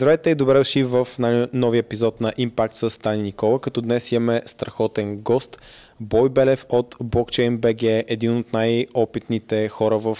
Здравейте и добре дошли в новия епизод на Impact с Тани Никола, като днес имаме страхотен гост, Бой Белев от Blockchain BG, един от най-опитните хора в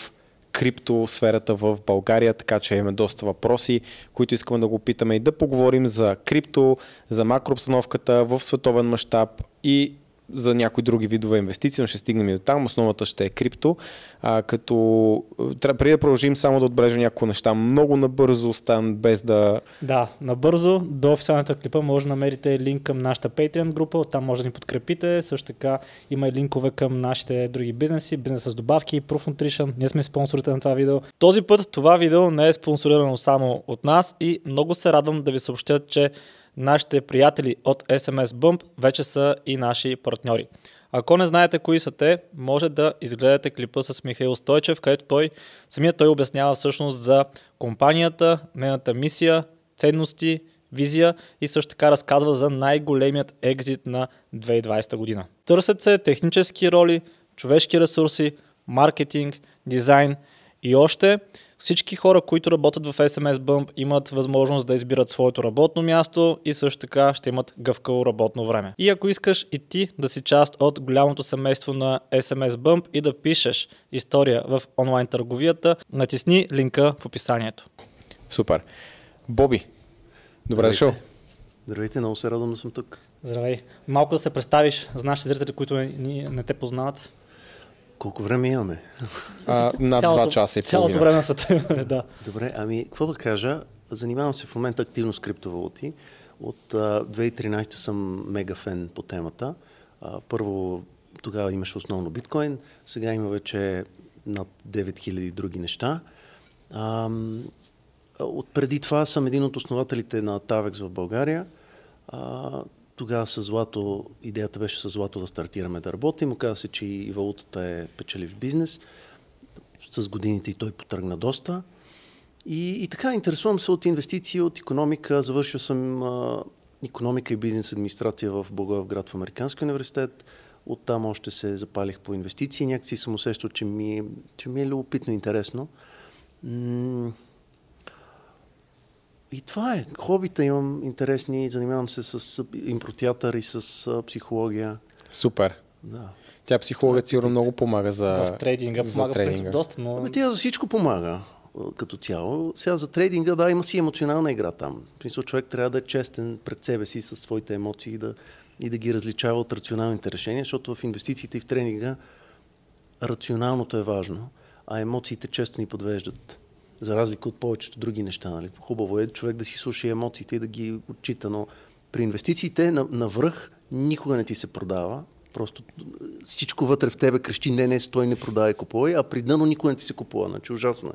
криптосферата в България, така че имаме доста въпроси, които искаме да го питаме и да поговорим за крипто, за макрообстановката в световен мащаб и за някои други видове инвестиции, но ще стигнем и до там. Основата ще е крипто. А, като трябва преди да продължим само да отбележим някои неща. Много набързо стан без да... Да, набързо. До официалната клипа може да намерите линк към нашата Patreon група, там може да ни подкрепите. Също така има и линкове към нашите други бизнеси, бизнес с добавки, Proof Nutrition. Ние сме спонсорите на това видео. Този път това видео не е спонсорирано само от нас и много се радвам да ви съобщя, че нашите приятели от SMS Bump вече са и наши партньори. Ако не знаете кои са те, може да изгледате клипа с Михаил Стойчев, където той, самият той обяснява всъщност за компанията, нейната мисия, ценности, визия и също така разказва за най-големият екзит на 2020 година. Търсят се технически роли, човешки ресурси, маркетинг, дизайн и още всички хора, които работят в SMS Bump имат възможност да избират своето работно място и също така ще имат гъвкаво работно време. И ако искаш и ти да си част от голямото семейство на SMS Bump и да пишеш история в онлайн търговията, натисни линка в описанието. Супер. Боби, добре дошъл. Здравейте, много се радвам да съм тук. Здравей. Малко да се представиш за нашите зрители, които не, не те познават. Колко време имаме? А, на два часа и половина. Цялото време на света да. Добре, ами какво да кажа? Занимавам се в момента активно с криптовалути. От а, 2013 съм мега фен по темата. А, първо тогава имаше основно биткоин, сега има вече над 9000 други неща. А, от преди това съм един от основателите на Tavex в България. А, тогава с злато, идеята беше с злато да стартираме да работим. Оказа се, че и валутата е печелив бизнес. С годините и той потръгна доста. И, и така, интересувам се от инвестиции, от економика. Завършил съм а, економика и бизнес администрация в Благоевград в Американския университет. Оттам още се запалих по инвестиции. Някакси съм усещал, че ми, че ми е любопитно интересно. М- и това е. Хобита имам интересни, занимавам се с импротеатър и с психология. Супер. Да. Тя психология сигурно много помага за В трейдинга за помага трейдинга. Принцип, доста, но... Ами тя за всичко помага като цяло. Сега за трейдинга, да, има си емоционална игра там. В смисъл, човек трябва да е честен пред себе си със своите емоции и да, и да ги различава от рационалните решения, защото в инвестициите и в тренинга рационалното е важно, а емоциите често ни подвеждат за разлика от повечето други неща. Нали? Хубаво е човек да си слуша емоциите и да ги отчита, но при инвестициите на, на връх никога не ти се продава. Просто всичко вътре в тебе крещи, не, не, стой, не продавай, купувай, а при дъно никога не ти се купува. Значи ужасно е.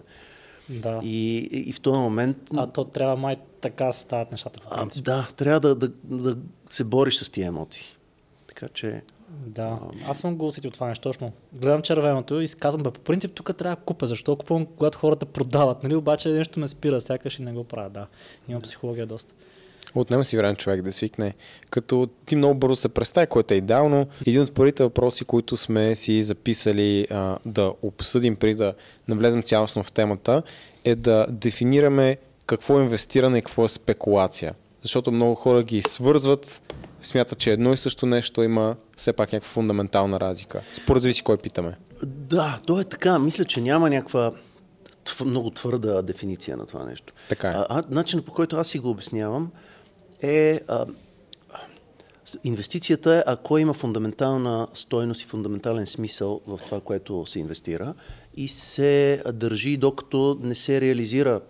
Да. И, и, в този момент... А то трябва май така стават нещата. А, да, трябва да, да, да се бориш с тия емоции. Така че... Да, аз съм го усетил това нещо точно. Гледам червеното и си казвам, бе, по принцип тук трябва да купа, защо купувам, когато хората продават, нали? Обаче нещо ме спира, сякаш и не го правя, да. Има психология доста. Отнема си време човек да свикне. Като ти много бързо се представи, което е идеално. Един от първите въпроси, които сме си записали а, да обсъдим преди да навлезем цялостно в темата, е да дефинираме какво е инвестиране и какво е спекулация. Защото много хора ги свързват смятат, че едно и също нещо има все пак някаква фундаментална разлика. Според зависи кой питаме. Да, то е така. Мисля, че няма някаква много твърда дефиниция на това нещо. Така е. А, начинът по който аз си го обяснявам е а, инвестицията е ако има фундаментална стойност и фундаментален смисъл в това, което се инвестира и се държи докато не се реализира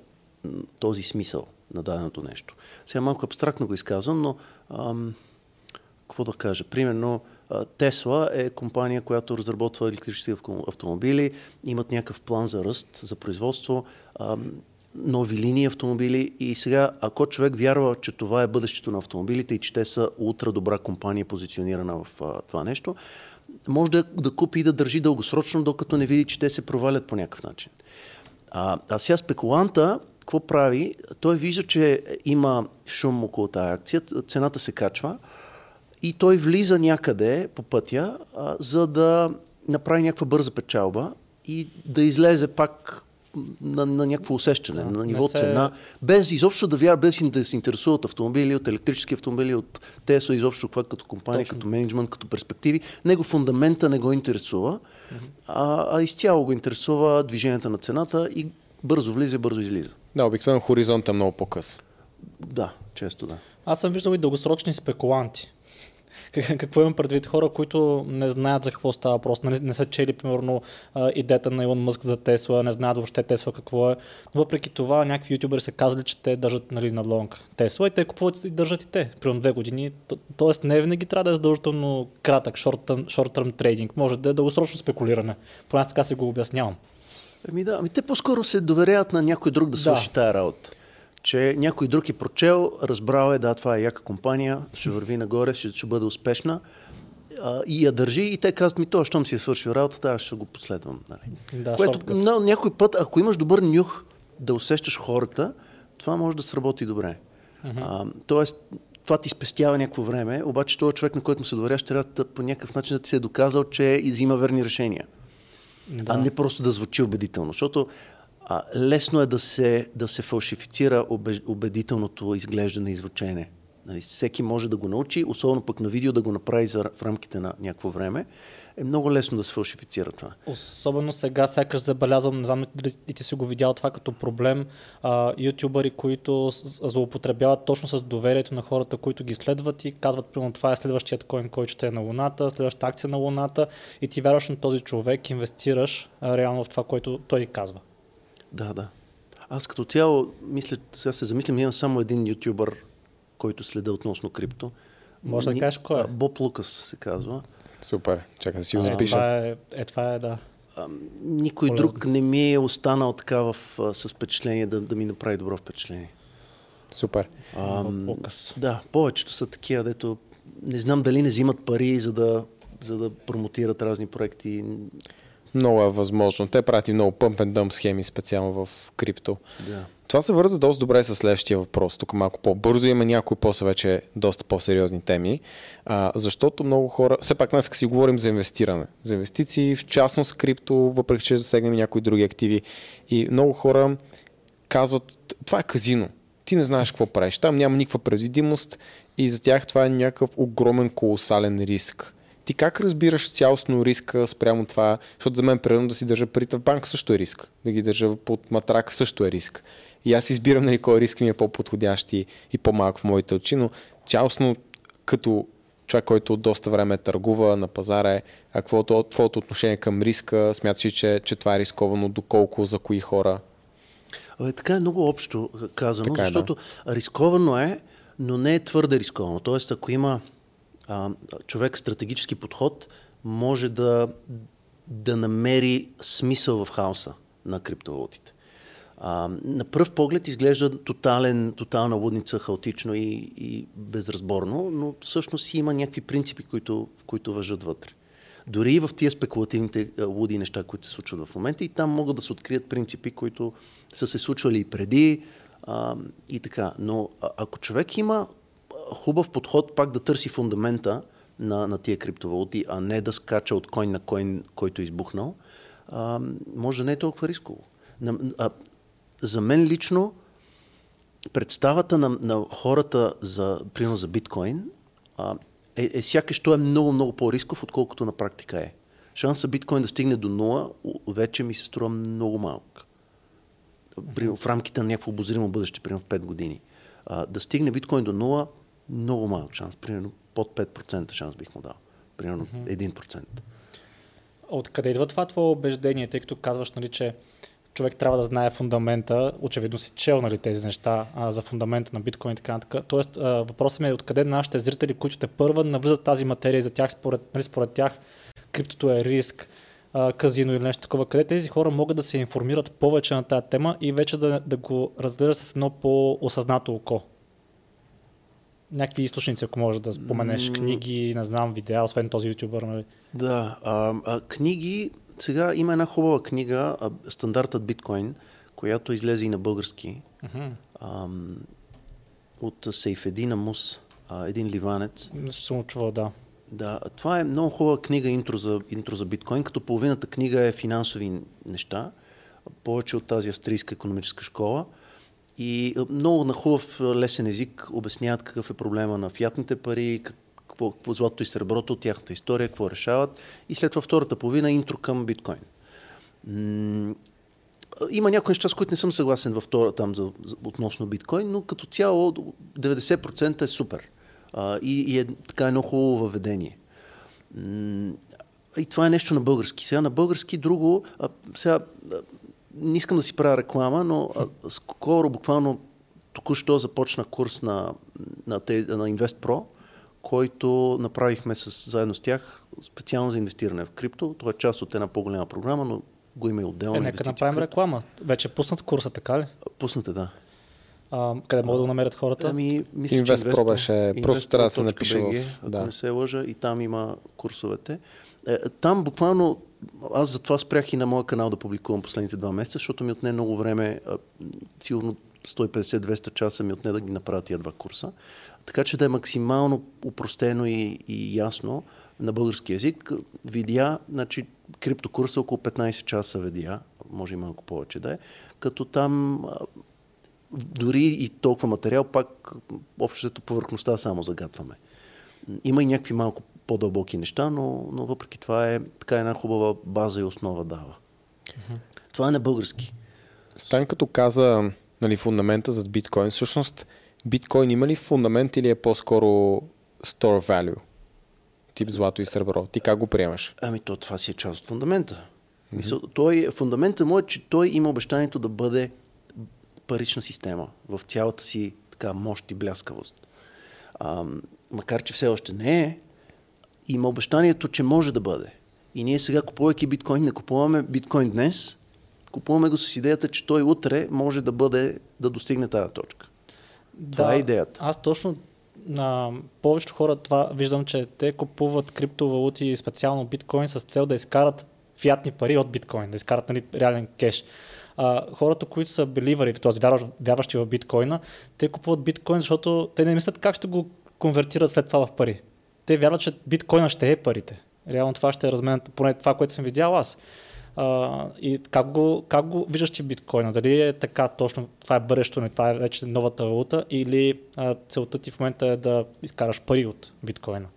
този смисъл на даденото нещо. Сега малко абстрактно го изказвам, но ам, какво да кажа? Примерно, Тесла е компания, която разработва електрически автомобили, имат някакъв план за ръст, за производство, нови линии автомобили и сега, ако човек вярва, че това е бъдещето на автомобилите и че те са ултра добра компания, позиционирана в това нещо, може да, да купи и да държи дългосрочно, докато не види, че те се провалят по някакъв начин. А, а сега спекуланта, какво прави? Той вижда, че има шум около тази акция, цената се качва, и той влиза някъде по пътя, а, за да направи някаква бърза печалба и да излезе пак на, на някакво усещане, Да, на ниво се- цена, без изобщо да вярва, без да се интересува от автомобили, от електрически автомобили, от Тесла, изобщо това като компания, Точно. като менеджмент, като перспективи. Него фундамента не го интересува, а, а изцяло го интересува движението на цената и бързо влиза, бързо излиза. Да, обикновено хоризонт е много по-къс. Да, често да. Аз съм виждал и дългосрочни спекуланти. Как- Какво имам предвид? Хора, които не знаят за какво става въпрос, не, не са чели, примерно, идеята на Илон Мъск за Тесла, не знаят въобще Тесла какво е. Но въпреки това, някакви ютубери са казали, че те държат нали, на лонг Тесла и те купуват и държат и те. Примерно две години. То- Тоест не винаги трябва да е задължително кратък, short-term, short-term трейдинг. Може да е дългосрочно спекулиране. Поне аз така си го обяснявам. Ами да, ами те по-скоро се доверяват на някой друг да Да. свърши тая работа. Че някой друг е прочел, разбрал е, да, това е яка компания, ще върви нагоре, ще, ще бъде успешна а, и я държи и те казват ми, то, щом си е свършил работата, аз ще го последвам. Нали? Да, Което шорткът. на, някой път, ако имаш добър нюх да усещаш хората, това може да сработи добре. А, тоест, това ти спестява някакво време, обаче този човек, на който му се доверяш, трябва да, по някакъв начин да ти се е доказал, че взима верни решения Да. а не просто да звучи убедително. Защото а, лесно е да се, да се фалшифицира убедителното изглеждане и звучене. Нали, всеки може да го научи, особено пък на видео да го направи за, в рамките на някакво време. Е много лесно да се фалшифицира това. Особено сега, сякаш забелязвам, не знам дали и ти си го видял това като проблем, а, ютубъри, които злоупотребяват точно с доверието на хората, които ги следват и казват, примерно, това е следващият коин, който ще е на Луната, следващата акция на Луната и ти вярваш на този човек, инвестираш а, реално в това, което той казва. Да, да. Аз като цяло, мисля, сега се замислям, имам само един ютубър, който следа относно крипто. Може да кажеш кой е? Боб Лукас се казва. Супер. Чакай да си го Е, запиша. това е, е, това е, да. А, никой Полезно. друг не ми е останал така в, а, с впечатление да, да ми направи добро впечатление. Супер. Лукас. Да, повечето са такива, дето не знам дали не взимат пари, за да, за да промотират разни проекти. Много е възможно. Те правят и много pump and dump схеми специално в крипто. Да. Това се върза доста добре с следващия въпрос. Тук малко по-бързо има някои после вече доста по-сериозни теми, а, защото много хора, все пак днес си говорим за инвестиране, за инвестиции, в частност крипто, въпреки че засегнем някои други активи. И много хора казват, това е казино, ти не знаеш какво правиш, там няма никаква предвидимост и за тях това е някакъв огромен колосален риск. Ти как разбираш цялостно риска спрямо това? Защото за мен, примерно, да си държа парите в банка също е риск. Да ги държа под матрак също е риск. И аз избирам нали, кой риск ми е по-подходящ и, и по-малко в моите очи, но цялостно като човек, който от доста време търгува на пазара е, а какво е твоето отношение към риска? Смяташ ли, че, че това е рисковано, доколко, за кои хора? Абе, така е много общо казано, Така е, да. защото рисковано е, но не е твърде рисковано. Тоест, ако има а, човек стратегически подход, може да, да намери смисъл в хаоса на криптовалутите. А, на пръв поглед изглежда тотален, тотална лудница, хаотично и, и безразборно, но всъщност има някакви принципи, които, които въжат вътре. Дори и в тия спекулативните луди неща, които се случват в момента, и там могат да се открият принципи, които са се случвали и преди а, и така. Но а, ако човек има хубав подход пак да търси фундамента на, на тия криптовалути, а не да скача от койн на койн, който е избухнал, а, може да не е толкова рисково. За мен лично представата на, на хората за, примерно за биткоин а, е, е сякаш той е много, много по-рисков, отколкото на практика е. Шанса биткоин да стигне до нула у- вече ми се струва много малък. В рамките на някакво обозримо бъдеще, примерно в 5 години. А, да стигне биткоин до нула, много малък шанс. Примерно под 5% шанс бих му дал. Примерно 1%. Откъде идва това твое убеждение, тъй като казваш, нали, че човек трябва да знае фундамента, очевидно си чел нали, тези неща а, за фундамента на биткоин и така нататък. Тоест, а, въпросът ми е откъде нашите зрители, които те първа навлизат тази материя и за тях, според, нали, според тях, криптото е риск, а, казино или нещо такова, къде тези хора могат да се информират повече на тази тема и вече да, да го разглеждат с едно по-осъзнато око. Някакви източници, ако можеш да споменеш, книги, не знам, видеа, освен този ютубър. Нали? Да, а, а, книги, сега има една хубава книга, Стандартът биткоин, която излезе и на български, Мгм. ам, от Сейфедина Мус, а, един ливанец. Че съм чувал, да. Да, това е много хубава книга интро за, интро за биткоин, като половината книга е финансови неща, повече от тази австрийска економическа школа. И много на хубав лесен език обясняват какъв е проблема на фиатните пари, какво, какво злато и среброто от тяхната история, какво решават. И след това втората половина интро към биткоин. Има някои неща, с които не съм съгласен във втора там за, за, относно биткоин, но като цяло 90% е супер. А, и, и е така едно хубаво въведение. И това е нещо на български. Сега на български друго, а, сега а, не искам да си правя реклама, но а, скоро, буквално току-що започна курс на, на, на InvestPro, който направихме с, заедно с тях специално за инвестиране в крипто. Това е част от една по-голяма програма, но го има и отделно. Е, нека направим реклама. Вече е пуснат курса, така ли? Пусната, да. А, къде могат да намерят хората? Ами, мисля, Инвест Pro беше, просто трябва да се напише BG, в... Да. не се лъжа, и там има курсовете. Е, там буквално, аз затова спрях и на моя канал да публикувам последните два месеца, защото ми отне много време, сигурно 150-200 часа ми отне да ги направя тия два курса. Така че да е максимално упростено и, и ясно на български язик. Видя, значи криптокурса около 15 часа видя, може и малко повече да е, като там дори и толкова материал, пак общото повърхността само загатваме. Има и някакви малко по-дълбоки неща, но, но въпреки това е така една хубава база и основа дава. Uh-huh. Това е на български. Стан като каза нали, фундамента за биткоин, всъщност биткоин има ли фундамент или е по-скоро store value? Тип злато и сребро. Ти как го приемаш? Ами то това си е част от фундамента. Mm-hmm. Мисъл, той, фундамента му е, че той има обещанието да бъде парична система в цялата си така мощ и бляскавост. А, макар, че все още не е, има обещанието, че може да бъде. И ние сега, купувайки биткоин, не купуваме биткоин днес, купуваме го с идеята, че той утре може да бъде, да достигне тази точка. Да, това е идеята. Аз точно на повечето хора това виждам, че те купуват криптовалути, специално биткоин, с цел да изкарат фиатни пари от биткоин, да изкарат нали, реален кеш. А, хората, които са беливари, т.е. вярващи в биткоина, те купуват биткоин, защото те не мислят как ще го конвертират след това в пари. Те вярват, че биткоина ще е парите. Реално това ще е размен, поне това, което съм видял аз. А, и как го, как го виждаш ти биткоина? Дали е така точно, това е бъдещето, не това е вече новата валута или а, целта ти в момента е да изкараш пари от биткоина?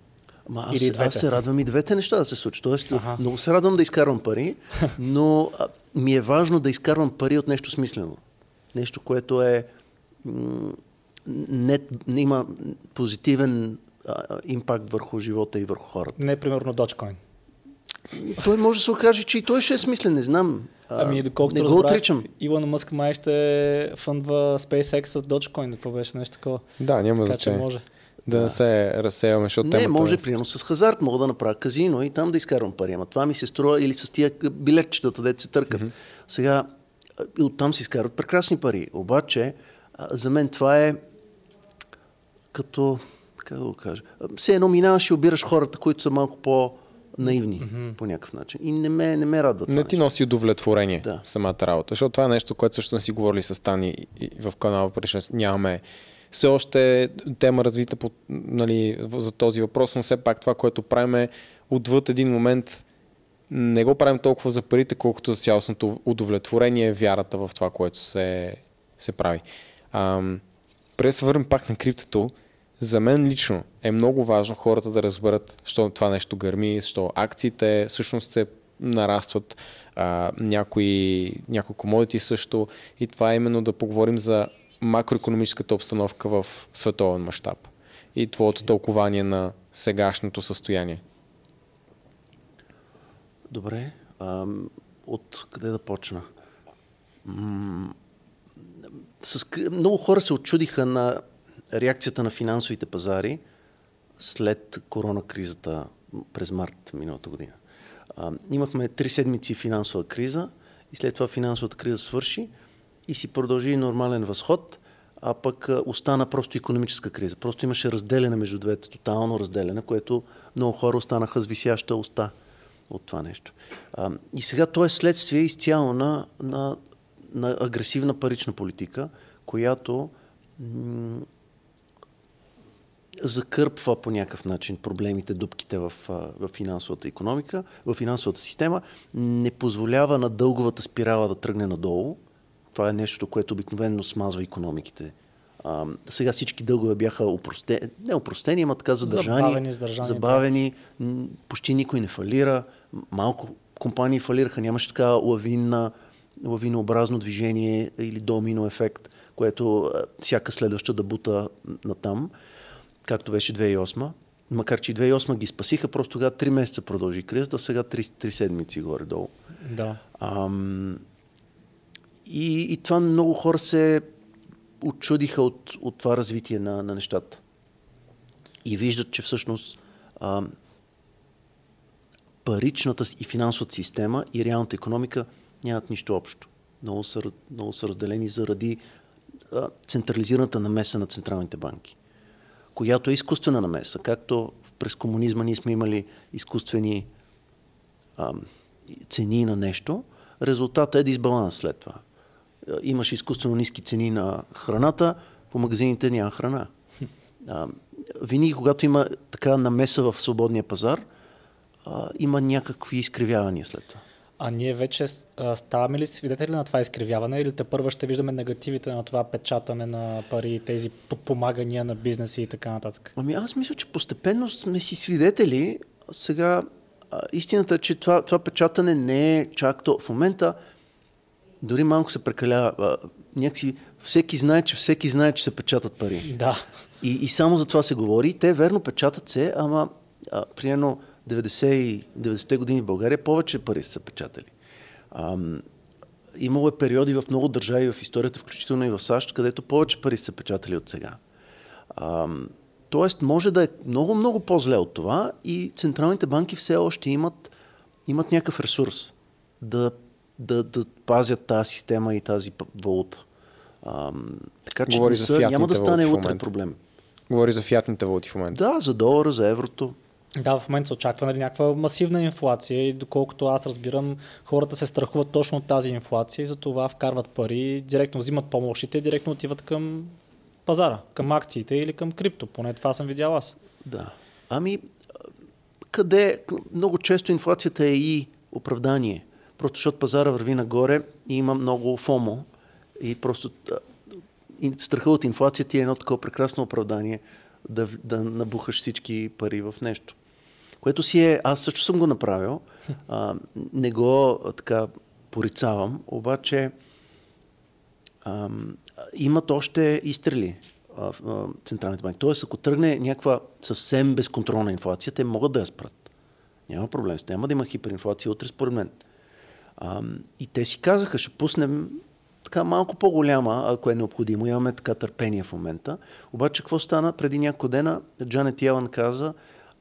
Ама аз, Или двете. аз се радвам и двете неща да се случат. Тоест, ага. много се радвам да изкарвам пари, но ми е важно да изкарвам пари от нещо смислено. Нещо, което е не, не има позитивен а, импакт върху живота и върху хората. Не, примерно, Dogecoin. Той може да се окаже, че и той ще е смислен, не знам. Ами, доколкото не го отричам. Илон Мъск май ще фъндва SpaceX с Dogecoin, какво беше нещо такова. Да, няма значение. Може. Да, да се разсейваме, защото Не, може, е... примерно с хазарт, мога да направя казино и там да изкарвам пари. Ама това ми се струва или с тия билетчетата, де се търкат. Mm-hmm. Сега, оттам си изкарват прекрасни пари. Обаче, за мен това е като, как да го кажа, все едно минаваш и обираш хората, които са малко по наивни mm-hmm. по някакъв начин. И не ме, не ме радва. Не ти носи удовлетворение да. самата работа. Защото това е нещо, което също си говорили с Тани в канала, преди нямаме все още е тема развита по, нали, за този въпрос, но все пак това, което правим е отвъд един момент не го правим толкова за парите, колкото за цялостното удовлетворение, вярата в това, което се, се прави. Ам, преди да се върнем пак на криптото, за мен лично е много важно хората да разберат, що това нещо гърми, що акциите всъщност се нарастват, а, някои, някои комодити също и това е именно да поговорим за макроекономическата обстановка в световен мащаб и твоето тълкование на сегашното състояние? Добре. А, от къде да почна? М- с, много хора се очудиха на реакцията на финансовите пазари след коронакризата през март миналата година. А, имахме три седмици финансова криза и след това финансовата криза свърши и си продължи нормален възход, а пък остана просто економическа криза. Просто имаше разделяне между двете, тотално разделяне, което много хора останаха с висяща уста от това нещо. А, и сега то е следствие изцяло на, на, на агресивна парична политика, която закърпва по някакъв начин проблемите, дупките в, в финансовата економика, в финансовата система, не позволява на дълговата спирала да тръгне надолу. Това е нещо, което обикновено смазва економиките. А, сега всички дългове бяха упростени, не упростени, ама така задържани, забавени, задържани, забавени да. почти никой не фалира, малко компании фалираха, нямаше така лавинна, лавинообразно движение или домино ефект, което всяка следваща да бута на там както беше 2008. Макар, че 2008 ги спасиха, просто тогава 3 месеца продължи кризата, сега 3, 3 седмици горе-долу. Да. Ам, и, и това много хора се очудиха от, от това развитие на, на нещата. И виждат, че всъщност ам, паричната и финансовата система и реалната економика нямат нищо общо. Много са, много са разделени заради а, централизираната намеса на централните банки която е изкуствена намеса. Както през комунизма ние сме имали изкуствени а, цени на нещо, резултатът е дисбаланс след това. Имаш изкуствено ниски цени на храната, по магазините няма храна. А, винаги, когато има така намеса в свободния пазар, а, има някакви изкривявания след това. А ние вече а, ставаме ли свидетели на това изкривяване или те първо ще виждаме негативите на това печатане на пари, тези подпомагания на бизнеси и така нататък? Ами аз мисля, че постепенно сме си свидетели. Сега а, истината е, че това, това печатане не е чак то. В момента дори малко се прекалява. Някакси всеки знае, че всеки знае, че се печатат пари. Да. И, и само за това се говори. Те верно печатат се, ама а, примерно 90-те години в България повече пари са печатали. Ам, имало е периоди в много държави в историята, включително и в САЩ, където повече пари са печатали от сега. Ам, тоест, може да е много, много по-зле от това и централните банки все още имат, имат някакъв ресурс да, да, да пазят тази система и тази валута. Ам, така че Говори не са, няма да стане утре проблем. Говори за фиатните валути в момента. Да, за долара, за еврото. Да, в момента се очаква нали, някаква масивна инфлация и доколкото аз разбирам, хората се страхуват точно от тази инфлация и затова вкарват пари, директно взимат помощите директно отиват към пазара, към акциите или към крипто. Поне това съм видял аз. Да. Ами, къде много често инфлацията е и оправдание. Просто защото пазара върви нагоре и има много фомо и просто страха от инфлацията е едно такова прекрасно оправдание да, да набухаш всички пари в нещо което си е, аз също съм го направил, а, не го така порицавам, обаче а, имат още изстрели а, а, централните банки. Тоест, ако тръгне някаква съвсем безконтролна инфлация, те могат да я спрат. Няма проблем. Няма да има хиперинфлация утре, според мен. А, и те си казаха, ще пуснем така малко по-голяма, ако е необходимо. Имаме така търпение в момента. Обаче, какво стана преди няколко дена? Джанет Ялан каза,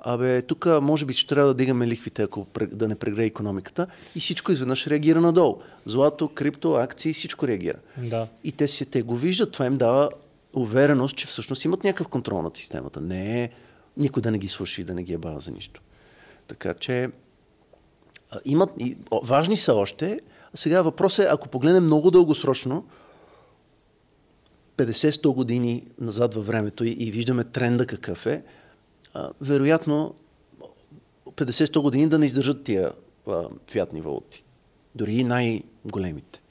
Абе, тук може би ще трябва да дигаме лихвите, ако да не прегре економиката. И всичко изведнъж реагира надолу. Злато, крипто, акции, всичко реагира. Да. И те си те го виждат. Това им дава увереност, че всъщност имат някакъв контрол над системата. Не е никой да не ги слуша и да не ги е бава за нищо. Така че имат, и, о, важни са още. А сега въпросът е, ако погледнем много дългосрочно, 50-100 години назад във времето и, и виждаме тренда какъв е, а, вероятно 50-100 години да не издържат тия а, фиатни валути. Дори и най-големите.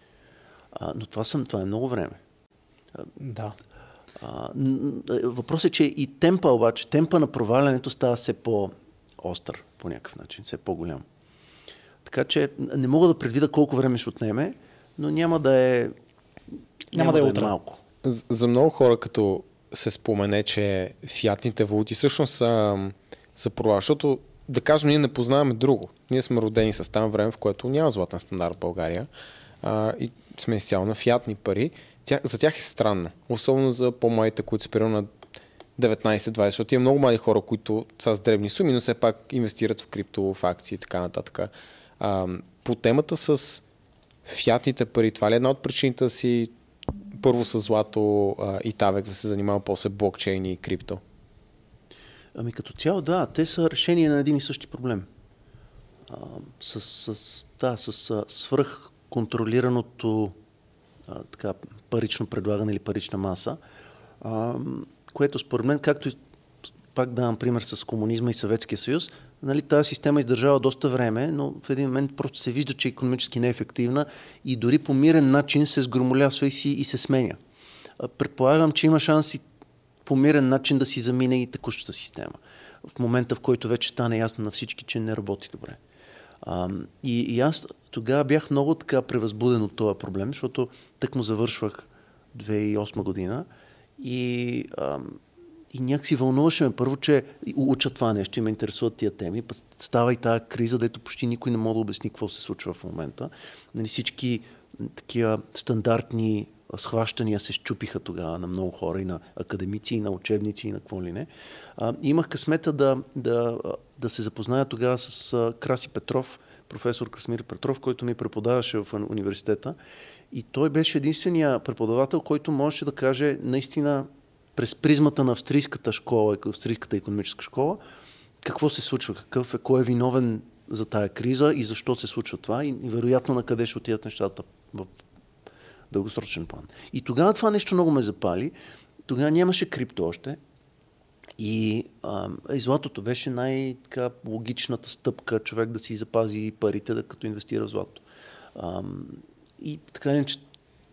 А, но това, съм, това е много време. Да. А, въпросът е, че и темпа обаче, темпа на провалянето става все по-остър по някакъв начин, все по-голям. Така че не мога да предвида колко време ще отнеме, но няма да е, няма, няма да, е, да е малко. За много хора, като се спомене, че фиатните валути всъщност са, са провал, защото да кажем, ние не познаваме друго. Ние сме родени с там време, в което няма златен стандарт в България а, и сме изцяло на фиатни пари. Тя, за тях е странно, особено за по-младите, които са примерно на 19-20, защото има много млади хора, които са с дребни суми, но все пак инвестират в крипто, в акции и така нататък. А, по темата с фиатните пари, това ли е една от причините да си първо с злато а, и Тавек да се занимава после блокчейн и крипто? Ами като цяло да, те са решение на един и същи проблем. А, с, с, да, с свръхконтролираното парично предлагане или парична маса, а, което според мен, както пак давам пример с комунизма и Съветския съюз, нали, тази система издържава доста време, но в един момент просто се вижда, че економически е ефективна и дори по мирен начин се сгромолясва и, си, и се сменя. Предполагам, че има шанс и по мирен начин да си замине и текущата система. В момента, в който вече стане ясно на всички, че не работи добре. А, и, и аз тогава бях много така превъзбуден от този проблем, защото тък му завършвах 2008 година и, а, и някакси вълнуваше ме първо, че уча това нещо и ме интересуват тия теми. Става и тази криза, дето почти никой не може да обясни какво се случва в момента. Нали, всички такива стандартни схващания се щупиха тогава на много хора, и на академици, и на учебници, и на какво ли не. А, имах късмета да, да, да се запозная тогава с Краси Петров, професор Красмир Петров, който ми преподаваше в университета. И той беше единствения преподавател, който можеше да каже наистина през призмата на австрийската школа, австрийската економическа школа, какво се случва, какъв е, кой е виновен за тая криза и защо се случва това и, и вероятно на къде ще отидат нещата в дългосрочен план. И тогава това нещо много ме запали. Тогава нямаше крипто още. И, а, и златото беше най-логичната стъпка човек да си запази парите, да, като инвестира в злато. А, и така не, че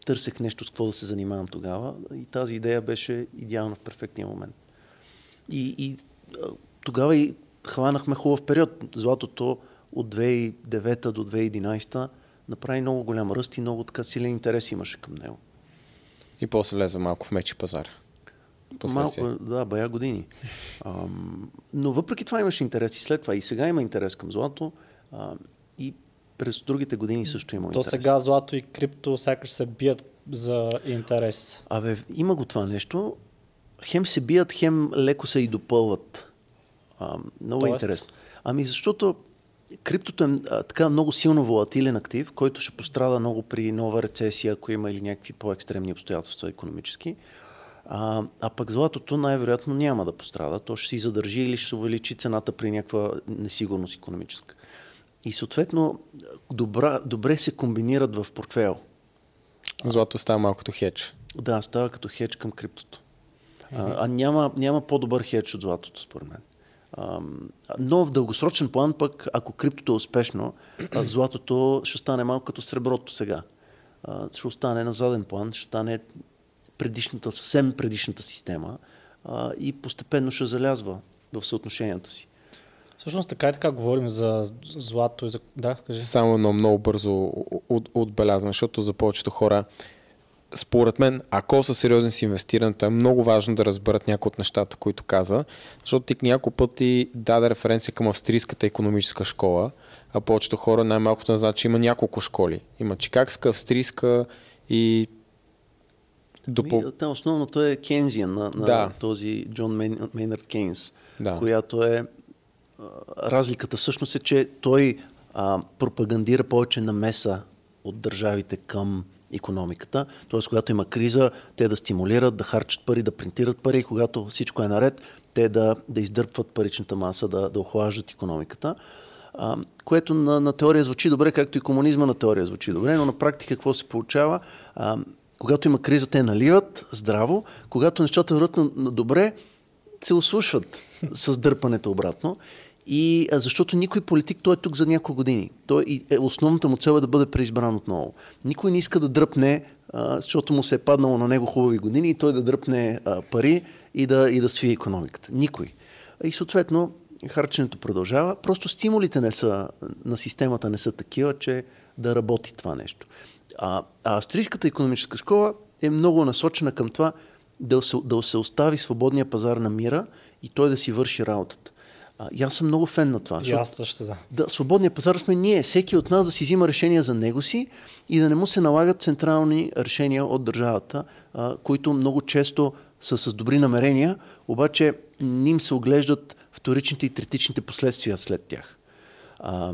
търсех нещо с какво да се занимавам тогава. И тази идея беше идеална в перфектния момент. И, и тогава и хванахме хубав период. Златото от 2009 до 2011 направи много голям ръст и много така силен интерес имаше към него. И после влезе малко в мечи пазар. Малко, да, бая години. А, но въпреки това имаше интерес и след това. И сега има интерес към злато. През другите години също има То интерес. сега злато и крипто сякаш се бият за интерес. Абе, има го това нещо. Хем се бият, хем леко се и допълват. А, много Тоест? интересно. Ами защото криптото е а, така много силно волатилен актив, който ще пострада много при нова рецесия, ако има или някакви по-екстремни обстоятелства економически. А, а пък златото най-вероятно няма да пострада. То ще си задържи или ще се увеличи цената при някаква несигурност економическа. И съответно добра, добре се комбинират в портфел. Злато става малко като хедж. Да, става като хедж към криптото. А, а няма, няма по-добър хедж от златото, според мен. А, но в дългосрочен план пък, ако криптото е успешно, златото ще стане малко като среброто сега. А, ще остане на заден план, ще стане предишната, съвсем предишната система а, и постепенно ще залязва в съотношенията си. Всъщност така и така говорим за злато и за... Да, кажи. Само едно много бързо от, отбелязвам, защото за повечето хора, според мен, ако са сериозни с инвестирането, е много важно да разберат някои от нещата, които каза, защото ти няколко пъти даде референция към австрийската економическа школа, а повечето хора най-малкото не знаят, че има няколко школи. Има чикагска, австрийска и. Ами, да, основното е Кейнзиан на, на Да. този Джон Мейн- Мейнард Кейнс, Да. която е разликата всъщност е, че той а, пропагандира повече намеса от държавите към економиката. Тоест, когато има криза, те да стимулират, да харчат пари, да принтират пари, когато всичко е наред, те да, да издърпват паричната маса, да, да охлаждат економиката. А, което на, на теория звучи добре, както и комунизма на теория звучи добре, но на практика какво се получава? А, когато има криза, те наливат здраво, когато нещата върват на, на добре, се ослушват с дърпането обратно. И защото никой политик, той е тук за няколко години. Той, е, основната му цел е да бъде преизбран отново. Никой не иска да дръпне, защото му се е паднало на него хубави години и той да дръпне пари и да, и да свие економиката. Никой. И съответно, харченето продължава. Просто стимулите не са, на системата не са такива, че да работи това нещо. А, а австрийската економическа школа е много насочена към това да се, да се остави свободния пазар на мира и той да си върши работата. А, и аз съм много фен на това. И аз също да. да, свободния пазар сме ние. Всеки от нас да си взима решения за него си и да не му се налагат централни решения от държавата, а, които много често са с добри намерения, обаче не им се оглеждат вторичните и третичните последствия след тях. А,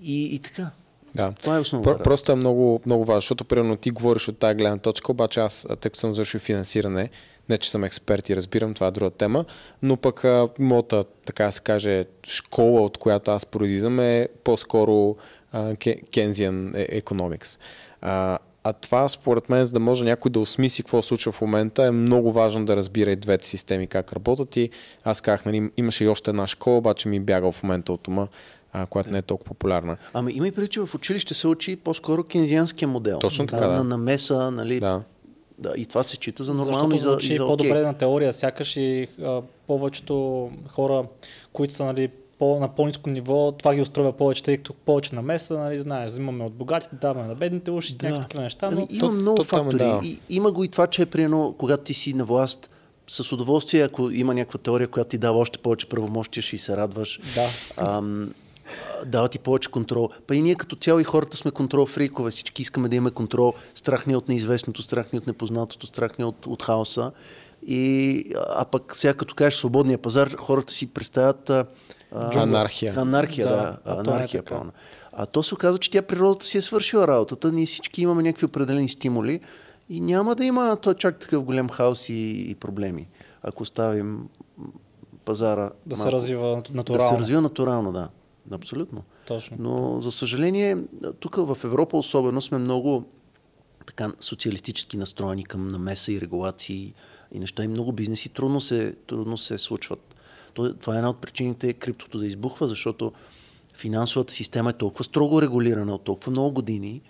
и, и така. Да. Това е основната Про- просто е много, много важно, защото примерно ти говориш от тази гледна точка, обаче аз, а, тъй като съм завършил финансиране, не че съм експерт и разбирам, това е друга тема, но пък а, моята, така да се каже, школа, от която аз произлизам е по-скоро а, Ке- Keynesian e- Economics. А, А това, според мен, за да може някой да осмисли какво случва в момента, е много важно да разбира и двете системи как работят. И аз казах, нали, имаше и още една школа, обаче ми бяга в момента от ума, а, която не е толкова популярна. Ами има и преди, че в училище се учи по-скоро кинзианския модел. Точно така, На да. намеса, нали? Да. Да, и това се чита за нормално Защото и за, звучи и за по-добре окей. на теория, сякаш и а, повечето хора, които са нали, по, на по-низко ниво, това ги устроя повече, тъй като повече намеса, нали, знаеш, взимаме от богатите, даваме на бедните уши, да. някакви такива неща, но Ами, има то- много то е, фактори. да. И, има го и това, че примерно, когато ти си на власт, с удоволствие, ако има някаква теория, която ти дава още повече правомощия, ще и се радваш. да. Ам, дава ти повече контрол. Па и ние като цяло и хората сме контрол фрикове. Всички искаме да имаме контрол. Страх ни е от неизвестното, страх ни е от непознатото, страх ни е от, от хаоса. И, а пък сега като кажеш свободния пазар, хората си представят а, а, Анархия. Анархия, Да, да. а е правилно. А то се оказва, че тя природата си е свършила работата. Ние всички имаме някакви определени стимули и няма да има то чак такъв голям хаос и, и проблеми, ако оставим м, пазара Да се малко- развива да натурално. се развива натурално, да. Абсолютно. Точно. Но, за съжаление, тук в Европа особено сме много така социалистически настроени към намеса и регулации и неща. И много бизнеси трудно се, трудно се случват. То- Това е една от причините криптото да избухва, защото финансовата система е толкова строго регулирана от толкова много години,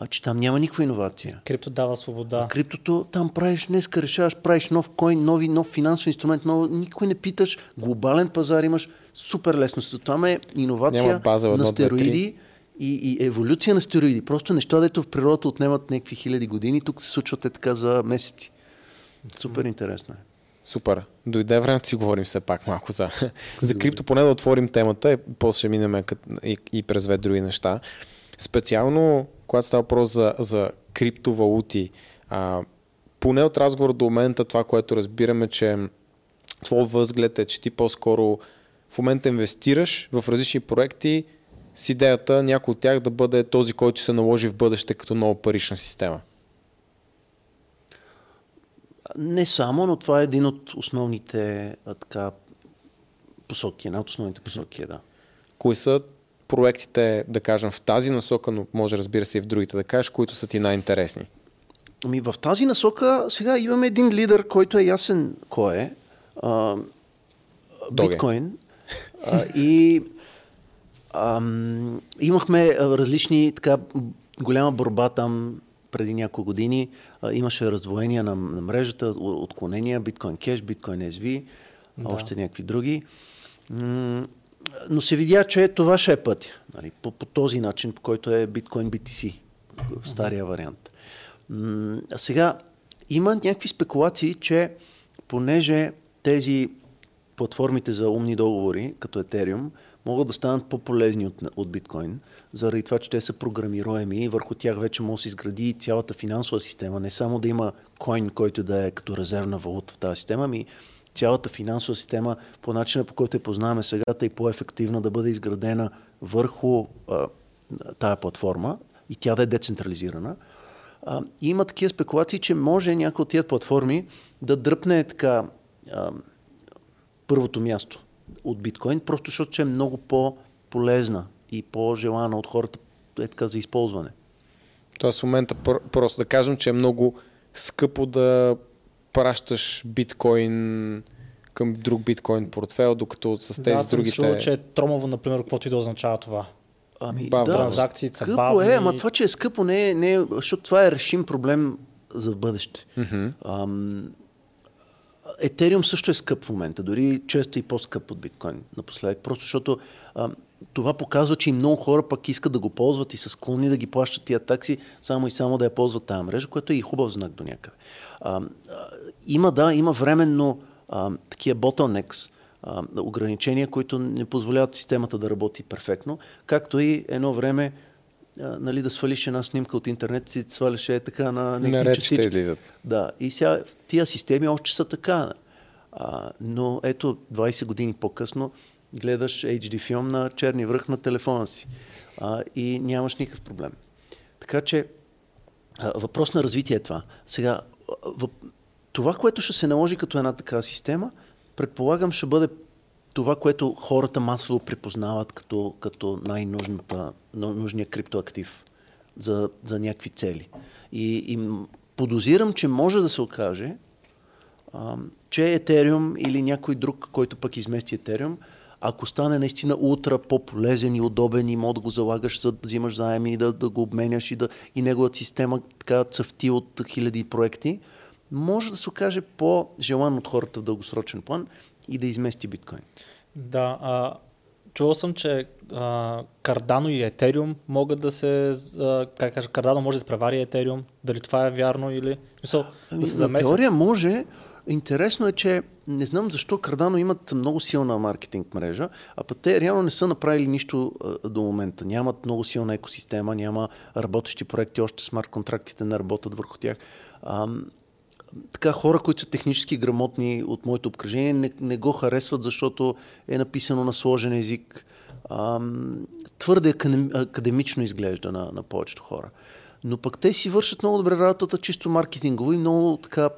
а, че там няма никаква иновация. Крипто дава свобода. А криптото там правиш, днеска решаваш, правиш нов койн, нови, нов финансов инструмент, нов, никой не питаш, глобален пазар имаш, супер лесно. Това е иновация база, на стероиди и, и еволюция на стероиди. Просто неща, дето в природата отнемат някакви хиляди години, тук се случват е така за месеци. Супер интересно е. Супер. Дойде време да си говорим все пак малко за, за крипто, поне да отворим темата и после минем и, и през две други неща. Специално, когато става въпрос за, за криптовалути, а, поне от разговор до момента това, което разбираме, че твой възглед е, че ти по-скоро в момента инвестираш в различни проекти с идеята някой от тях да бъде този, който се наложи в бъдеще като нова парична система. Не само, но това е един от основните така, посоки. Една от основните посоки е, да. Кои са проектите, да кажем, в тази насока, но може разбира се и в другите да кажеш, които са ти най-интересни? Ами в тази насока сега имаме един лидер, който е ясен кой е. А, Доге. биткоин. А, и ам, имахме различни, така, голяма борба там преди няколко години. А, имаше раздвоения на, на мрежата, отклонения, биткоин кеш, биткоин SV, да. още някакви други. М, но се видя, че това ще е пътя. Нали, по, по този начин, по който е биткоин BTC, стария вариант. А сега има някакви спекулации, че понеже тези платформите за умни договори, като Ethereum, могат да станат по-полезни от, от биткоин, заради това, че те са програмируеми и върху тях вече може да се изгради цялата финансова система. Не само да има коин, който да е като резервна валута в тази система, ами цялата финансова система по начина, по който я познаваме сега, и по-ефективна да бъде изградена върху а, тая платформа и тя да е децентрализирана. А, има такива спекулации, че може някой от тия платформи да дръпне така а, първото място от биткоин, просто защото че е много по-полезна и по-желана от хората е така за използване. Тоест в момента пр- просто да кажем, че е много скъпо да пращаш биткоин към друг биткоин портфел, докато с тези да, съм другите... чувал, че е тромово, например, каквото и да означава това. Ами, Бавно. да, Транзакции са скъпо бавни. е, ама това, че е скъпо, не е, не е, защото това е решим проблем за в бъдеще. Ам, Етериум също е скъп в момента, дори често и по-скъп от биткоин напоследък, просто защото ам, това показва, че и много хора пък искат да го ползват и са склонни да ги плащат тия такси, само и само да я ползват тази мрежа, което е и хубав знак до някъде. А, има, да, има временно ам, такива bottlenecks, ам, ограничения, които не позволяват системата да работи перфектно, както и едно време а, нали, да свалиш една снимка от интернет, си сваляше е така на някакви частички. излизат. Да, и сега тия системи още са така. А, но ето 20 години по-късно гледаш HD филм на черни връх на телефона си а, и нямаш никакъв проблем. Така че а, въпрос на развитие е това. Сега, въп... това, което ще се наложи като една такава система, предполагам ще бъде това, което хората масово припознават като, като най-нужната, но- нужния криптоактив. за, за някакви цели. И, и подозирам, че може да се окаже, а, че Етериум или някой друг, който пък измести Етериум, ако стане наистина ултра по-полезен и удобен и мога да го залагаш, за да взимаш заеми и да, да го обменяш и, да, и неговата система така цъфти от хиляди проекти, може да се окаже по-желан от хората в дългосрочен план и да измести биткоин. Да, а, чувал съм, че а, Cardano и Ethereum могат да се, а, как кажа, Cardano може да изпревари Ethereum, дали това е вярно или... Мисъл, Ами, да се на теория може. Интересно е, че не знам защо Cardano имат много силна маркетинг мрежа, а пък те реално не са направили нищо а, до момента. Нямат много силна екосистема, няма работещи проекти, още смарт контрактите не работят върху тях. А, така хора, които са технически грамотни от моето обкръжение, не, не го харесват, защото е написано на сложен език. А, твърде академ- академично изглежда на, на повечето хора. Но пък те си вършат много добре работата, чисто маркетингово и много така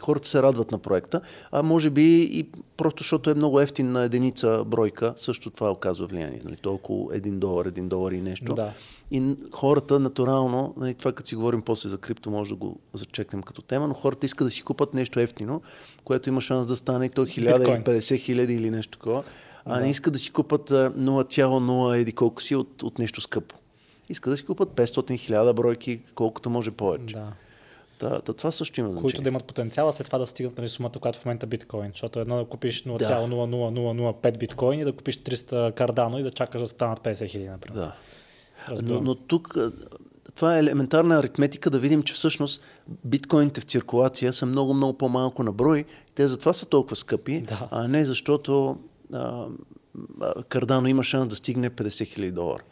хората се радват на проекта, а може би и просто защото е много ефтин на единица бройка, също това оказва влияние. Нали? То около 1 долар, 1 долар и нещо. Да. И хората натурално, нали, това като си говорим после за крипто, може да го зачекнем като тема, но хората искат да си купат нещо ефтино, което има шанс да стане и то 1000 Биткоин. или 50 хиляди или нещо такова, а Да. не искат да си купат а, 0,0 еди колко си от, от нещо скъпо. Искат да си купат 500 хиляда бройки, колкото може повече. Да. Та, та, това също има значение. които да имат потенциала след това да стигнат нали, сумата, която в момента е биткоин. Защото едно да купиш 0,00005 биткоин и да купиш 300 кардано и да чакаш да станат 50 хиляди, например. Да. Но, Разбирам. но тук това е елементарна аритметика да видим, че всъщност биткоините в циркулация са много, много по-малко на брой. Те затова са толкова скъпи, Да. а не защото а, Кардано има шанс да стигне 50 хиляди долара.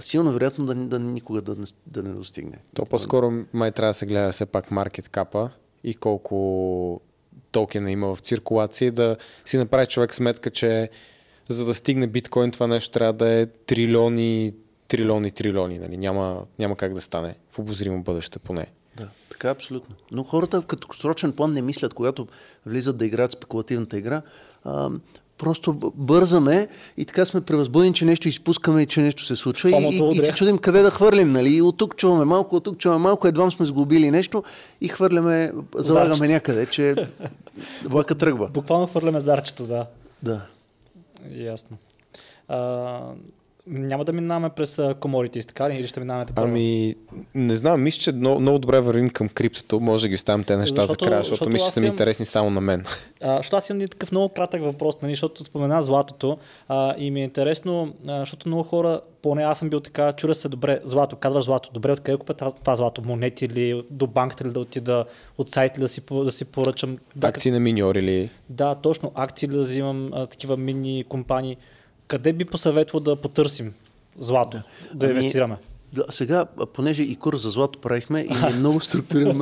Силно вероятно да, да никога да, не- да не достигне. То по-скоро май трябва да се гледа все пак маркет капа и колко токена има в циркулация да си направи човек сметка, че за да стигне биткоин това нещо трябва да е трилиони, трилиони, трилиони. Нали? Няма, няма как да стане в обозримо бъдеще поне. Да, така е абсолютно. Но хората в краткосрочен план не мислят, когато влизат да играят спекулативната игра. А, просто бързаме и така сме превъзбудени, че нещо изпускаме и че нещо се случва. И, Фомото и, и се чудим къде да хвърлим. Нали? И от тук чуваме малко, от тук чуваме малко, едва сме сгубили нещо и хвърляме, залагаме Зарчето. някъде, че влака тръгва. Буквално хвърляме зарчето, да. Да. Ясно. А, няма да минаваме през коморите, така ли? Или ще минаваме първо? Ами, не знам, мисля, че много, много добре вървим към криптото. Може да ги оставим те неща Защото- за края, защото, защото мисля, че са ми интересни само на мен. А, защото аз имам такъв много кратък въпрос, нали, защото спомена златото а, и ми е интересно, а, защото много хора, поне аз съм бил така, чура се добре, злато, казваш злато, добре, откъде купя това- злато, монети или до банката ли да отида, от сайт ли да си, да си поръчам. Да, Акции на миньор или... да, точно, акции ли да взимам, а, такива мини компании. Къде би посъветвал да потърсим злато, да, да Ами, инвестираме? Да, сега, понеже и курс за злато правихме и е много структуриран,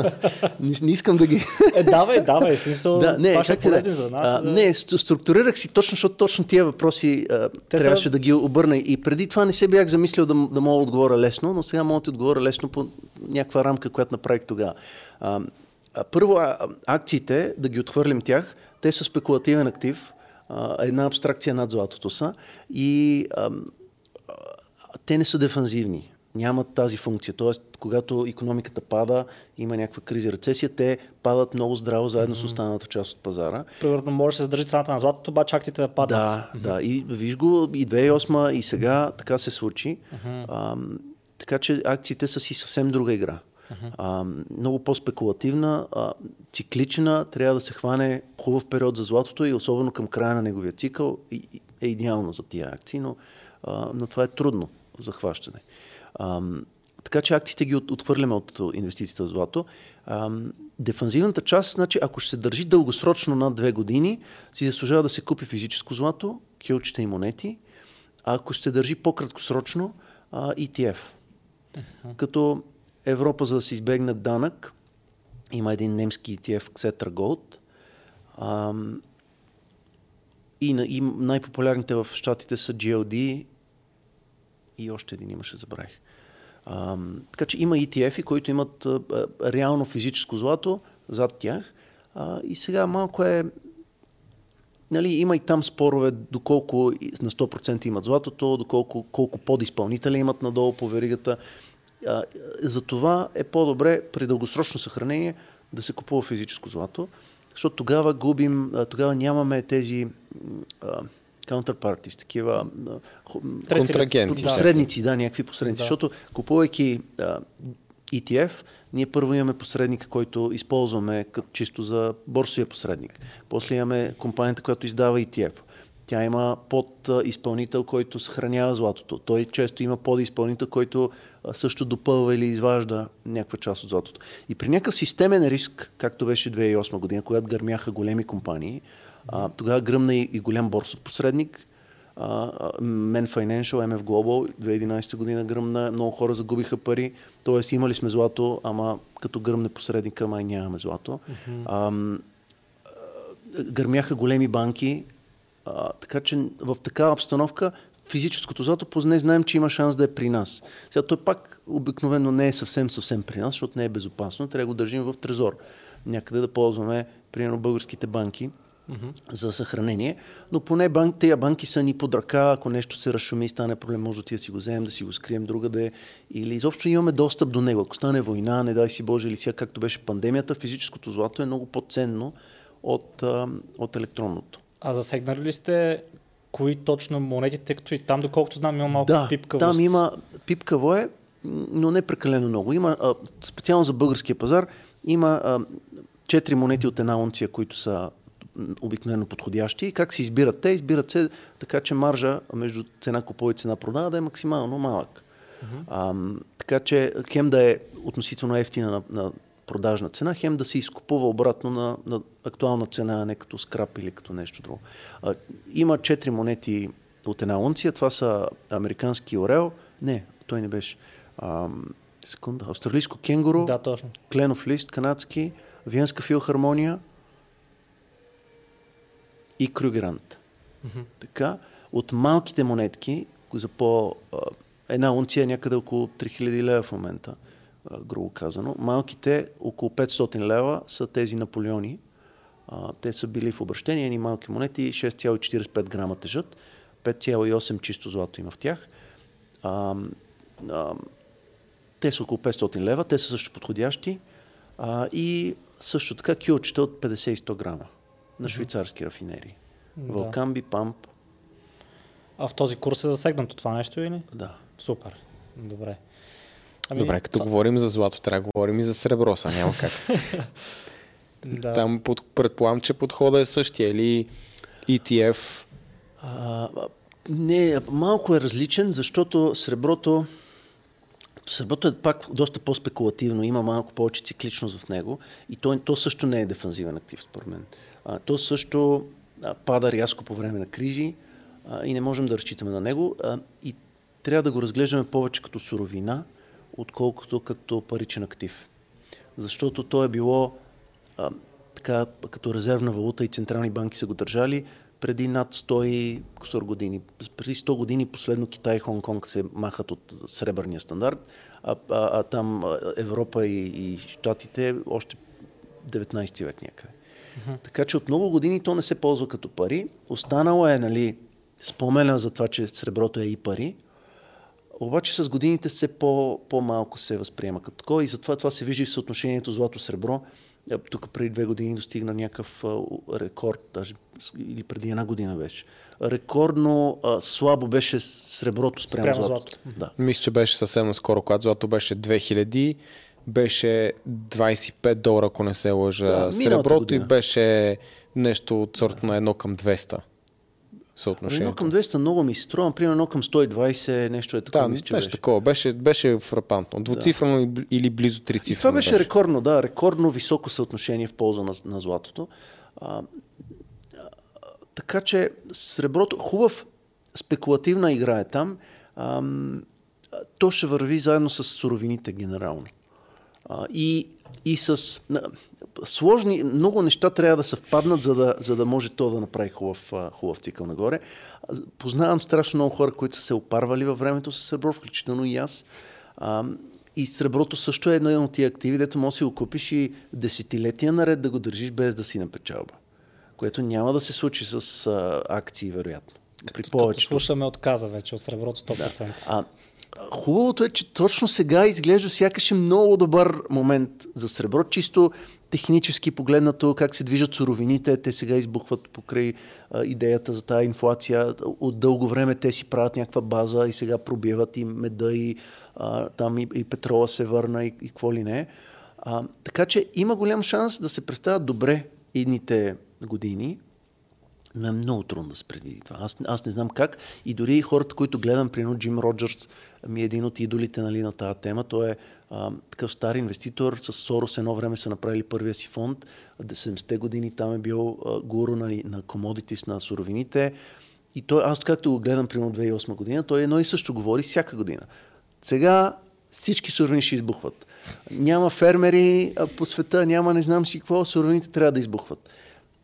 не, не искам да ги... Е, давай, давай, смисъл, Да, не, това ще е да за нас. А, за... Не, структурирах си точно, защото точно тия въпроси а, Те са- трябваше да ги обърна. И преди това не се бях замислил да, да мога да отговоря лесно, но сега мога да ти отговоря лесно по някаква рамка, която направих тогава. А, първо, а, акциите, да ги отхвърлим тях, те са спекулативен актив, а, една абстракция над златото са и а, а, те не са дефанзивни. Нямат тази функция. Тоест, когато економиката пада, има някаква криза, рецесия, те падат много здраво заедно с останалата част от пазара. Примерно може да се задържи цената на златото, обаче акциите да паднат. Да, да. И виж го, и 2008 и сега така се случи. А, така че акциите са си съвсем друга игра. А, много по-спекулативна, а, циклична, трябва да се хване хубав период за златото и особено към края на неговия цикъл и, е идеално за тия акции, но, а, но това е трудно за хващане. А, така че акциите ги от, отхвърляме от инвестициите в злато. А, дефанзивната част, значи, ако ще се държи дългосрочно над две години, си заслужава да се купи физическо злато, килчета и монети, а ако ще се държи по-краткосрочно, а, ETF. Като Европа, за да се избегне данък, има един немски ETF, Xetra Gold. Ам, и, на- и най-популярните в щатите са GLD и още един имаше, забравих. Ам, така че има ETF-и, които имат а, а, реално физическо злато зад тях. А, и сега малко е... Нали, има и там спорове доколко на 100% имат златото, доколко колко подизпълнители имат надолу по веригата. А, за това е по-добре при дългосрочно съхранение да се купува физическо злато, защото тогава губим, тогава нямаме тези counterparties, такива Контрагенти. посредници, да, някакви посредници. Да. Защото купувайки а, ETF, ние първо имаме посредника, който използваме като чисто за борсовия посредник. После имаме компанията, която издава ETF. Тя има под а, изпълнител, който съхранява златото. Той често има подизпълнител, който също допълва или изважда някаква част от златото. И при някакъв системен риск, както беше 2008 година, когато гърмяха големи компании, а, тогава гръмна и, и голям борсов посредник, Men Financial, MF Global, 2011 година гръмна, много хора загубиха пари, т.е. имали сме злато, ама като гръмне посредника, май нямаме злато. А, гърмяха големи банки, а, така че в такава обстановка физическото злато поне знаем, че има шанс да е при нас. Сега той пак обикновено не е съвсем съвсем при нас, защото не е безопасно, трябва да го държим в трезор. Някъде да ползваме, примерно, българските банки за съхранение, но поне банк, тези банки са ни под ръка, ако нещо се разшуми и стане проблем, може да ти да си го вземем, да си го скрием другаде или изобщо имаме достъп до него. Ако стане война, не дай си Боже, или сега както беше пандемията, физическото злато е много по-ценно от, от електронното. А засегнали ли сте кои точно монети, тъй като и там, доколкото знам, има малко да, пипкавост? там има пипкаво е, но не прекалено много. Има, а, специално за българския пазар, има а, четири монети от една унция, които са обикновено подходящи. И как се избират те? Избират се така, че маржа между цена купува и цена продава да е максимално малък. А, така че хем да е относително ефтина на, на продажна цена, хем да се изкупува обратно на, на актуална цена, а не като скрап или като нещо друго. А, има четири монети от една унция. Това са американски орел. Не, той не беше. А, секунда. Австралийско кенгуру, Да, точно. кленов лист, канадски, Виенска филхармония и Крюгерант. Така, от малките монетки, за по... а, Една унция е някъде около 3000 лева в момента, грубо казано. Малките, около 500 лева, са тези Наполеони. А, те са били в обращение, едни малки монети, 6,45 грама тежат, 5,8 чисто злато има в тях. А, а, те са около 500 лева, те са също подходящи. А, и също така кюлчета от 50 и 100 грама на швейцарски рафинери. Да. Вълкамби, Памп, А в този курс е засегнато това нещо или? да. Супер. Добре. Добре, като това- говорим за злато, трябва да говорим и за сребро, са няма как. Да. Там под, предполагам, че подходът е същия или ETF. А, не, малко е различен, защото среброто, среброто е пак доста по-спекулативно, има малко повече цикличност в него и то, то също не е дефанзивен актив, според мен. А, то също а, пада рязко по време на кризи а, и не можем да разчитаме на него а, и трябва да го разглеждаме повече като суровина, отколкото като паричен актив. Защото то е било а, така, като резервна валута и централни банки са го държали преди над 100 и кусор години. Преди 100 години последно Китай и Хонг-Конг се махат от сребърния стандарт, а, а, а там Европа и, и Штатите още 19 век някъде. Така че от много години то не се ползва като пари. Останало е, нали, спомена за това, че среброто е и пари, обаче с годините все по, по-малко се възприема като такова и затова това се вижда и в съотношението злато-сребро. Е, Тук преди две години достигна някакъв рекорд, даже или преди една година беше. Рекордно а, слабо беше среброто спрямо, Спрямо златото. златото. Да. Мисля, че беше съвсем наскоро, когато злато беше 2000, беше 25 долара, ако не се лъжа. Да, Среброто и беше нещо от сорта на едно към 200 Едно съотношението. към 200 много ми се струва, примерно едно към 120, нещо е такова. Да, мисля, че беше беше. такова. Беше, беше фрапантно. Двуцифрено да. или близо И трицифрено. това беше рекордно, да, рекордно високо съотношение в полза на, на златото. А, а, така че среброто, хубав спекулативна игра е там. Ам, а, то ще върви заедно с суровините генерално. А, и, и с сложни, много неща трябва да съвпаднат, за да, за да може то да направи хубав, хубав цикъл нагоре. Познавам страшно много хора, които са се опарвали във времето с сребро, включително и аз. А, и среброто също е една от тия активи, дето може да си го купиш и десетилетия наред да го държиш без да си на печалба. Което няма да се случи с а, акции, вероятно. При Като повечето. слушаме отказа вече от среброто 100%. А, Хубавото е, че точно сега изглежда сякаш е много добър момент за сребро. Чисто технически погледнато как се движат суровините, те сега избухват покрай а, идеята за тази инфлация. От дълго време те си правят някаква база и сега пробиват и меда и а, там и, и петрола се върна и, и какво ли не. А, така че има голям шанс да се представят добре идните години, но е много трудно да се предвиди това. Аз, аз не знам как. И дори хората, които гледам, примерно Джим Роджерс, ми е един от идолите нали, на тази тема. Той е а, такъв стар инвеститор. С Сорос едно време са направили първия си фонд. 70-те години там е бил а, гуру на, на commodities, на суровините. И той, аз както го гледам, примерно 2008 година, той едно и също говори всяка година. Сега всички суровини ще избухват. Няма фермери по света, няма не знам си какво, суровините трябва да избухват.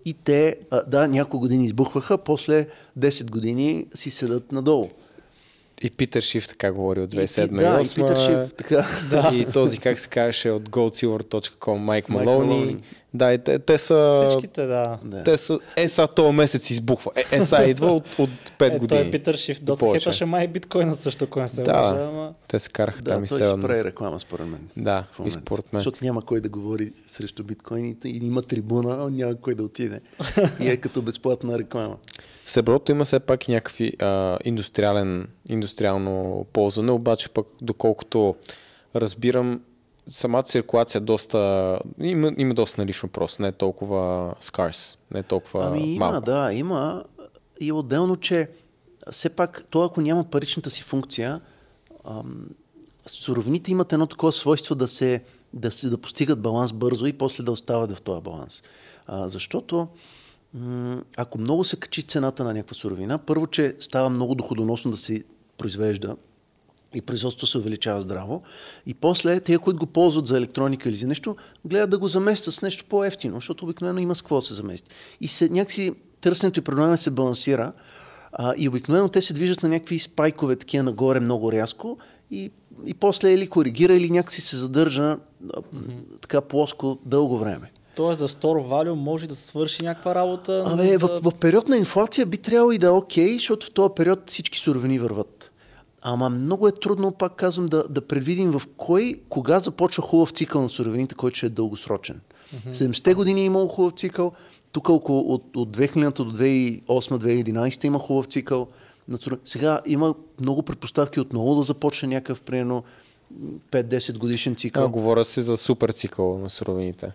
И те, да, няколко години избухваха, после 10 години си седат надолу. И Питър Шиф така говори от 2007 и, да, и Питър Шиф, така. Да. И този, как се казваше, от goldsilver.com, Майк Малони. Да, и те, те са... Всичките, да. Те са... Е, са този месец избухва. Е, е са идва от, от 5 е, години. Той Питър Шиф доста хепаше май биткоина също, ако не се да, лъжа, ама... те се караха да, там и се Да, прави реклама според мен. Да, и според мен. Защото няма кой да говори срещу биткоините и има трибуна, няма кой да отиде. и е като безплатна реклама. Среброто има все пак някакви а, индустриален, индустриално ползване, обаче пък доколкото разбирам, самата циркулация доста, има, има доста налично просто, не е толкова скарс, не е толкова ами има, малко. да, има и отделно, че все пак, то ако няма паричната си функция, ам, суровините имат едно такова свойство да се, да се да постигат баланс бързо и после да остават в този баланс. А, защото ако много се качи цената на някаква суровина, първо, че става много доходоносно да се произвежда и производството се увеличава здраво. И после те, които го ползват за електроника или за нещо, гледат да го заместят с нещо по-ефтино, защото обикновено има с какво да се замести. И се, някакси търсенето и предлагане се балансира а, и обикновено те се движат на някакви спайкове, такива нагоре много рязко и, и после или коригира, или някакси се задържа mm-hmm. така плоско дълго време. Тоест за store value може да свърши някаква работа. Абе, за... в, в период на инфлация би трябвало и да е окей, okay, защото в този период всички суровини върват. Ама много е трудно, пак казвам, да, да предвидим в кой, кога започва хубав цикъл на суровините, който ще е дългосрочен. Mm-hmm. 70-те години е имало хубав цикъл, тук около от, от 2000 до 2008-2011 има хубав цикъл. Сега има много предпоставки отново да започне някакъв, примерно, 5-10 годишен цикъл. А, говоря се за супер цикъл на суровините.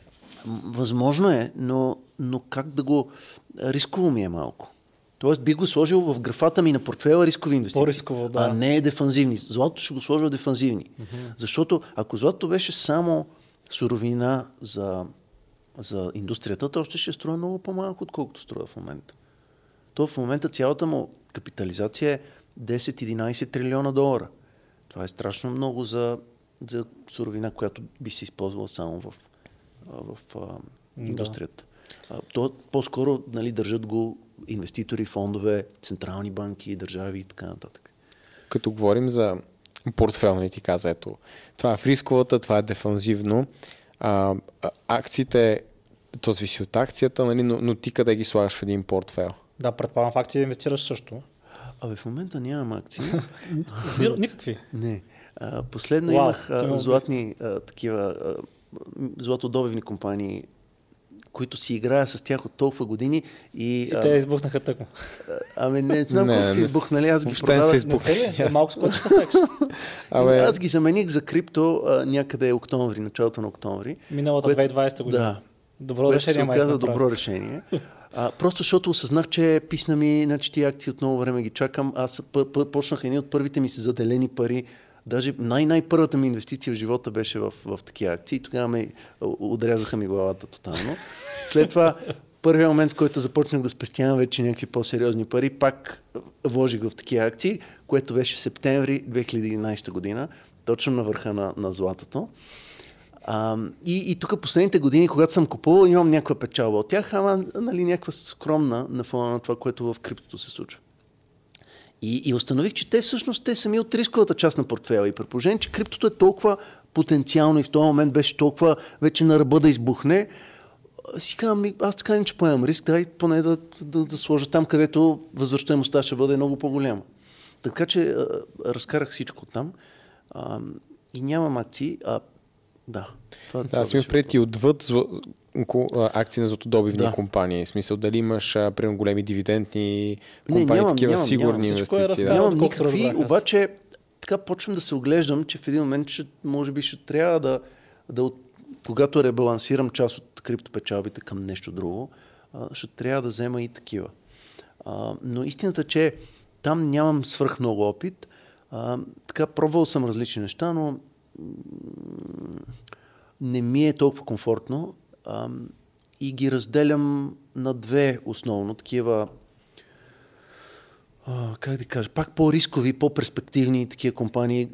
Възможно е, но, но как да го... Рисково ми е малко. Тоест би го сложил в графата ми на портфела рискови инвестиции. По-рисково, да. А не дефанзивни. Златото ще го сложа в дефанзивни. Mm-hmm. Защото ако златото беше само суровина за, за индустрията, то още ще струва много по-малко, отколкото струва в момента. То в момента цялата му капитализация е 10-11 трилиона долара. Това е страшно много за, за суровина, която би се използвала само в в а, индустрията. Да. то по-скоро нали, държат го инвеститори, фондове, централни банки, държави и така нататък. Като говорим за портфел, нали ти каза, ето, това е в рисковата, това е дефанзивно. А, акциите, то зависи от акцията, нали, но, но ти къде ги слагаш в един портфел? Да, предполагам в акции инвестираш също. Абе, в момента нямам акции. Зиро, никакви? Не. А, последно Wow, имах а, златни а, такива а, златодобивни компании, които си играя с тях от толкова години. И, и те избухнаха тъкмо. Ами не знам не, колко си избухнали, аз ги продавах. Не избухнали, е, малко скочиха секс. Абе... Аз ги замених за крипто а, някъде октомври, началото на октомври. Миналата което, 2020 година. Да. Добро решение, май каза добро решение. А, просто защото осъзнах, че писна ми, значи тия акции от много време ги чакам. Аз почнах едни от първите ми си заделени пари Даже най-най-първата ми инвестиция в живота беше в, в такива акции. Тогава ме отрязаха ми главата тотално. След това, първият момент, в който започнах да спестявам вече някакви по-сериозни пари, пак вложих в такива акции, което беше септември 2011 година, точно на върха на, на златото. А, и, и тук последните години, когато съм купувал, имам някаква печалба от тях, ама нали, някаква скромна на фона на това, което в криптото се случва. И, и установих, че те всъщност те сами от рисковата част на портфела. И предположение, че криптото е толкова потенциално и в този момент беше толкова вече на ръба да избухне, си казвам, аз така не че поемам риск, дай поне да, да, да сложа там, където възвръщаемостта ще бъде много по-голяма. така че а, разкарах всичко там а, и нямам акции. А, да. Това, да, аз имам преди отвъд зло, акции на златодобивни да. компании. В смисъл, дали имаш, примерно, големи дивидендни компании, не, нямам, такива нямам, сигурни нямам, инвестиции. Е да. Нямам никакви, обаче така почвам да се оглеждам, че в един момент, ще, може би, ще трябва да, да от, когато ребалансирам част от криптопечалбите към нещо друго, ще трябва да взема и такива. Но истината, че там нямам свръх много опит. Така, пробвал съм различни неща, но не ми е толкова комфортно а, и ги разделям на две основно, такива а, как да кажа, пак по-рискови, по-перспективни такива компании,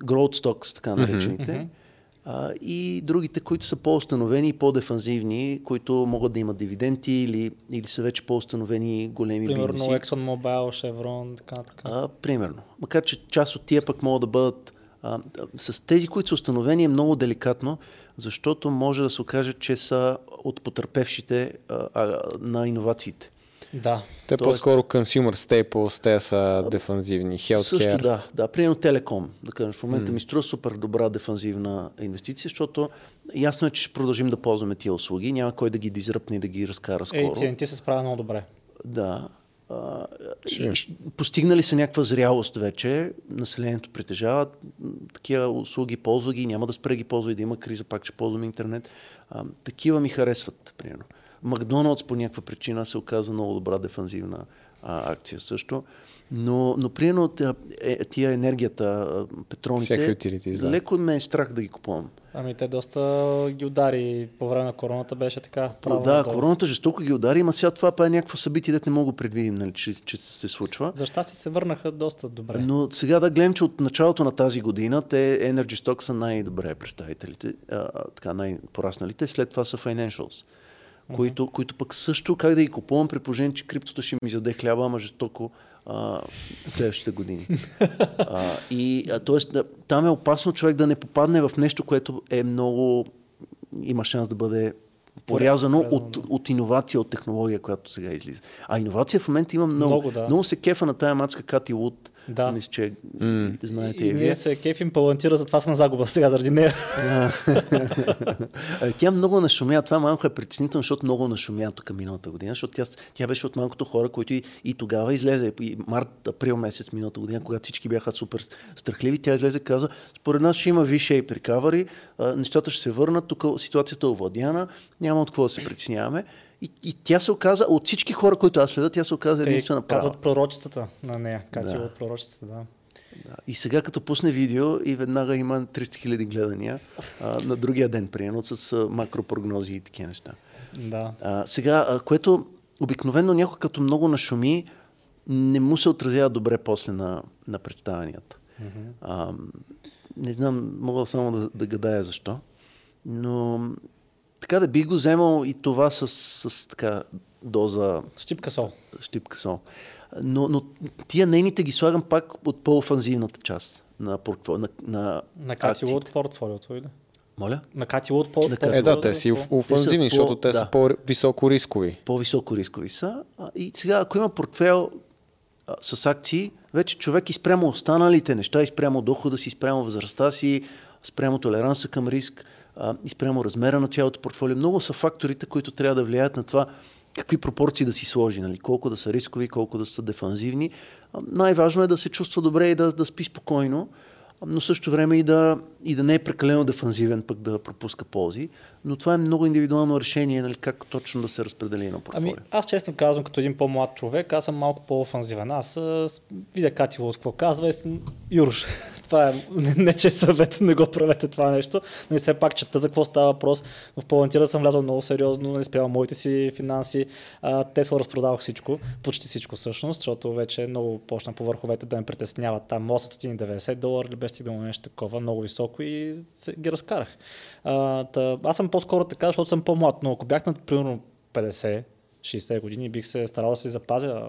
growth stocks, така наречените. Mm-hmm. А, и другите, които са по-установени и по-дефанзивни, които могат да имат дивиденти или, или са вече по-установени големи примерно бизнеси. Примерно ExxonMobil, Chevron, така, така. А, примерно. Макар, че част от тия пък могат да бъдат а, с тези, които са установени е много деликатно, защото може да се окаже, че са от потърпевшите а, а, на иновациите. Да. Те Тоест, по-скоро consumer staples, те са дефанзивни, healthcare. Също да, да. Примерно телеком, да кажем, в момента mm. ми струва супер добра дефанзивна инвестиция, защото ясно е, че ще продължим да ползваме тия услуги, няма кой да ги дизръпне и да ги разкара скоро. Ей, ти се справя много добре. Да. А, и, постигнали са някаква зрялост вече, населението притежава такива услуги, ползва ги, няма да спре ги ползва и да има криза, пак ще ползваме интернет. А, такива ми харесват, примерно. Макдоналдс по някаква причина се оказа много добра дефанзивна а, акция също. Но, но примерно тия, е, тия енергията, петролните, да. леко ме е страх да ги купувам. Ами те доста ги удари по време на короната, беше така. Право да, долу. короната жестоко ги удари, ама сега това па е някакво събитие, дете не мога да предвидим, нали, че, че се случва. За щастие се върнаха доста добре. Но сега да гледам, че от началото на тази година те Energy Stock са най-добре представителите, а, така най-порасналите, след това са Financials които, които пък също как да ги купувам при положение, че криптото ще ми заде хляба, ама жестоко а, следващите години. а, и, а, тоест, да, там е опасно човек да не попадне в нещо, което е много, има шанс да бъде порязано от, от иновация, от технология, която сега излиза. А иновация в момента има много. Много, да. много се кефа на тая мацка Кати Луд, да. Мисля, че mm. знаете и, и ние се кефим палантира, затова съм загуба сега заради нея. тя много нашумя. Това малко е притеснително, защото много нашумя тук миналата година, защото тя, тя беше от малкото хора, които и, и тогава излезе, и март, април месец миналата година, когато всички бяха супер страхливи, тя излезе и каза, според нас ще има V-shape recovery, нещата ще се върнат, тук ситуацията е овладяна, няма от какво да се притесняваме. И, и тя се оказа, от всички хора, които аз следа, тя се оказа единствена права. Казват пророчицата на нея. Катя да. от пророчицата, да. Да. И сега като пусне видео и веднага има 300 хиляди гледания а, на другия ден, приемат с а, макропрогнози и такива неща. Да. А, сега, а, което обикновено някой като много нашуми, не му се отразява добре после на, на представянията. Mm-hmm. А, не знам, мога само да, да гадая защо, но така да би го вземал и това с, с така доза... Щипка сол. Щипка сол. Но, но тия нейните ги слагам пак от по-офанзивната част на портфолио. На, на, на Кати от портфолиото или? Моля? На Кати от портфолиото. Е, да, те си офанзивни, защото те да. са по-високо рискови. По-високо рискови са. И сега, ако има портфел а, с акции, вече човек изпрямо останалите неща, изпрямо дохода си, изпрямо възрастта си, спрямо толеранса към риск, а, и спрямо размера на цялото портфолио. Много са факторите, които трябва да влияят на това какви пропорции да си сложи, нали? колко да са рискови, колко да са дефанзивни. най-важно е да се чувства добре и да, да спи спокойно, но също време и да, и да не е прекалено дефанзивен, пък да пропуска ползи. Но това е много индивидуално решение, нали, как точно да се разпредели на портфолио. Ами, аз честно казвам, като един по-млад човек, аз съм малко по-офанзивен. Аз видя Катило какво казва и съм Юруш. Това е не, не че е съвет, не го правете това нещо, но и все пак чета за какво става въпрос. В Палантира съм влязъл много сериозно, не спрямо моите си финанси. А, Тесла разпродавах всичко, почти всичко всъщност, защото вече много почна по върховете да ме притесняват. Там мостът отиде 90 долара или без стигнало нещо такова, много високо и се, ги разкарах. А, та, аз съм по-скоро така, защото съм по-млад, но ако бях на примерно 50, 60 години, бих се старал да си запазя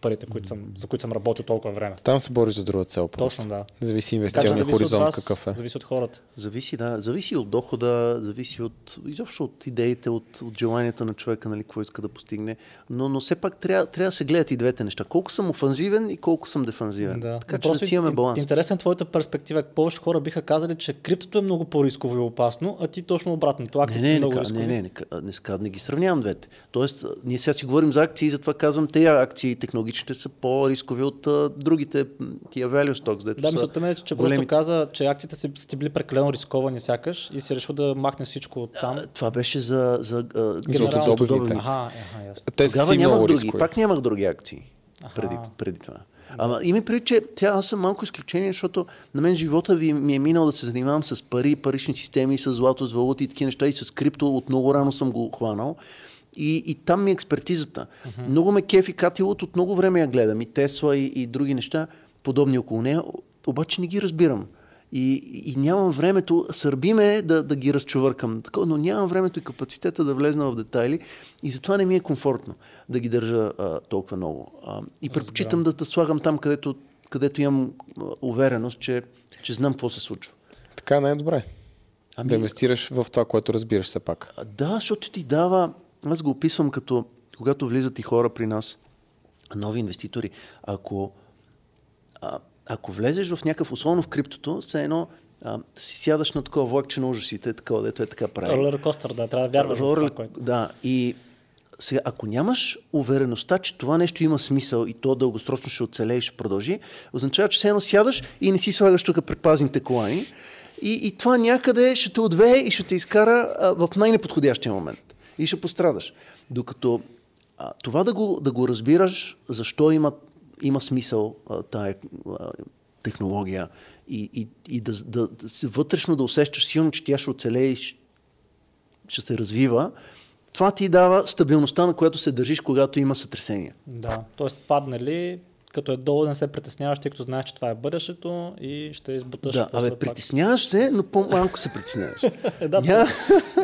парите, които съм, за които съм работил толкова време. Там се бориш за друга цел. Просто. Точно, да. Зависи инвестиционния хоризонт вас, какъв е. Зависи от хората. Зависи, да. Зависи от дохода, зависи от, изобщо от идеите, от, от желанията на човека, нали, какво иска да постигне. Но, но все пак трябва, трябва да се гледат и двете неща. Колко съм офанзивен и колко съм дефанзивен. Да. Така Но че просто да си имаме баланс. Интересна е твоята перспектива. Повече хора биха казали, че криптото е много по-рисково и опасно, а ти точно обратното. Не, Акциите не, са не, много не, рискови. не, не, не, не, не, не ги сравнявам двете. Тоест, ние сега си говорим за акции и затова казвам, тези акции технологичните са по-рискови от а, другите, тия value stocks, дето Да, са мисълта ми е, че големи. просто каза, че акциите са ти били прекалено рисковани сякаш и си решил да махне всичко от там. А, Това беше за, за а, Генерално. златодобивните. Аха, аха, ясно. Те са Тогава нямах други, рискови. пак нямах други акции преди, преди това. Ама има преди, че тя, аз съм малко изключение, защото на мен живота ви, ми е минал да се занимавам с пари, парични системи, с злато, с валути и такива неща и с крипто от много рано съм го хванал. И, и там ми е експертизата. Uh-huh. Много ме кефи катилът, от много време я гледам. И Тесла, и, и други неща, подобни около нея, обаче не ги разбирам. И, и нямам времето, сърби ме да, да ги разчувъркам, но нямам времето и капацитета да влезна в детайли и затова не ми е комфортно да ги държа а, толкова много. А, и предпочитам да, да слагам там, където, където имам а, увереност, че, че знам какво се случва. Така е добре. Ами- Да инвестираш в това, което разбираш все пак. Да, защото ти дава, аз го описвам като, когато влизат и хора при нас, нови инвеститори, ако, а, ако влезеш в някакъв, условно в криптото, все едно а, си сядаш на такова влакче на ужасите, такова, дето е така прави. Ролер костър, да, трябва да вярваш в Ролер- това, което. Да, и сега, ако нямаш увереността, че това нещо има смисъл и то дългосрочно ще оцелее и ще продължи, означава, че все едно сядаш и не си слагаш тук предпазните колани и, и това някъде ще те отвее и ще те изкара а, в най-неподходящия момент и ще пострадаш. Докато а, това да го, да го разбираш, защо има, има смисъл а, технология и, и, и да, да, да, вътрешно да усещаш силно, че тя ще оцелее и ще, ще се развива, това ти дава стабилността, на която се държиш, когато има сътресения. Да, т.е. падне ли, като е долу, не се притесняваш, тъй като знаеш, че това е бъдещето и ще избуташ. да, абе, пак. притесняваш се, но по-малко се притесняваш. Е, да, Ня-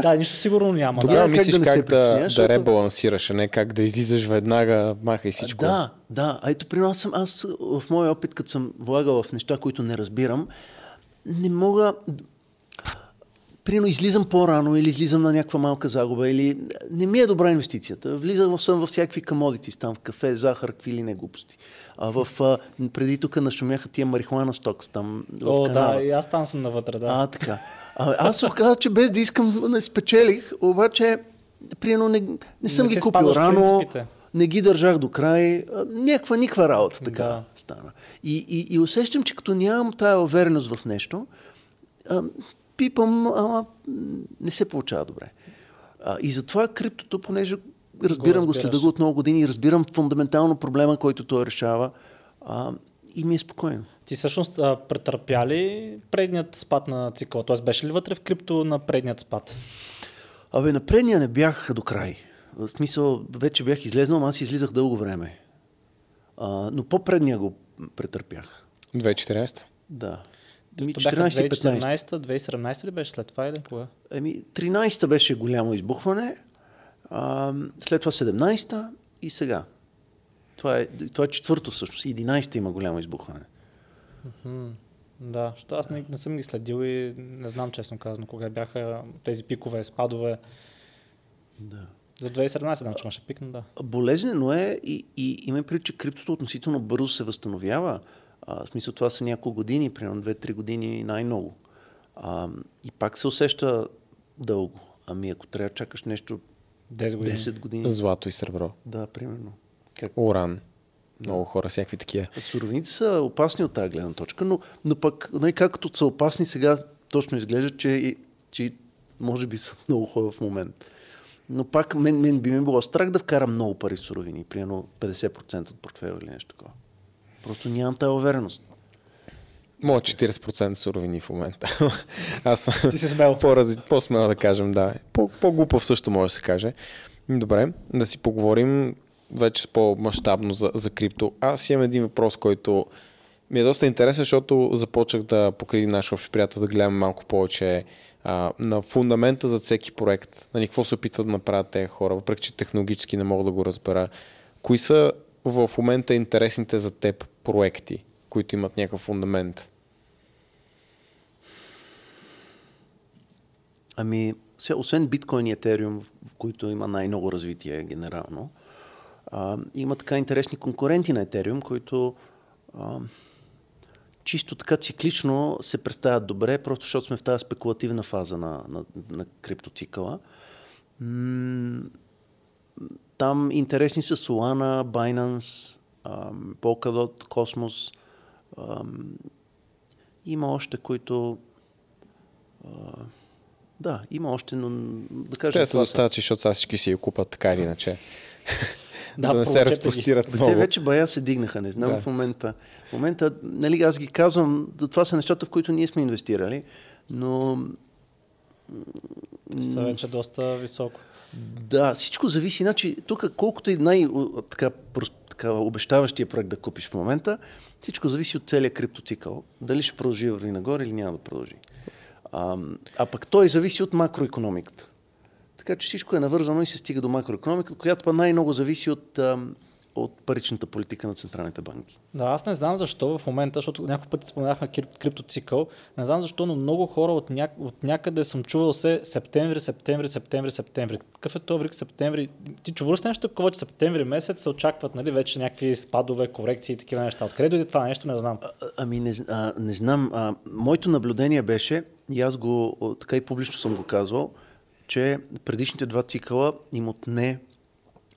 да, нищо сигурно няма. Тогава как мислиш да не се как да, да защото- ребалансираш, а не как да излизаш веднага, махай всичко. Да, да. А ето при нас съм, аз в моя опит, като съм влагал в неща, които не разбирам, не мога... Примерно излизам по-рано или излизам на някаква малка загуба или не ми е добра инвестицията. Влизам съм във всякакви комодити, там в кафе, захар, какви ли не глупости. А в, преди тук нашумяха тия марихуана стокс там в О, Канада. да, и аз там съм навътре, да. А, така. А, аз се оказа, че без да искам не спечелих, обаче, примерно, не, не съм Не ги купил рано, принципите. не ги държах до край, някаква никаква работа така Да. стана. И, и, и усещам, че като нямам тая увереност в нещо, а, пипам, ама не се получава добре. А, и затова криптото, понеже разбирам го, разбираш. следа го от много години, разбирам фундаментално проблема, който той решава, а, и ми е спокойно. Ти всъщност а, претърпя ли предният спад на цикъла? Т.е. беше ли вътре в крипто на предният спад? Абе, на предния не бях до край. В смисъл, вече бях излезнал, аз излизах дълго време. А, но по-предния го претърпях. 2014. Да. Ми, То бяха 14 и 15. 2014, 2017 ли беше след това или кога? Еми, 13-та беше голямо избухване, а, след това 17-та и сега. Това е, това е четвърто всъщност. 11-та има голямо избухване. Да, защото аз не, не съм ги следил и не знам честно казано кога бяха тези пикове, спадове. Да. За 2017 знам, че имаше пик, но да. Болезнено е и, и има преди, че криптото относително бързо се възстановява. А, в смисъл това са няколко години, примерно 2-3 години най-много. А, и пак се усеща дълго. Ами ако трябва да чакаш нещо 10 години. 10 години. Злато и сребро. Да, примерно. Как? Уран. Много хора, всякакви такива. Суровините са опасни от тази гледна точка, но, но пък, най както са опасни сега, точно изглежда, че, че и може би са много хора в момент. Но пак мен, мен би ми било страх да вкарам много пари в суровини, примерно 50% от портфела или нещо такова. Просто нямам тази увереност. Моя 40% суровини в момента. Аз съм Ти си смел. по-рази, по-смел да кажем, да. По- по-глупав също може да се каже. Добре, да си поговорим вече по-масштабно за, за крипто. Аз имам един въпрос, който ми е доста интересен, защото започнах да покрай наш общ приятел да гледам малко повече а, на фундамента за всеки проект. Нали, какво се опитват да направят тези хора, въпреки че технологически не мога да го разбера. Кои са в момента интересните за теб проекти, които имат някакъв фундамент? Ами, сега, освен биткоин и етериум, в които има най-много развитие генерално, а, има така интересни конкуренти на етериум, които а, чисто така циклично се представят добре, просто защото сме в тази спекулативна фаза на, на, на криптоцикъла. М- там интересни са Solana, Binance, ам, Polkadot, Cosmos. Ам, има още, които... А, да, има още, но да кажем... Те са достатъчни, защото сега всички си я купат така или иначе. Да, да, не се ги. разпростират Бе, много. Те вече бая се дигнаха, не знам Да. в момента. В момента, нали, аз ги казвам, това са нещата, в които ние сме инвестирали, но Са вече доста високо. да, всичко зависи. Значи, тук колкото и най- така, така, обещаващия проект да купиш в момента, всичко зависи от целия криптоцикъл. Дали ще продължи върви нагоре или няма да продължи. А, а пък той зависи от макроекономиката. Така че всичко е навързано и се стига до макроекономиката, която па най-много зависи от, от паричната политика на централните банки. Да, аз не знам защо в момента, защото няколко пъти споменахме крип- криптоцикъл, не знам защо, но много хора от, ня... от някъде съм чувал се септември, септември, септември, септември. Какъв е този врик септември? Ти чуваш ли нещо такова, че септември месец се очакват нали, вече някакви спадове, корекции и такива неща? Откъде дойде това нещо, не знам. А, ами не, а, не знам. А, моето наблюдение беше, и аз го така и публично съм го казвал, че предишните два цикъла им отне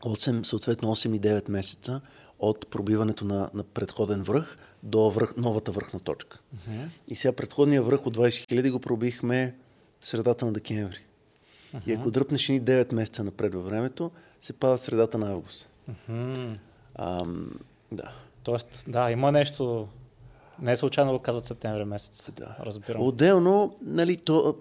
8, съответно 8 и 9 месеца от пробиването на, на предходен връх до връх, новата връхна точка. Uh-huh. И сега предходния връх от 20 000 го пробихме средата на декември. Uh-huh. И ако дръпнеш ни 9 месеца напред във времето, се пада средата на август. Мгм. Ам, да. Тоест, да, има нещо. Не е случайно го казват септември месец. Да. Разбирам. Отделно, нали, то,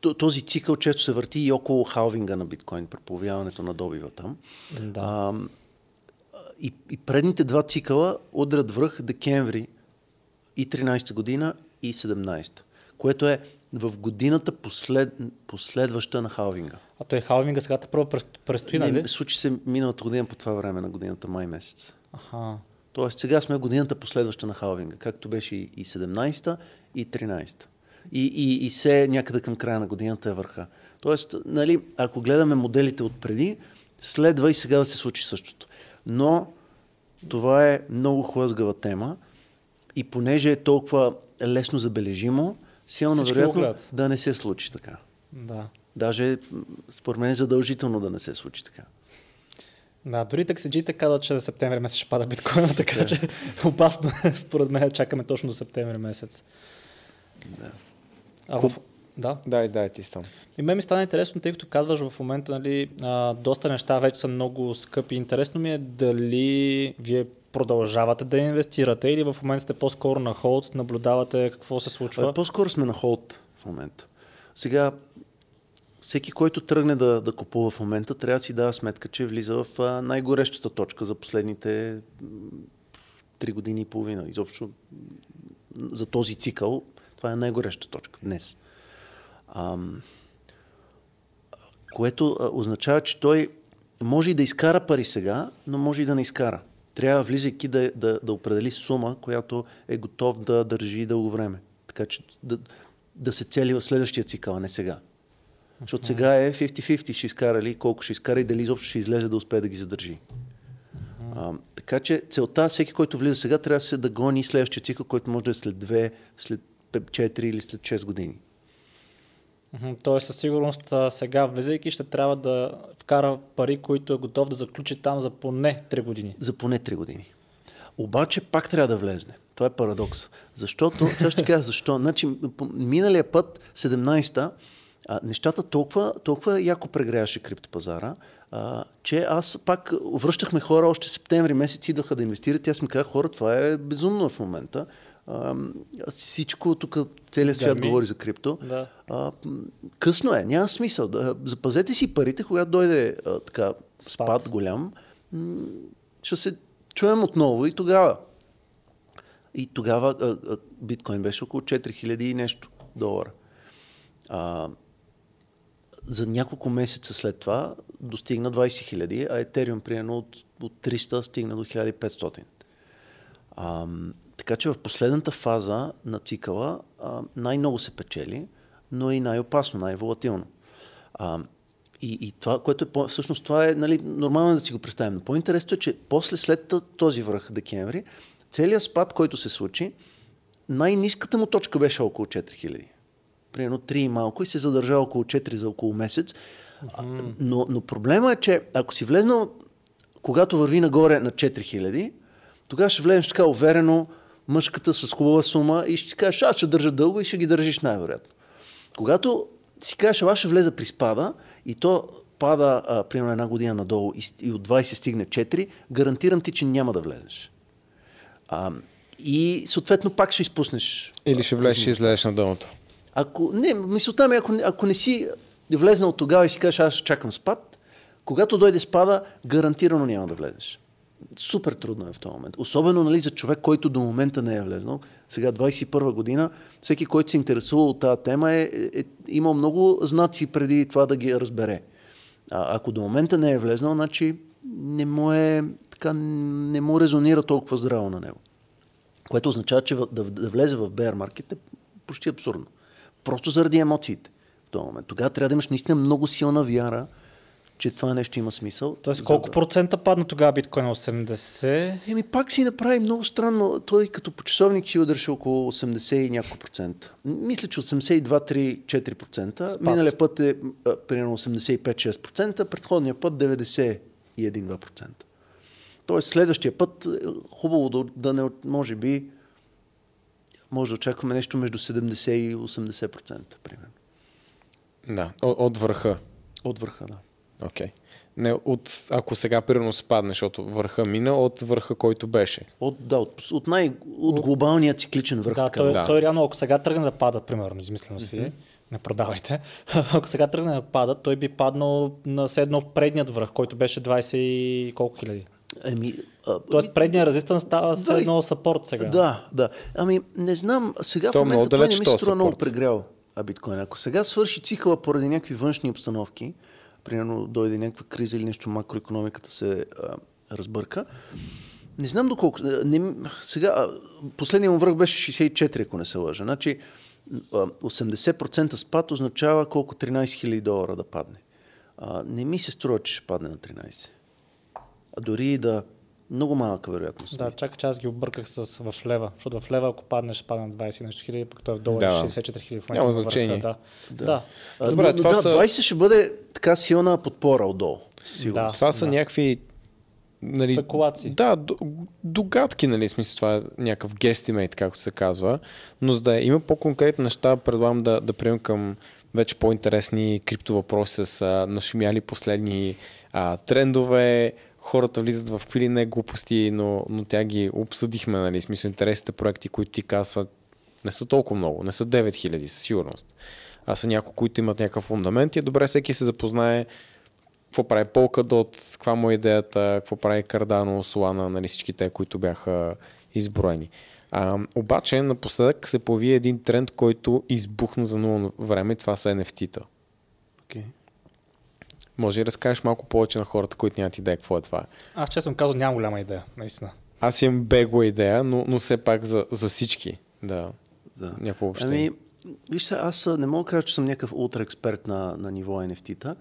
то, този цикъл често се върти и около халвинга на биткоин, преповяването на добива там. Да. А, и, и предните два цикъла удрят връх декември и 13 година и 17 което е в годината послед, последваща на халвинга. А той халвинга сега първо предстои, нали? Случи се миналата година по това време на годината май месец. Аха. Тоест сега сме годината последваща на халвинга, както беше и и 17-та, и 13-та. И, и, и се някъде към края на годината е върха. Тоест, нали, ако гледаме моделите от преди, следва и сега да се случи същото. Но това е много хлъзгава тема и понеже е толкова лесно забележимо, силно го вероятно да не се случи така. Да. Даже според мен е задължително да не се случи така. Да, дори таксиджите казват, че за септември месец ще пада биткоина, така че опасно е според мен да чакаме точно до септември месец. Да. А Куп- в... Да. Дай, дай ти стан. И мен ми стана интересно, тъй като казваш в момента, нали, а, доста неща вече са много скъпи. Интересно ми е дали вие продължавате да инвестирате или в момента сте по-скоро на холд, наблюдавате какво се случва. Абе, По-скоро сме на холд в момента. Сега, всеки, който тръгне да, да купува в момента, трябва да си дава сметка, че влиза в най-горещата точка за последните три години и половина. Изобщо за този цикъл това е най-горещата точка днес. Ам, което означава, че той може и да изкара пари сега, но може и да не изкара. Трябва, влизайки, да, да, да определи сума, която е готов да държи дълго време. Така че да, да се цели в следващия цикъл, а не сега. Защото сега е 50-50, ще изкара ли, колко ще изкара и дали изобщо ще излезе да успее да ги задържи. А, така че целта, всеки, който влиза сега, трябва да се да гони следващия цикъл, който може да е след 2, след 4 или след 6 години. Тоест със сигурност сега, влизайки, ще трябва да вкара пари, които е готов да заключи там за поне 3 години. За поне 3 години. Обаче пак трябва да влезне. Това е парадокс. Защото, сега ще кажа защо. Значи, миналия път, 17-та, а, нещата толкова, толкова яко прегряваше криптопазара, а, че аз пак връщахме хора още септември месец, идваха да инвестират. И аз ми казах, хора, това е безумно в момента. А, всичко тук, целият свят Гърми. говори за крипто. Да. А, късно е, няма смисъл. Да, запазете си парите, когато дойде а, така Спад. спад, голям. м, Ще се чуем отново и тогава. И тогава а, а, биткоин беше около 4000 и нещо долара. А, за няколко месеца след това достигна 20 хиляди, а Ethereum примерно от, от 300 стигна до 1500. А, така че в последната фаза на цикъла а, най-много се печели, но и най-опасно, най-волатилно. А, и, и това, което е, всъщност това е нали, нормално да си го представим. Но по-интересното е, че после след този връх декември, целият спад, който се случи, най-низката му точка беше около 4000. Примерно 3 и малко и се задържа около 4 за около месец. Mm-hmm. Но, но проблема е, че ако си влезнал, когато върви нагоре на 4000, тогава ще влезеш така уверено, мъжката с хубава сума и ще ти кажеш, аз ще държа дълго и ще ги държиш най-вероятно. Когато си кажеш, аз ще влеза при спада и то пада а, примерно една година надолу и, и от 20 стигне 4, гарантирам ти, че няма да влезеш. А, и съответно пак ще изпуснеш. Или ще влезеш и излезеш на дъното. Ако, не, мисълта ми, ако, ако не си влезнал тогава и си кажеш, аз чакам спад, когато дойде спада, гарантирано няма да влезеш. Супер трудно е в този момент. Особено нали, за човек, който до момента не е влезнал. Сега 21 година, всеки, който се интересува от тази тема, е, е, е имал много знаци преди това да ги разбере. А, ако до момента не е влезнал, значи не му, е, така, не му резонира толкова здраво на него. Което означава, че да, да влезе в bear market е почти абсурдно. Просто заради емоциите в този момент. Тогава трябва да имаш наистина много силна вяра, че това нещо има смисъл. Тоест колко да... процента падна тогава биткоин 80? Еми пак си направи много странно. Той като по часовник си удреше около 80 и няколко процента. Мисля, че 82-3-4%. Спад. Миналия път е а, примерно 85-6%, предходния път 91-2%. Тоест следващия път е хубаво да, да не, може би, може да очакваме нещо между 70 и 80%, примерно. Да, от, от върха. От върха, да. Окей. Okay. Не, от, ако сега примерно спадне, защото върха мина, от върха, който беше. От, да, от, от, най, от глобалния цикличен върх. Да, той, да. той реално, ако сега тръгне да пада, примерно, измислено си, mm-hmm. не продавайте, ако сега тръгне да пада, той би паднал на седно предният връх, който беше 20 и колко хиляди. А, Тоест предния резистън става да, с едно сапорт сега. Да, да. Ами не знам, сега То в момента той не ми се струва много прегрял а биткоин. Ако сега свърши цикъла поради някакви външни обстановки, примерно дойде някаква криза или нещо, макроекономиката се а, разбърка, не знам доколко. Не, сега, последният му връх беше 64, ако не се лъжа. Значи 80% спад означава колко 13 000 долара да падне. А, не ми се струва, че ще падне на 13 а дори и да много малка вероятност. Да, чакай, че аз ги обърках с в лева, защото в лева, ако паднеш, ще падне 20 нещо хиляди, пък той е в долари да. 64 хиляди в момента. Няма значение. Да. да. да. А, Добре, но, това да, са... 20 ще бъде така силна подпора отдолу. Да, това са да. някакви нали, спекулации. Да, догадки, нали, смисъл това е някакъв гестимейт, както се казва, но за да има по-конкретни неща, предлагам да, да приемем към вече по-интересни криптовъпроси с а, нашумяли последни а, трендове, хората влизат в какви не глупости, но, но тя ги обсъдихме, нали, смисъл интересните проекти, които ти казват, не са толкова много, не са 9000 със сигурност, а са някои, които имат някакъв фундамент и е добре всеки се запознае какво прави Polkadot, каква му е идеята, какво прави Cardano, Solana, нали, всички те, които бяха изброени. А, обаче напоследък се появи един тренд, който избухна за много време това са NFT-та. Okay. Може да разкажеш малко повече на хората, които нямат идея какво е това. Аз честно казвам нямам голяма идея, наистина. Аз имам бегла идея, но, но все пак за, за всички. Да. да. Някакво общение. Ами, виж аз не мога да кажа, че съм някакъв ултра експерт на, на ниво NFT-та.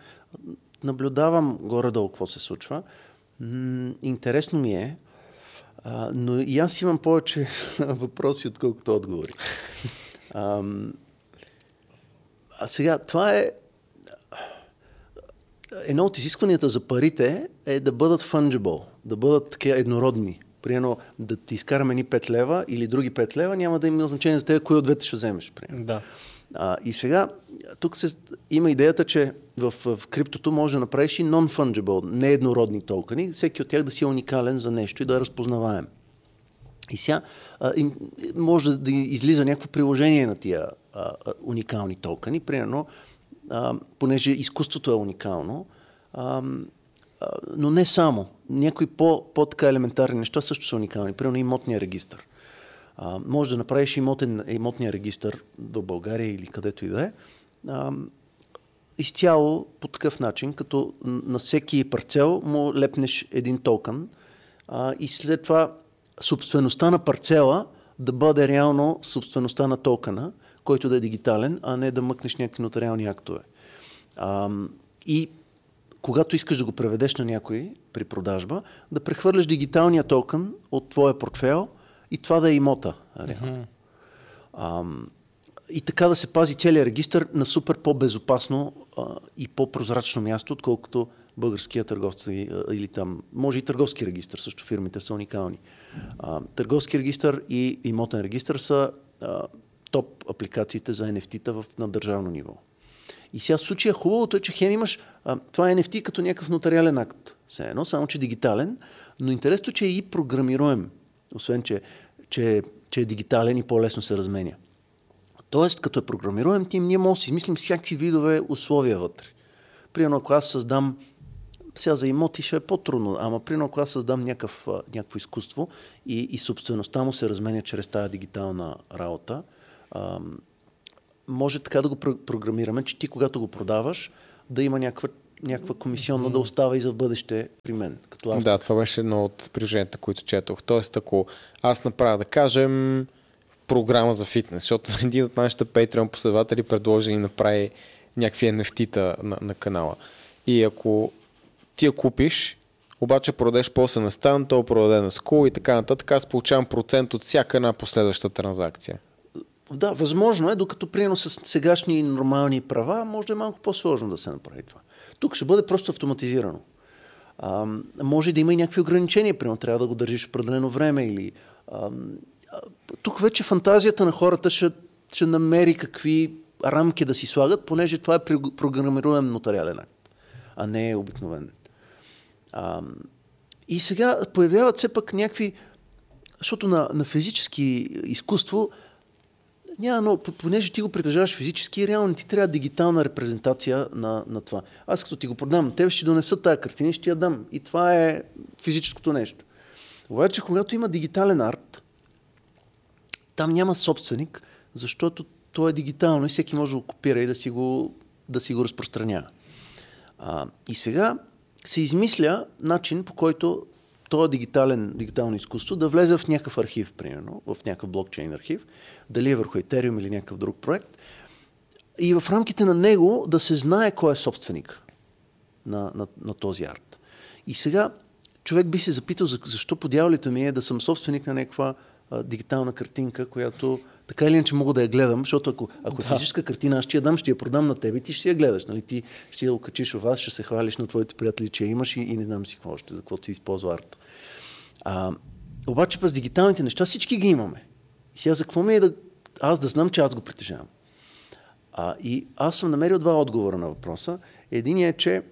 Наблюдавам горе-долу какво се случва. М- интересно ми е, а, но и аз имам повече въпроси, отколкото отговори. а, а сега, това е едно от изискванията за парите е да бъдат fungible, да бъдат такива еднородни. Примерно да ти изкараме ни 5 лева или други 5 лева, няма да има значение за теб, кой от двете ще вземеш. Примерно. Да. А, и сега, тук се, има идеята, че в, в криптото може да направиш и non-fungible, нееднородни токени, всеки от тях да си е уникален за нещо и да е разпознаваем. И сега а, и, може да излиза някакво приложение на тия а, а, уникални токени. Примерно, понеже изкуството е уникално, а, а, но не само. Някои по, по-така елементарни неща също са уникални. Примерно имотния регистр. А, може да направиш имотен, имотния регистр до България или където и да е. А, изцяло по такъв начин, като на всеки парцел му лепнеш един токен а, и след това собствеността на парцела да бъде реално собствеността на токена, който да е дигитален, а не да мъкнеш някакви нотариални актове. А, и когато искаш да го преведеш на някой при продажба, да прехвърляш дигиталния токен от твоя портфел и това да е имота. Mm-hmm. И така да се пази целият регистр на супер по-безопасно а, и по-прозрачно място, отколкото българския търговски или там, може и търговски регистр, също фирмите са уникални. А, търговски регистр и имотен регистр са а, топ апликациите за NFT-та в, на държавно ниво. И сега в случая хубавото е, че хем имаш а, това е NFT като някакъв нотариален акт. Все едно, само че дигитален, но интересното, че е и програмируем, освен че, че, че е дигитален и по-лесно се разменя. Тоест, като е програмируем тим, ние можем да си измислим всякакви видове условия вътре. Примерно, ако аз създам сега за имоти ще е по-трудно, ама примерно ако аз създам някакъв, някакво изкуство и, и собствеността му се разменя чрез тази дигитална работа, а, може така да го програмираме, че ти когато го продаваш, да има някаква, някаква комисионна mm-hmm. да остава и за бъдеще при мен. Като автор. Да, това беше едно от приложенията, които четох. Тоест, ако аз направя, да кажем, програма за фитнес, защото един от нашите Patreon последователи предложи да направи някакви NFT-та на, на канала. И ако ти я купиш, обаче продадеш после на стан, то продаде на скул и така нататък, аз получавам процент от всяка една последваща транзакция. Да, възможно е, докато приено с сегашни нормални права, може да е малко по-сложно да се направи това. Тук ще бъде просто автоматизирано. А, може да има и някакви ограничения, примерно трябва да го държиш определено време или... А, тук вече фантазията на хората ще, ще намери какви рамки да си слагат, понеже това е програмируем нотариален акт, а не е обикновен. А, и сега появяват все пък някакви, защото на, на физически изкуство няма, но понеже ти го притежаваш физически, реално ти трябва дигитална репрезентация на, на това. Аз като ти го продам, тебе ще донеса тази картина и ще я дам. И това е физическото нещо. Обаче, когато има дигитален арт, там няма собственик, защото то е дигитално и всеки може да го копира и да си го, да си го разпространява. А, и сега се измисля начин, по който това дигитален, дигитално изкуство да влезе в някакъв архив, примерно, в някакъв блокчейн архив, дали е върху Ethereum или някакъв друг проект, и в рамките на него да се знае кой е собственик на, на, на този арт. И сега човек би се запитал защо по дяволите ми е да съм собственик на някаква а, дигитална картинка, която така или иначе мога да я гледам, защото ако, ако да. физическа картина, аз ще я дам, ще я продам на теб и ти ще я гледаш. Нали? Ти ще я окачиш в вас, ще се хвалиш на твоите приятели, че я имаш и, и не знам си какво още, за какво си използва арт. А, обаче през дигиталните неща всички ги имаме. И сега за какво ми е да аз да знам, че аз го притежавам? А, и аз съм намерил два отговора на въпроса. Единият е, че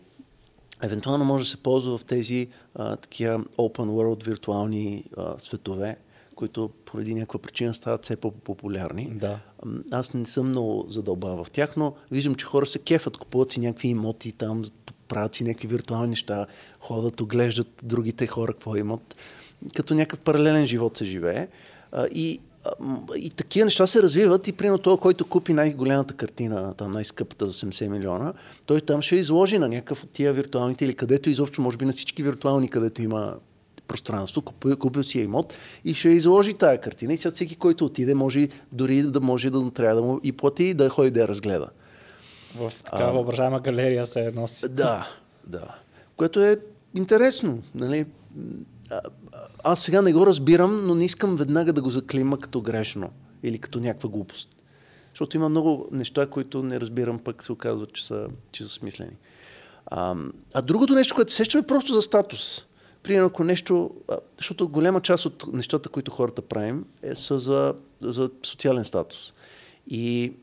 евентуално може да се ползва в тези а, такива open world виртуални а, светове, които поради някаква причина стават все по-популярни. Да. Аз не съм много задълбава в тях, но виждам, че хора се кефат, купуват си някакви имоти там, правят си някакви виртуални неща, ходят, оглеждат другите хора какво имат. Като някакъв паралелен живот се живее. И, и такива неща се развиват и примерно това, който купи най-голямата картина, там най-скъпата за 70 милиона, той там ще изложи на някакъв от тия виртуалните или където изобщо, може би на всички виртуални, където има пространство, купил, купил си имот и ще изложи тая картина и сега всеки, който отиде, може дори да може да трябва да му и плати и да ходи да я разгледа. В такава въображаема галерия се носи. Да, да. Което е интересно. Нали? Аз сега не го разбирам, но не искам веднага да го заклима като грешно или като някаква глупост. Защото има много неща, които не разбирам, пък се оказва, че са, че са смислени. А, а другото нещо, което се сещаме е просто за статус. Примерно, ако нещо, защото голяма част от нещата, които хората правим, е, са за, за социален статус. И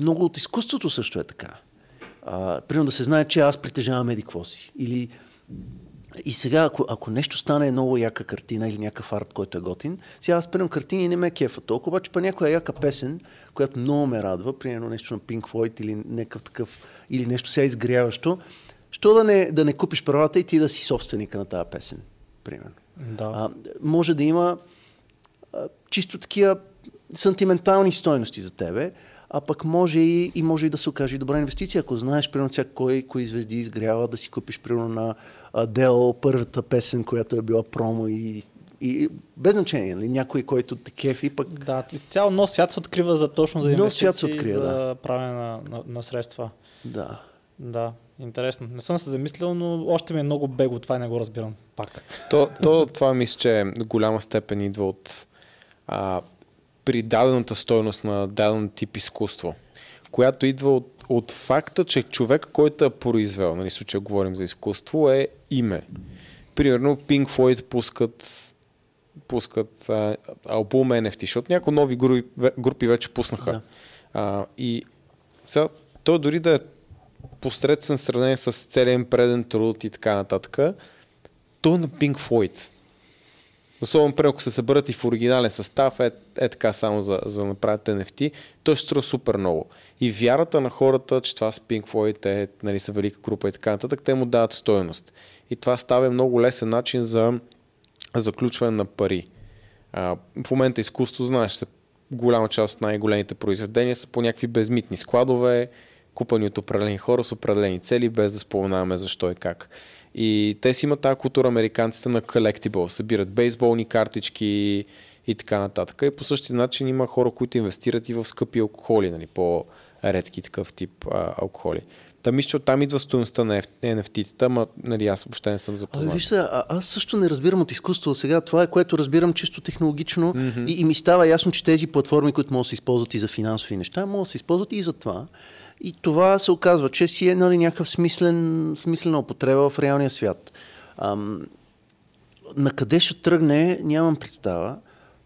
много от изкуството също е така. А, примерно да се знае, че аз притежавам еди. Или и сега, ако, ако нещо стане много яка картина или някакъв арт, който е готин, сега аз приемам картини и не ме кефа толкова, обаче па някоя яка песен, която много ме радва, примерно нещо на Pink Floyd или някакъв такъв, или нещо сега изгряващо, Що да не, да не купиш правата и ти да си собственика на тази песен, примерно. Да. А, може да има а, чисто такива сантиментални стойности за тебе, а пък може и, и може и да се окаже добра инвестиция. Ако знаеш, примерно, сега кой, кои звезди изгрява, да си купиш, примерно, на Адел първата песен, която е била промо и, и без значение, нали? някой, който те кефи, пък... Да, цял нов свят се открива за точно за инвестиции, свят се открива, за да. правене на, на, на средства. Да. Да, интересно. Не съм се замислил, но още ми е много бего това и не го разбирам пак. То, то, това мисля, че до голяма степен идва от а, при дадената стойност на даден тип изкуство, която идва от, от факта, че човек, който е произвел, нали, случая говорим за изкуство, е име. Примерно Pink Floyd пускат, пускат а, албум NFT, защото някои нови групи, групи вече пуснаха. Да. А, и сега, то дори да е посредствен сравнение с целият преден труд и така нататък, то е на Pink Floyd. Особено при ако се съберат и в оригинален състав, е, е така само за, за да направят NFT, той ще струва супер много. И вярата на хората, че това с Pink Floyd е, нали, са велика група и така нататък, те му дават стоеност. И това става много лесен начин за заключване на пари. А, в момента изкуство, знаеш, се, голяма част от най-големите произведения са по някакви безмитни складове, купани от определени хора с определени цели, без да споменаваме защо и как. И те си имат тази култура американците на collectible, събират бейсболни картички и така нататък. И по същия начин има хора, които инвестират и в скъпи алкохоли, нали, по-редки такъв тип а, алкохоли. Та мисля, че оттам идва стоеността на NFT-тата, ама нали, аз въобще не съм запознат. виж се, а, аз също не разбирам от изкуство. Сега това е което разбирам чисто технологично mm-hmm. и, и ми става ясно, че тези платформи, които могат да се използват и за финансови неща, могат да се използват и за това. И това се оказва, че си е нали, някакъв смислен, смислена употреба в реалния свят. Ам, на къде ще тръгне, нямам представа.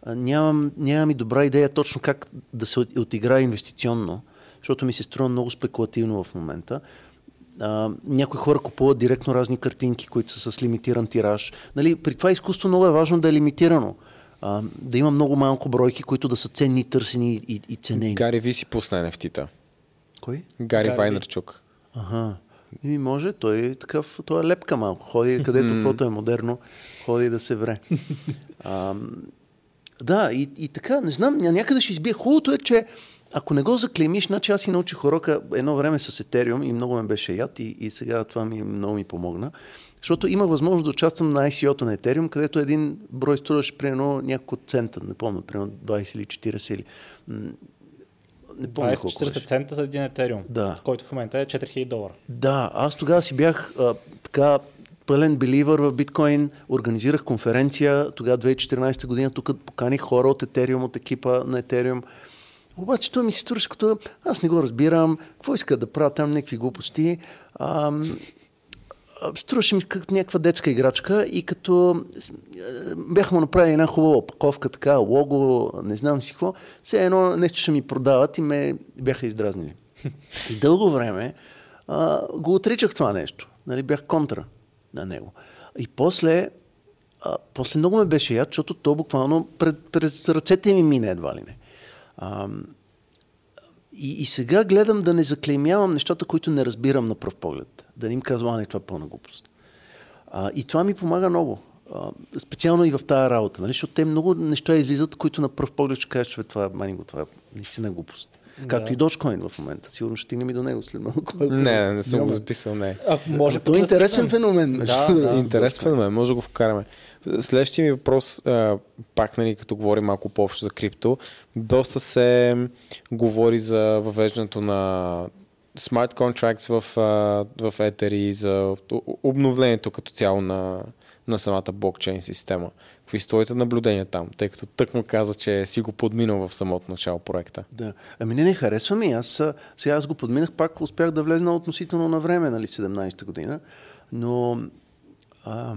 Нямам, нямам и добра идея точно как да се от- отиграе инвестиционно, защото ми се струва много спекулативно в момента. А, някои хора купуват директно разни картинки, които са с лимитиран тираж. Нали, при това изкуство много е важно да е лимитирано. А, да има много малко бройки, които да са ценни, търсени и, и ценени. Гари Ви си пусна NFT-та. Кой? Gaри Гари. Вайнерчук. Ага. И може, той е такъв, той е лепка малко. Ходи където каквото е модерно, ходи да се вре. А, да, и, и така, не знам, ня- някъде ще избие. Хубавото е, че ако не го заклеймиш, значи аз си научих урока едно време с Ethereum и много ме беше яд и, и сега това ми много ми помогна. Защото има възможност да участвам на ICO-то на Ethereum, където един брой струваше примерно няколко цента, не помня, примерно 20 или 40 или... Не помня колко 20-40 беше. цента за един етериум, Да. който в момента е 4000 долара. Да, аз тогава си бях а, така пълен беливър в биткоин, организирах конференция, тогава 2014 година, тук поканих хора от Ethereum, от екипа на Ethereum. Обаче той ми се струваше като аз не го разбирам, какво иска да правя там някакви глупости. А, струваше ми като някаква детска играчка и като бяха му направили една хубава опаковка, така, лого, не знам си какво, все едно нещо ще ми продават и ме бяха издразнили. И дълго време а, го отричах това нещо. Нали, бях контра на него. И после, а, после много ме беше яд, защото то буквално пред, през ръцете ми мине едва ли не. И, и сега гледам да не заклеймявам нещата, които не разбирам на пръв поглед. Да не им казвам, а не, това е пълна глупост. А, и това ми помага много. А, специално и в тази работа, нали? защото те много неща излизат, които на пръв поглед ще кажеш, че това, манинго, това е наистина глупост. Да. Както и Dogecoin в момента. Сигурно ще стигнем и до него след малко. Не, не, съм го записал, не. А, може Ама той е интересен стигнем. феномен. Да, да. Интересен феномен, може да го вкараме. Следващия ми въпрос, а, пак нали, като говорим малко по-общо за крипто, доста се говори за въвеждането на смарт contracts в, а, в Ether и за обновлението като цяло на, на самата блокчейн система. Какви са твоите наблюдения там? Тъй като тък му каза, че си го подминал в самото начало проекта. Да. Ами не, не харесва ми. Аз сега аз го подминах, пак успях да влезна относително на време, нали, 17-та година. Но а,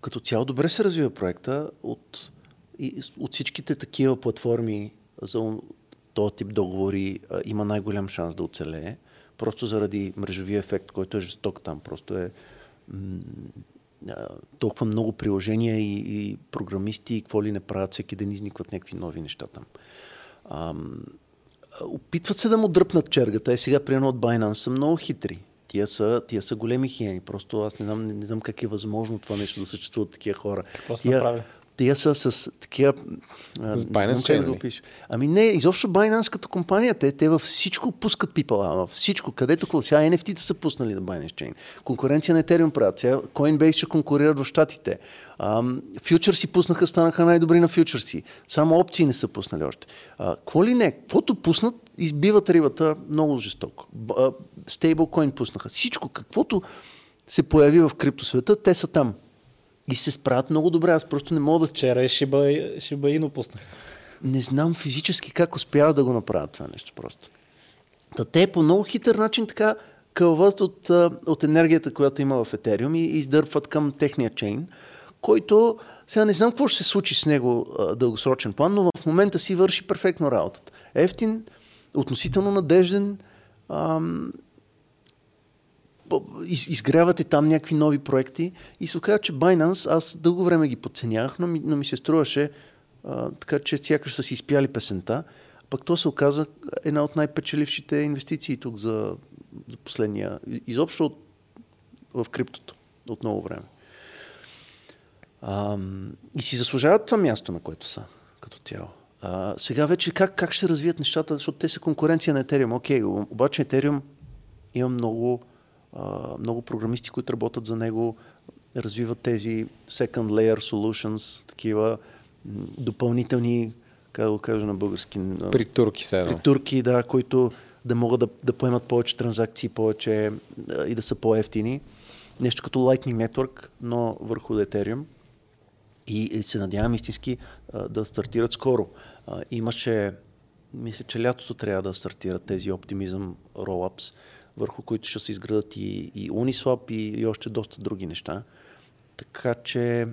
като цяло добре се развива проекта от, и, от всичките такива платформи за този тип договори а, има най-голям шанс да оцелее. Просто заради мрежовия ефект, който е жесток там. Просто е м, толкова много приложения и, и програмисти, и какво ли не правят, всеки ден изникват някакви нови неща там. Ам, а, опитват се да му дръпнат чергата. Е сега, примерно от Binance са много хитри. Тия са, тия са големи хиени. Просто аз не знам, не, не знам как е възможно това нещо да съществуват такива хора. Какво са Тия- направили? Тия са с такива... С Binance да го ли? пиша. Ами не, изобщо Binance като компания, те, те във всичко пускат пипала, във всичко, където какво. Сега NFT-та са пуснали на Binance Chain. Конкуренция на Ethereum правят. Сега Coinbase ще конкурират в Штатите. Фьючерси пуснаха, станаха най-добри на фьючерси. Само опции не са пуснали още. А, какво ли не? Каквото пуснат, избиват рибата много жестоко. Стейблкоин пуснаха. Всичко, каквото се появи в криптосвета, те са там. И се справят много добре. Аз просто не мога да Вчера Shiba, Shiba Inu пуснах. не знам физически как успяват да го направят това нещо просто. Та те по много хитър начин така кълват от, от енергията, която има в Ethereum и издърпват към техния чейн, който сега не знам какво ще се случи с него а, дългосрочен план, но в момента си върши перфектно работата. Ефтин, относително надежден, ам, из, изгрявате там някакви нови проекти и се оказа, че Binance, аз дълго време ги подценявах, но ми, но ми се струваше а, така, че сякаш са си изпяли песента. Пък то се оказа една от най-печелившите инвестиции тук за, за последния, изобщо от, в криптото от много време. А, и си заслужават това място, на което са като цяло. А, сега вече как, как ще развият нещата, защото те са конкуренция на Ethereum. Окей, обаче Ethereum има много, а, много програмисти, които работят за него, развиват тези second layer solutions, такива допълнителни, как да го кажа на български, При турки се едно. при турки, да, които да могат да, да поемат повече транзакции, повече и да са по-ефтини. Нещо като Lightning Network, но върху Ethereum. И, и се надявам истински да стартират скоро. Имаше, мисля, че лятото трябва да стартират тези Optimism Rollups, върху които ще се изградат и, и Uniswap и, и още доста други неща. Така че,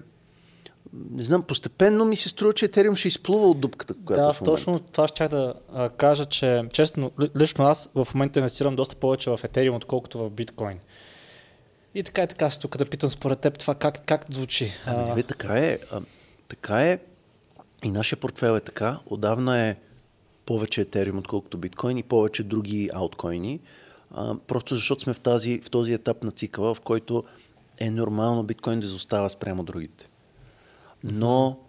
не знам, постепенно ми се струва, че Ethereum ще изплува от дупката, която Да, е аз точно това ще да а, кажа, че честно, ли- лично аз в момента инвестирам доста повече в Ethereum, отколкото в биткоин. И така и така си тук да питам според теб това как, как звучи. Ами, бе, така е. А, така е. И нашия портфел е така. Отдавна е повече Ethereum, отколкото биткоин и повече други ауткоини. Просто защото сме в, тази, в този етап на цикъла, в който е нормално биткоин да изостава спрямо другите. Но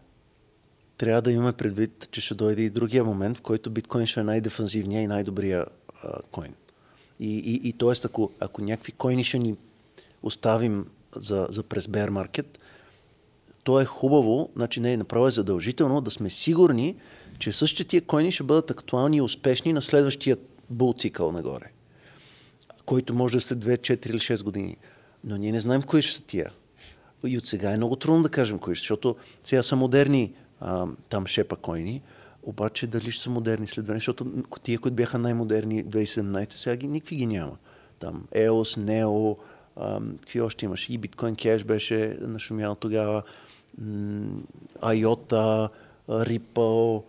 трябва да имаме предвид, че ще дойде и другия момент, в който биткоин ще е най-дефанзивния и най-добрия а, коин. И, и, и т.е. Ако, ако някакви коини ще ни оставим за, за през bear market, то е хубаво, значи не е направо е задължително да сме сигурни, че същите тия коини ще бъдат актуални и успешни на следващия бул цикъл нагоре, който може да след 2, 4 или 6 години. Но ние не знаем кои ще са тия. И от сега е много трудно да кажем кои ще, защото сега са модерни а, там шепа койни, обаче дали ще са модерни след време, защото тия, които бяха най-модерни 2017, сега ги, никакви ги няма. Там EOS, NEO, а, какви още имаш? И Bitcoin Cash беше нашумял тогава, м, IOTA, Ripple,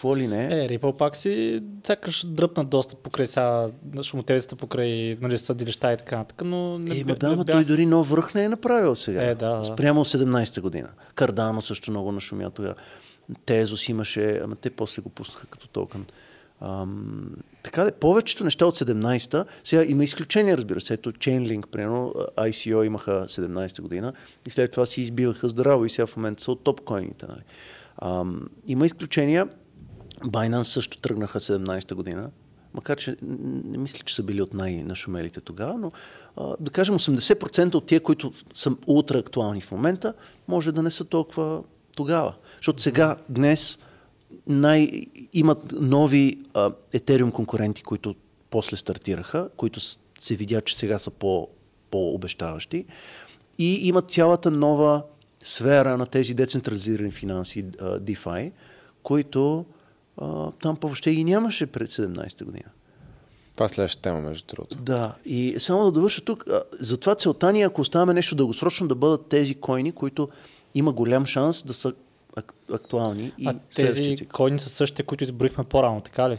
какво ли не. Е, Ripple пак си сякаш дръпна доста покрай сега шумотевицата, покрай нали, съдилища и така нататък, но не, Е, бе- да, не бях- той дори нов връх не е направил сега. Е, да, да. Спрямо 17-та година. Кардано също много нашумя тогава. Тезос имаше, ама те после го пуснаха като токен. Ам, така де, повечето неща от 17-та, сега има изключения, разбира се. Ето Chainlink, примерно, ICO имаха 17-та година и след това си избиваха здраво и сега в момента са от топ койните. Нали. Ам, има изключения. Binance също тръгнаха 17-та година, макар че не мисля, че са били от най-нашумелите тогава, но а, да кажем 80% от тия, които са ултра актуални в момента, може да не са толкова тогава. Защото сега, днес, най- имат нови а, Ethereum конкуренти, които после стартираха, които се видя, че сега са по, по-обещаващи и имат цялата нова сфера на тези децентрализирани финанси, DeFi, които а, там въобще ги нямаше пред 17-та година. Това е следващата тема, между другото. Да, и само да довърша тук, а, затова целта ни, е, ако оставаме нещо дългосрочно, да бъдат тези койни, които има голям шанс да са ак- актуални и А тези койни са същите, които изброихме по-рано, така ли?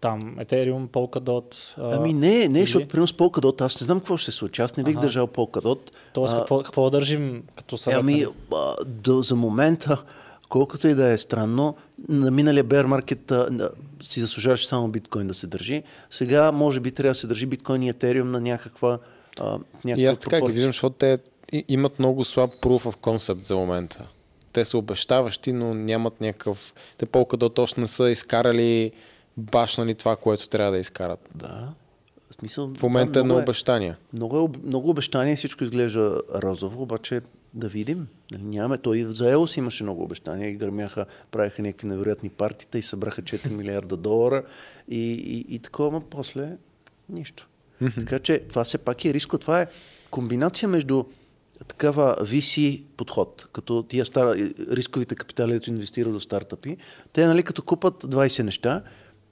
Там Ethereum, Polkadot. а, Ами не, не, или- защото примерно с Polkadot, аз не знам какво ще се случи. Аз не бих Аха. държал Polkadot. Тоест, А, какво, какво държим като съвет? ами, нали? а, до, за момента, колкото и да е странно, на миналия bear market а, си заслужаваше само биткоин да се държи. Сега, може би, трябва да се държи биткоин и етериум на някаква, а, някаква И аз така ги пропорция. виждам, защото те имат много слаб proof of concept за момента. те са обещаващи, но нямат някакъв... Те по-къде точно не са изкарали башнали това, което трябва да изкарат. Да. В, смисъл, В момента да, е на много обещания. Много, е много обещания, всичко изглежда розово, обаче да видим. Нали, Нямаме. Той за Елос имаше много обещания и гърмяха, правиха някакви невероятни партита и събраха 4 милиарда долара и, и, и такова, но после нищо. Така че това все пак е риско. Това е комбинация между такава VC подход, като тия стара, рисковите капитали, които инвестират в стартъпи, те нали, като купат 20 неща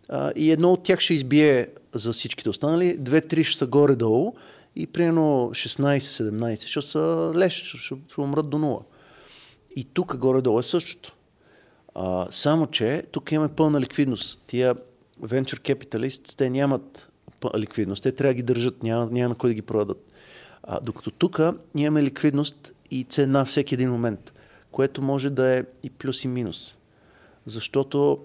а, и едно от тях ще избие за всичките останали, две-три ще са горе-долу и примерно 16-17 ще са леш, ще, ще умрат до нула. И тук горе-долу е същото. А, само, че тук имаме пълна ликвидност. Тия venture capitalists, те нямат ликвидност. Те трябва да ги държат, няма, няма на кой да ги продадат. А, докато тук имаме ликвидност и цена всеки един момент, което може да е и плюс и минус. Защото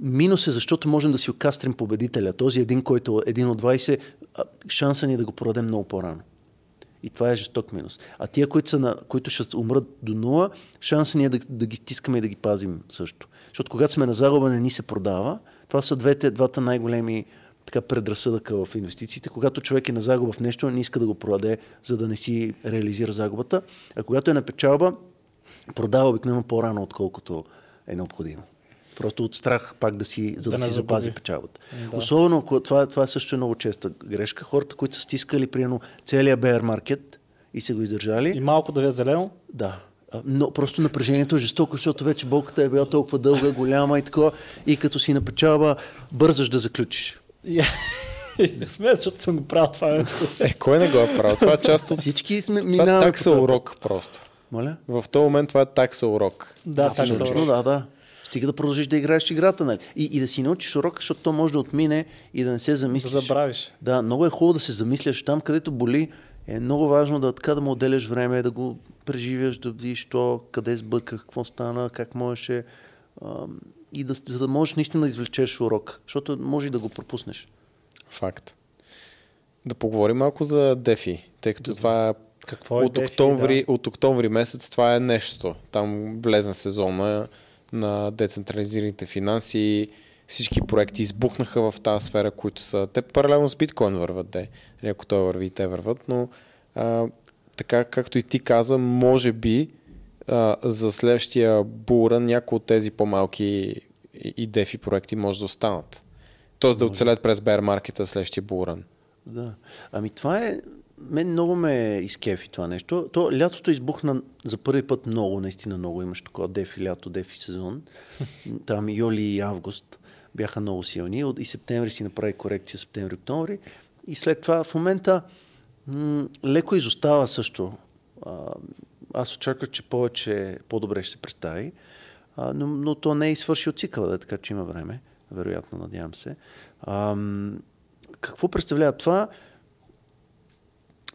Минус е, защото можем да си окастрим победителя. Този един, който е един от 20, а, шанса ни е да го продадем много по-рано. И това е жесток минус. А тия, които, са на, които ще умрат до нула, шанса ни е да, да ги стискаме и да ги пазим също. Защото когато сме на загуба, не ни се продава. Това са двете, двата най-големи така, предразсъдъка в инвестициите. Когато човек е на загуба в нещо, не иска да го продаде, за да не си реализира загубата. А когато е на печалба, продава обикновено по-рано, отколкото е необходимо. Просто от страх пак да си, за да, Да си запази загуби. печалбата. Да. Особено, ако това, това също е много честа грешка. Хората, които са стискали, примерно, целият bear маркет и са го издържали, И малко да ви е зелено. да. Но просто напрежението е жестоко, защото вече болката е била толкова дълга, голяма и така. И като си напечава, бързаш да заключиш. И, и не сме, защото съм го правил това нещо. Е, кой не го е правил? Това е част от... Всички сме Това е минаваме. такса урок просто. Моля? В този момент това е такса урок. Да, научиш, се но да, да. Стига да продължиш да играеш играта, нали? И, и да си научиш урок, защото то може да отмине и да не се Да замислиш. забравиш. Да, много е хубаво да се замисляш там, където боли. Е много важно да така да му отделяш време, да го преживяш, да видиш то, къде сбърках, какво стана, как можеше. ам, и да, за да можеш наистина да извлечеш урок, защото може и да го пропуснеш. Факт. Да поговорим малко за Дефи, тъй като това е Какво е от, DeFi, октомври, от октомври месец това е нещото. Там влезна сезона на децентрализираните финанси. Всички проекти избухнаха в тази сфера, които са... Те паралелно с биткоин върват, де. Ако той върви и те върват, но а, така както и ти каза, може би а, за следващия бура някои от тези по-малки и, и дефи проекти може да останат. Тоест да оцелят през bear маркета следващия буран. Да. Ами това е... Мен много ме изкефи това нещо. То лятото избухна за първи път много, наистина много. Имаш такова дефи лято, дефи сезон. Там юли и август бяха много силни. От- И септември си направи корекция, септември, октомври. И след това в момента м- леко изостава също. А, аз очаквах, че повече, по-добре ще се представи. А, но, но то не е и свършил цикъл, да, така че има време. Вероятно, надявам се. Ам, какво представлява това?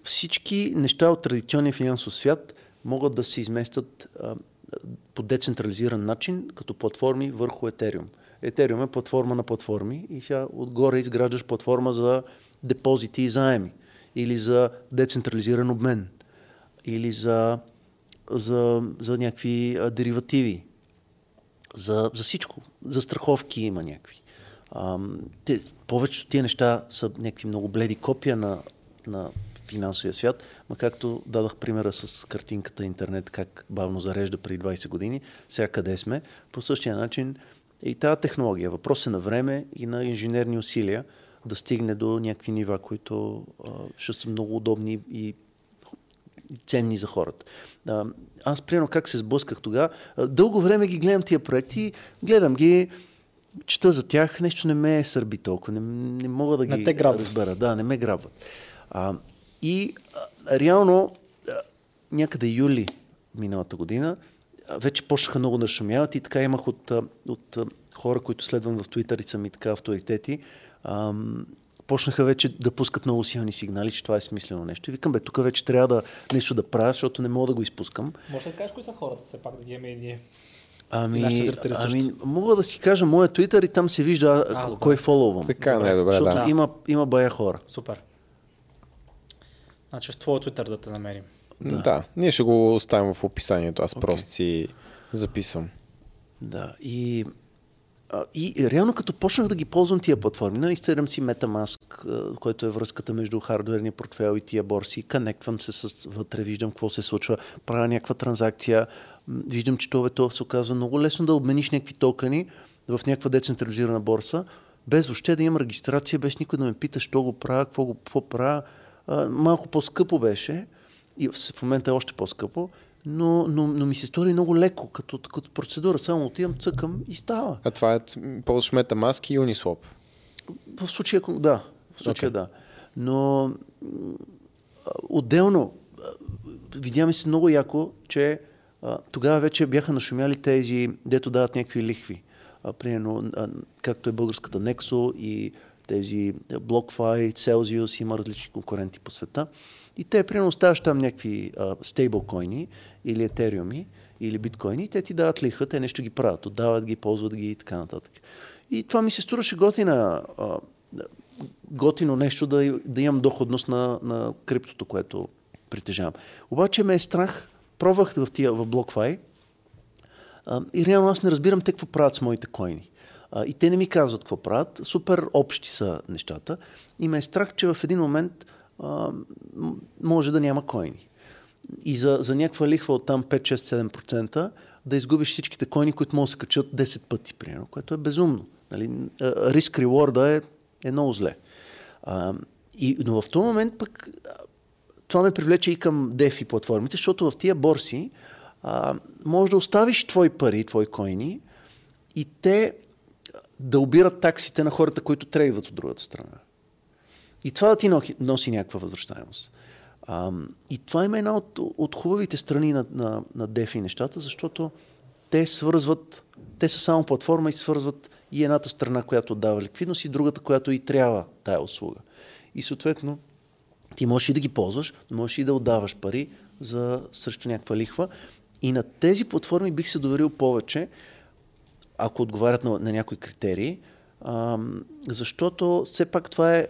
Всички неща от традиционния финансов свят могат да се изместят по децентрализиран начин, като платформи върху Ethereum. Ethereum е платформа на платформи и сега отгоре изграждаш платформа за депозити и заеми или за децентрализиран обмен или за, за, за някакви деривативи за, за всичко. За страховки има някакви. Повечето тия неща са някакви много бледи копия на, на финансовия свят, ма както дадах примера с картинката интернет, как бавно зарежда преди 20 години, сега къде сме, по същия начин и тази технология. Въпрос е на време и на инженерни усилия да стигне до някакви нива, които а, ще са много удобни и ценни за хората. Аз, примерно, как се сблъсках тогава, дълго време ги гледам тия проекти, гледам ги, чета за тях, нещо не ме сърби толкова, не, не мога да Не ги те разбера. Да, не ме грабват. А, и а, реално, а, някъде юли миналата година, а, вече почнаха много да шумяват и така имах от, от а, хора, които следвам в Twitter и са ми така авторитети, ам, почнаха вече да пускат много силни сигнали, че това е смислено нещо. И викам, бе, тук вече трябва да нещо да правя, защото не мога да го изпускам. Може да кажеш кои са хората, все пак да ги имаме и ние. Ами, ами мога да си кажа моя Twitter и там се вижда а, кой фоловам. Така е най-добре, Защото да. има, има бая хора. Супер. Значи в твоя Twitter да те намерим. Да. да. Ние ще го оставим в описанието. Аз okay. просто си записвам. Да. И и реално като почнах да ги ползвам тия платформи, нали, инсталирам си Metamask, който е връзката между хардуерния портфел и тия борси, конектвам се с вътре, виждам какво се случва, правя някаква транзакция, виждам, че това, това се оказва много лесно да обмениш някакви токени в някаква децентрализирана борса, без въобще да имам регистрация, без никой да ме пита, що го правя, какво, го, какво правя. Малко по-скъпо беше и в момента е още по-скъпо, но, но, но ми се стори много леко като, като процедура. Само отивам, цъкам и става. А това е ползваш MetaMask и Uniswap? В случая, да. В случая okay. да. Но отделно видя ми се много яко, че а, тогава вече бяха нашумяли тези, дето дават някакви лихви. А, примерно, а, както е българската Nexo и тези BlockFi, Celsius, има различни конкуренти по света. И те, примерно, оставаш там някакви стейблкоини или етериуми или биткоини те ти дават лихва, те нещо ги правят, отдават ги, ползват ги и така нататък. И това ми се струваше готина, готино нещо да, да имам доходност на, на криптото, което притежавам. Обаче ме е страх, пробвах в тия в BlockFi и реално аз не разбирам те какво правят с моите коини. А, и те не ми казват какво правят. Супер общи са нещата. И ме е страх, че в един момент а, може да няма койни. И за, за някаква лихва от там 5-6-7% да изгубиш всичките койни, които могат да се качат 10 пъти, примерно, което е безумно. Нали? Риск реворда е, е много зле. А, и, но в този момент пък това ме привлече и към DeFi платформите, защото в тия борси а, може да оставиш твои пари, твои койни и те да обират таксите на хората, които трейдват от другата страна. И това да ти носи някаква възвръщаемост. А, и това има една от, от хубавите страни на, на, на DeFi нещата, защото те свързват, те са само платформа и свързват и едната страна, която дава ликвидност и другата, която и трябва тая услуга. И съответно, ти можеш и да ги ползваш, можеш и да отдаваш пари за срещу някаква лихва. И на тези платформи бих се доверил повече, ако отговарят на, на някои критерии, а, защото все пак това е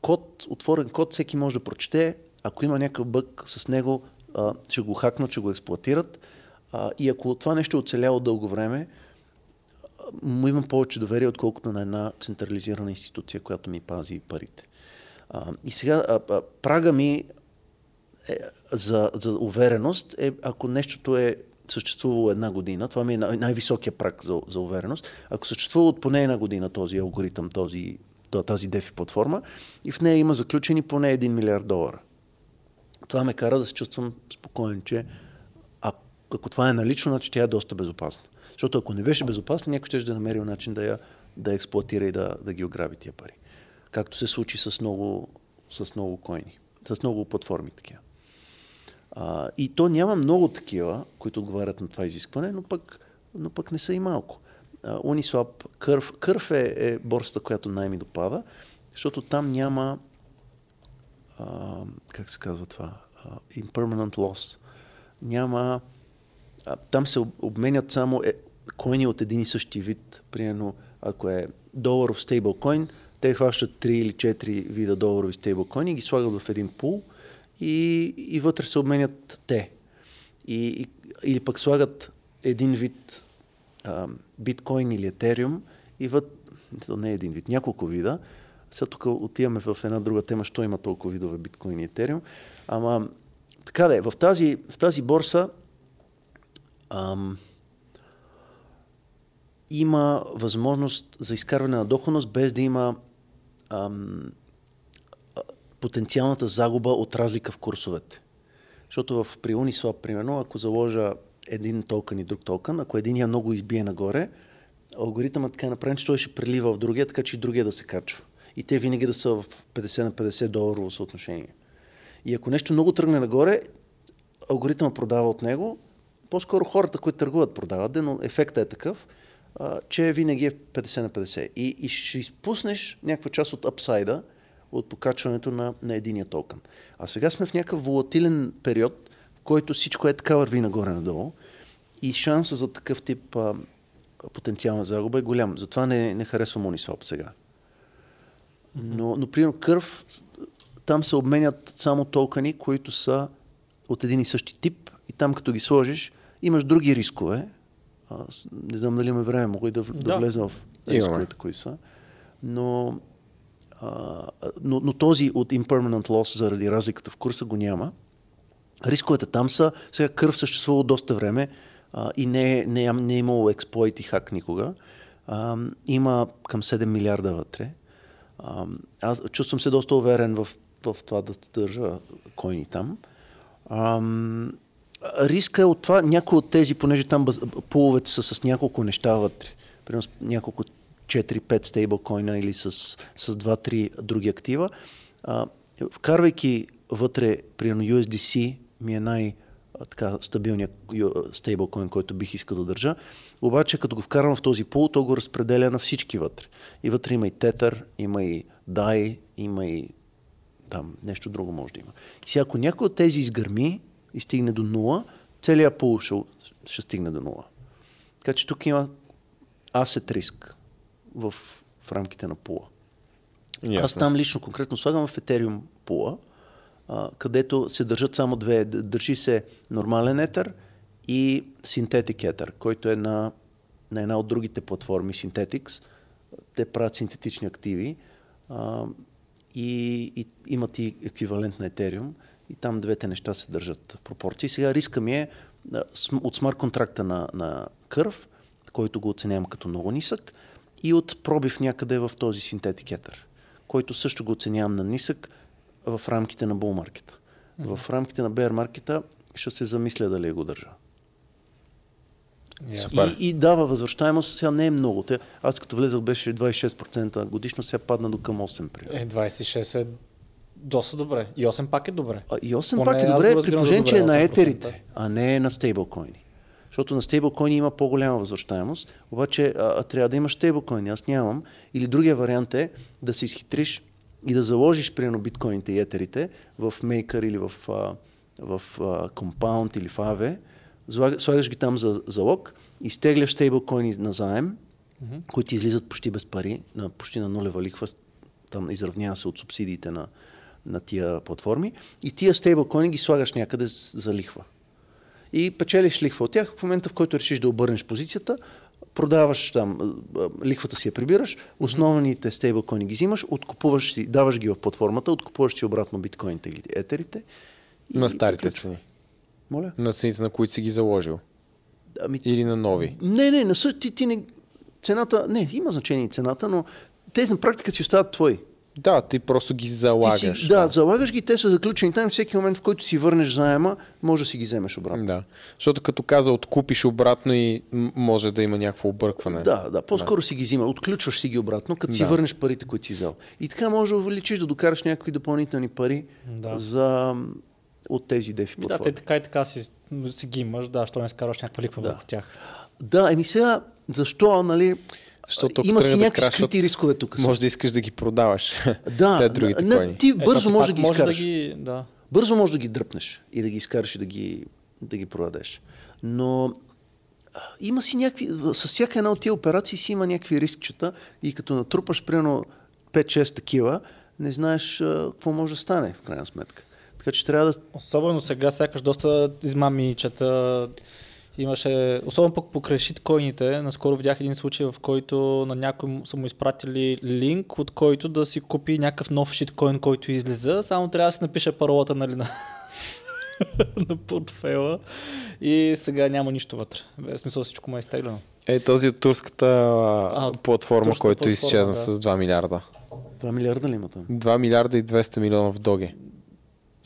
код, отворен код, всеки може да прочете. Ако има някакъв бък с него, а, ще го хакнат, ще го експлуатират. А, и ако това нещо е оцеляло дълго време, му имам повече доверие, отколкото на една централизирана институция, която ми пази парите. А, и сега а, а, прага ми е, за, за увереност е, ако нещото е съществувало една година, това ми е най- най-високия прак за, за увереност, ако съществува от поне една година този алгоритъм, този тази DeFi платформа и в нея има заключени поне 1 милиард долара. Това ме кара да се чувствам спокоен, че ако това е налично, значи тя е доста безопасна. Защото ако не беше безопасна, някой ще да намери начин да я да експлуатира и да, да ги ограби тия пари. Както се случи с много, с много койни, с много платформи такива. А, и то няма много такива, които отговарят на това изискване, но пък, но пък не са и малко. Uniswap Curve. Curve е, е борсата, която най-ми допада, защото там няма а, как се казва това? Uh, impermanent loss. Няма а, там се обменят само е, койни от един и същи вид. Примерно, ако е доларов стейблкоин, те хващат 3 или 4 вида доларови стейблкоини, ги слагат в един пул и, и вътре се обменят те. И, и, или пък слагат един вид биткоин или етериум и то не е един вид, няколко вида. Сега тук отиваме в една друга тема, що има толкова видове биткоин и етериум. Ама, така да е, в тази, в тази борса ам, има възможност за изкарване на доходност, без да има ам, потенциалната загуба от разлика в курсовете. Защото в, при Uniswap, примерно, ако заложа един токен и друг токен, ако един я много избие нагоре, алгоритъмът така е направен, че той ще прелива в другия, така че и другия да се качва. И те винаги да са в 50 на 50 доларово съотношение. И ако нещо много тръгне нагоре, алгоритъмът продава от него, по-скоро хората, които търгуват, продават, но ефектът е такъв, че винаги е 50 на 50. И, и ще изпуснеш някаква част от апсайда, от покачването на, на единия токен. А сега сме в някакъв волатилен период, който всичко е така върви нагоре-надолу и шанса за такъв тип а, потенциална загуба е голям. Затова не, не харесвам Uniswap сега. Но, но примерно Кърв, там се обменят само токени, които са от един и същи тип и там като ги сложиш, имаш други рискове. Аз не знам дали имаме време, мога и да, да. Да. влеза в Имаме. рисковете, кои са. Но, а, но, но този от impermanent loss заради разликата в курса го няма. Рисковете там са, сега кръв съществува доста време а, и не, е- не, не е имало експлойт и хак никога. А, има към 7 милиарда вътре. А, аз чувствам се доста уверен в, в това да държа койни там. Ам, риска е от това, някои от тези, понеже там пуловете са с няколко неща вътре, примерно няколко 4-5 стейблкоина или с, с 2-3 други актива, а, вкарвайки вътре, примерно USDC ми е най- така, стабилният стейблкоин, който бих искал да държа. Обаче, като го вкарвам в този пул, то го разпределя на всички вътре. И вътре има и Tether, има и DAI, има и там нещо друго може да има. И сега, ако някой от тези изгърми и стигне до нула, целият пул ще, ще стигне до нула. Така че тук има асет риск в, в рамките на пула. Ясно. Аз там лично конкретно слагам в Ethereum пула, а, където се държат само две. Държи се нормален етер и Synthetic Ether, който е на, на една от другите платформи, Synthetics. Те правят синтетични активи а, и, и имат и еквивалент на Ethereum и там двете неща се държат в пропорции. Сега риска ми е от смарт контракта на, на Curve, който го оценявам като много нисък, и от пробив някъде в този Ether, който също го оценявам на нисък в рамките на bull маркета. В рамките на bear маркета ще се замисля дали го държа. Супер. И, и дава възвръщаемост, сега не е много. Те, аз като влезах беше 26% годишно, сега падна до към 8%. Примерно. Е, 26 е доста добре. И 8 пак е добре. А, и 8 Поне пак е добре, при положение, че е на 8%. етерите, а не е на стейблкоини. Защото на стейблкоини има по-голяма възвръщаемост, обаче а, а, трябва да имаш стейблкоини, аз нямам. Или другия вариант е да се изхитриш и да заложиш, примерно, биткоините и етерите в Maker или в, а, в а, Compound или в AVE, слагаш ги там за залог, изтегляш стейблкоини на заем, които излизат почти без пари, на, почти на нулева лихва, там изравнява се от субсидиите на, на тия платформи, и тия стейблкоини ги слагаш някъде за лихва. И печелиш лихва от тях в момента, в който решиш да обърнеш позицията, продаваш там, лихвата си я прибираш, основните стейблкоини ги взимаш, откупуваш си, даваш ги в платформата, откупуваш си обратно биткоините или етерите. На старите цени. Моля? На цените, на които си ги заложил. Ами, Или на нови. не, не, не са, ти, ти не, цената, не, има значение и цената, но те на практика си остават твои. Да, ти просто ги Ти залагаш. си, да, залагаш ги, те са заключени там, всеки момент, в който си върнеш заема, може да си ги вземеш обратно. Да. Защото като каза, откупиш обратно и може да има някакво объркване. Да, да, по-скоро си ги взима, отключваш си ги обратно, като си Да. върнеш парите, които си взел. И така може да увеличиш, да докараш някакви допълнителни пари Да. за, от тези дефи Ми, да, те така и така си, си ги имаш, да, що не скараш някаква ликва Да. върху тях. Да, еми сега, защо, нали, Защото има си да някакви крашват, скрити рискове тук. Може да искаш да ги продаваш. Да, Те другите не, койни. ти бързо ти може да ги може изкараш. Да ги, да. Бързо може да ги дръпнеш и да ги изкараш и да ги, да ги продадеш. Но има си някакви, с всяка една от тия операции си има някакви рискчета и като натрупаш примерно 5-6 такива, не знаеш какво може да стане в крайна сметка. Така че трябва да... Особено сега, сякаш доста измами чета. Имаше, особено пък покрай шиткоините, наскоро видях един случай, в който на някой са му изпратили линк, от който да си купи някакъв нов шиткоин, който излиза, само трябва да си напише паролата нали, на, на портфела и сега няма нищо вътре. В смисъл всичко му е изтеглено. Е, този от турската А, платформа, турската който платформа, изчезна да. с 2 милиарда. 2 милиарда ли има там? 2 милиарда и 200 милиона в доги.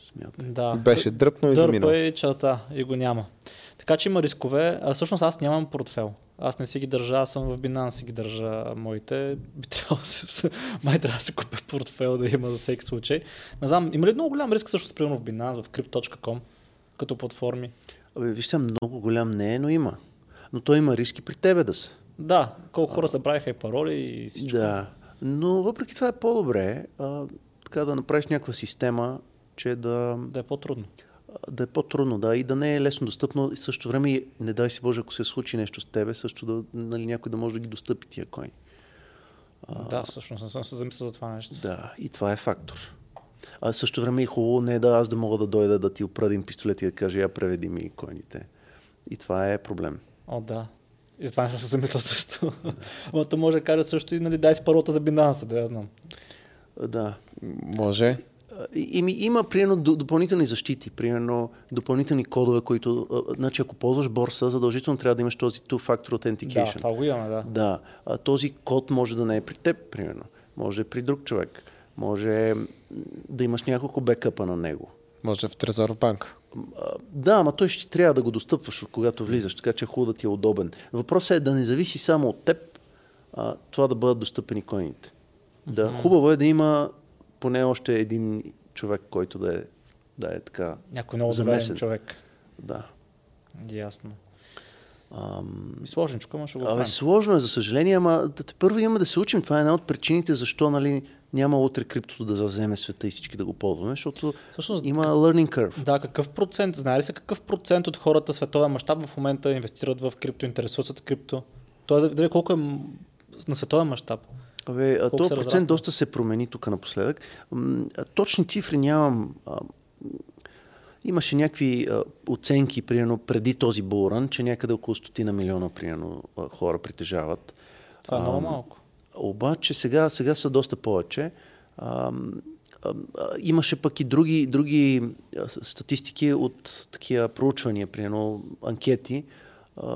Смятай. Да. Беше дръпнал и заминал. Дърпа и чата и го няма. Така че има рискове. А всъщност аз нямам портфел. Аз не си ги държа, аз съм в Binance си ги държа моите. Би трябвало да се, май трябва да се купя портфел да има за всеки случай. Не знам, има ли много голям риск също примерно в Binance, в Crypto.com, като платформи? Абе, вижте, много голям не е, но има. Но той има риски при тебе да са. Да, колко хора събравиха и пароли и всичко. Да, но въпреки това е по-добре а, така да направиш някаква система, че да, Да е по-трудно. Да е по-трудно, да, и да не е лесно достъпно. И също време, и не дай си Боже, ако се случи нещо с тебе, също да, нали, някой да може да ги достъпи тия коини. Да, всъщност не съм се замислил за това нещо. Да, и това е фактор. А също време е хубаво не да аз да мога да дойда да ти опрадим пистолет и да кажа я преведи ми койните. И това е проблем. О, да. И това не се замисля също. Но то може да каже също и нали, дай си паролата за Binance, да я знам. Да. Може. А, И, ми, има, примерно, допълнителни защити, примерно, допълнителни кодове, които, значи, ако ползваш борса, задължително трябва да имаш този two-factor Да, authentication. това го имаме, да. Да, а, този код може да не е при теб, примерно. Може да е при друг човек. Може да имаш няколко бекъпа на него. Може в Трезор в банк. А, Да, ама той ще трябва да го достъпваш, когато влизаш, така че е хубаво да ти е удобен. Въпросът е да не зависи само от теб, а, това да бъдат достъпени койните. Да, хубаво е да има поне още един човек, който да е, да е така Някой много замесен. човек. Да. Ясно. Ам, И сложничко, ама ще го Абе, сложно е, за съжаление, ама да те първо имаме да се учим. Това е една от причините, защо нали, няма утре криптото да завземе света и всички да го ползваме, защото Всъщност, има learning curve. Да, какъв процент, знае ли се какъв процент от хората световен мащаб в момента инвестират в крипто, интересуват се от крипто? Тоест, да колко е на световен мащаб. Абе, а този процент доста се промени тук напоследък. Точни цифри нямам. Имаше някакви а, оценки, примерно, преди този булран, че някъде около стотина милиона, примерно, хора притежават. Това е много малко. Обаче сега, сега са доста повече. А, а, а, имаше пък и други, други статистики от такива проучвания, примерно анкети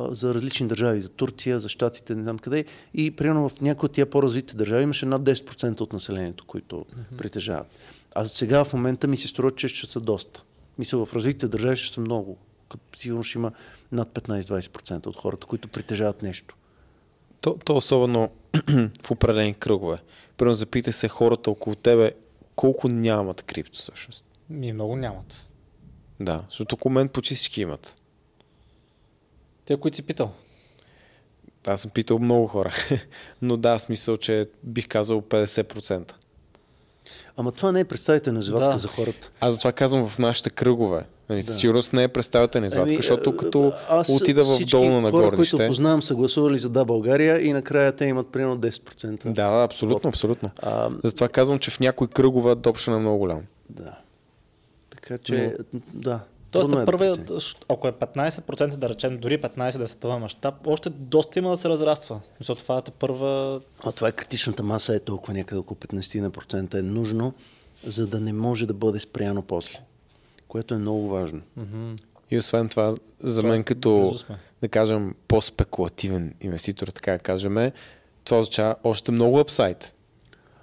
за различни държави, за Турция, за Штатите, не знам къде. И примерно в някои от тия по-развитите държави имаше над 10% от населението, които притежават. А сега в момента ми се струва, че ще са доста. Мисля, в развитите държави ще са много. Като Сигурно ще има над 15-20% от хората, които притежават нещо. То, то особено в определени кръгове. Примерно запитай се хората около тебе колко нямат крипто всъщност. Ми много нямат. Да, защото мен почти всички имат. Те, които си питал. Аз съм питал много хора. Но да, смисъл, че бих казал 50%. Ама това не е представителна извадка Да. за хората. Аз затова казвам в нашите кръгове. Нали, Да. Сигурност не е представителна извадка, Ами, защото като аз отида в долу на хора, които горнище. познавам, са гласували за Да България и накрая те имат примерно 10%. Да, да, абсолютно, абсолютно. А, Затова казвам, че в някои кръгове допшен е много голям. да. Така че, да. Тоест, е да първия, прецениш. ако е 15%, да речем, дори 15% да е световен мащаб, още доста има да се разраства. Защото това е първа... А това е критичната маса е толкова някъде около 15% е нужно, за да не може да бъде спряно после. Което е много важно. И освен това, за мен Тоест, като, да кажем, по-спекулативен инвеститор, така да кажем, това означава още много апсайд.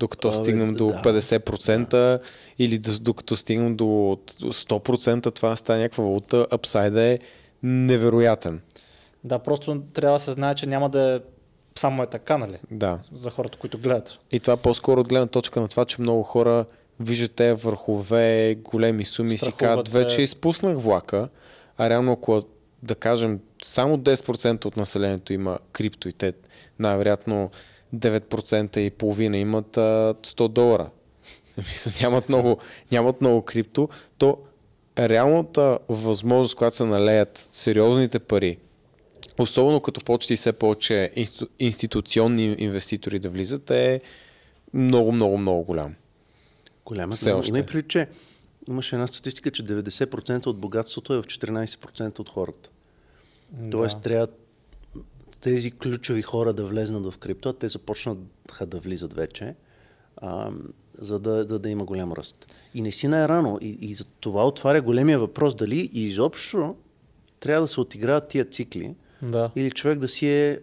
Докато Абе, стигнем до да. 50% или до- докато стигнем до 100%, това стане някаква валута, апсайда е невероятен. Да, просто трябва да се знае, че няма да е само е така, нали? Да. За хората, които гледат. И това по-скоро от гледна точка на това, че много хора виждат те върхове, големи суми и си Страхуват казват, се. вече изпуснах влака, а реално ако да кажем само 10% от населението има крипто и те най-вероятно 9% и половина имат а, 100 долара. Нямат много, нямат много крипто, то реалната възможност, когато се налеят сериозните пари, особено като почти все повече институционни инвеститори да влизат, е много, много, много голям. Голяма Все Има още. и преди, че имаше една статистика, че 90% от богатството е в 14% от хората. Тоест, да. трябва тези ключови хора да влезнат в крипто, те започнаха да влизат вече, а, за, да, за да има голям ръст. И наистина е рано. И, и за това отваря големия въпрос дали изобщо трябва да се отиграват тия цикли, Да. или човек да си е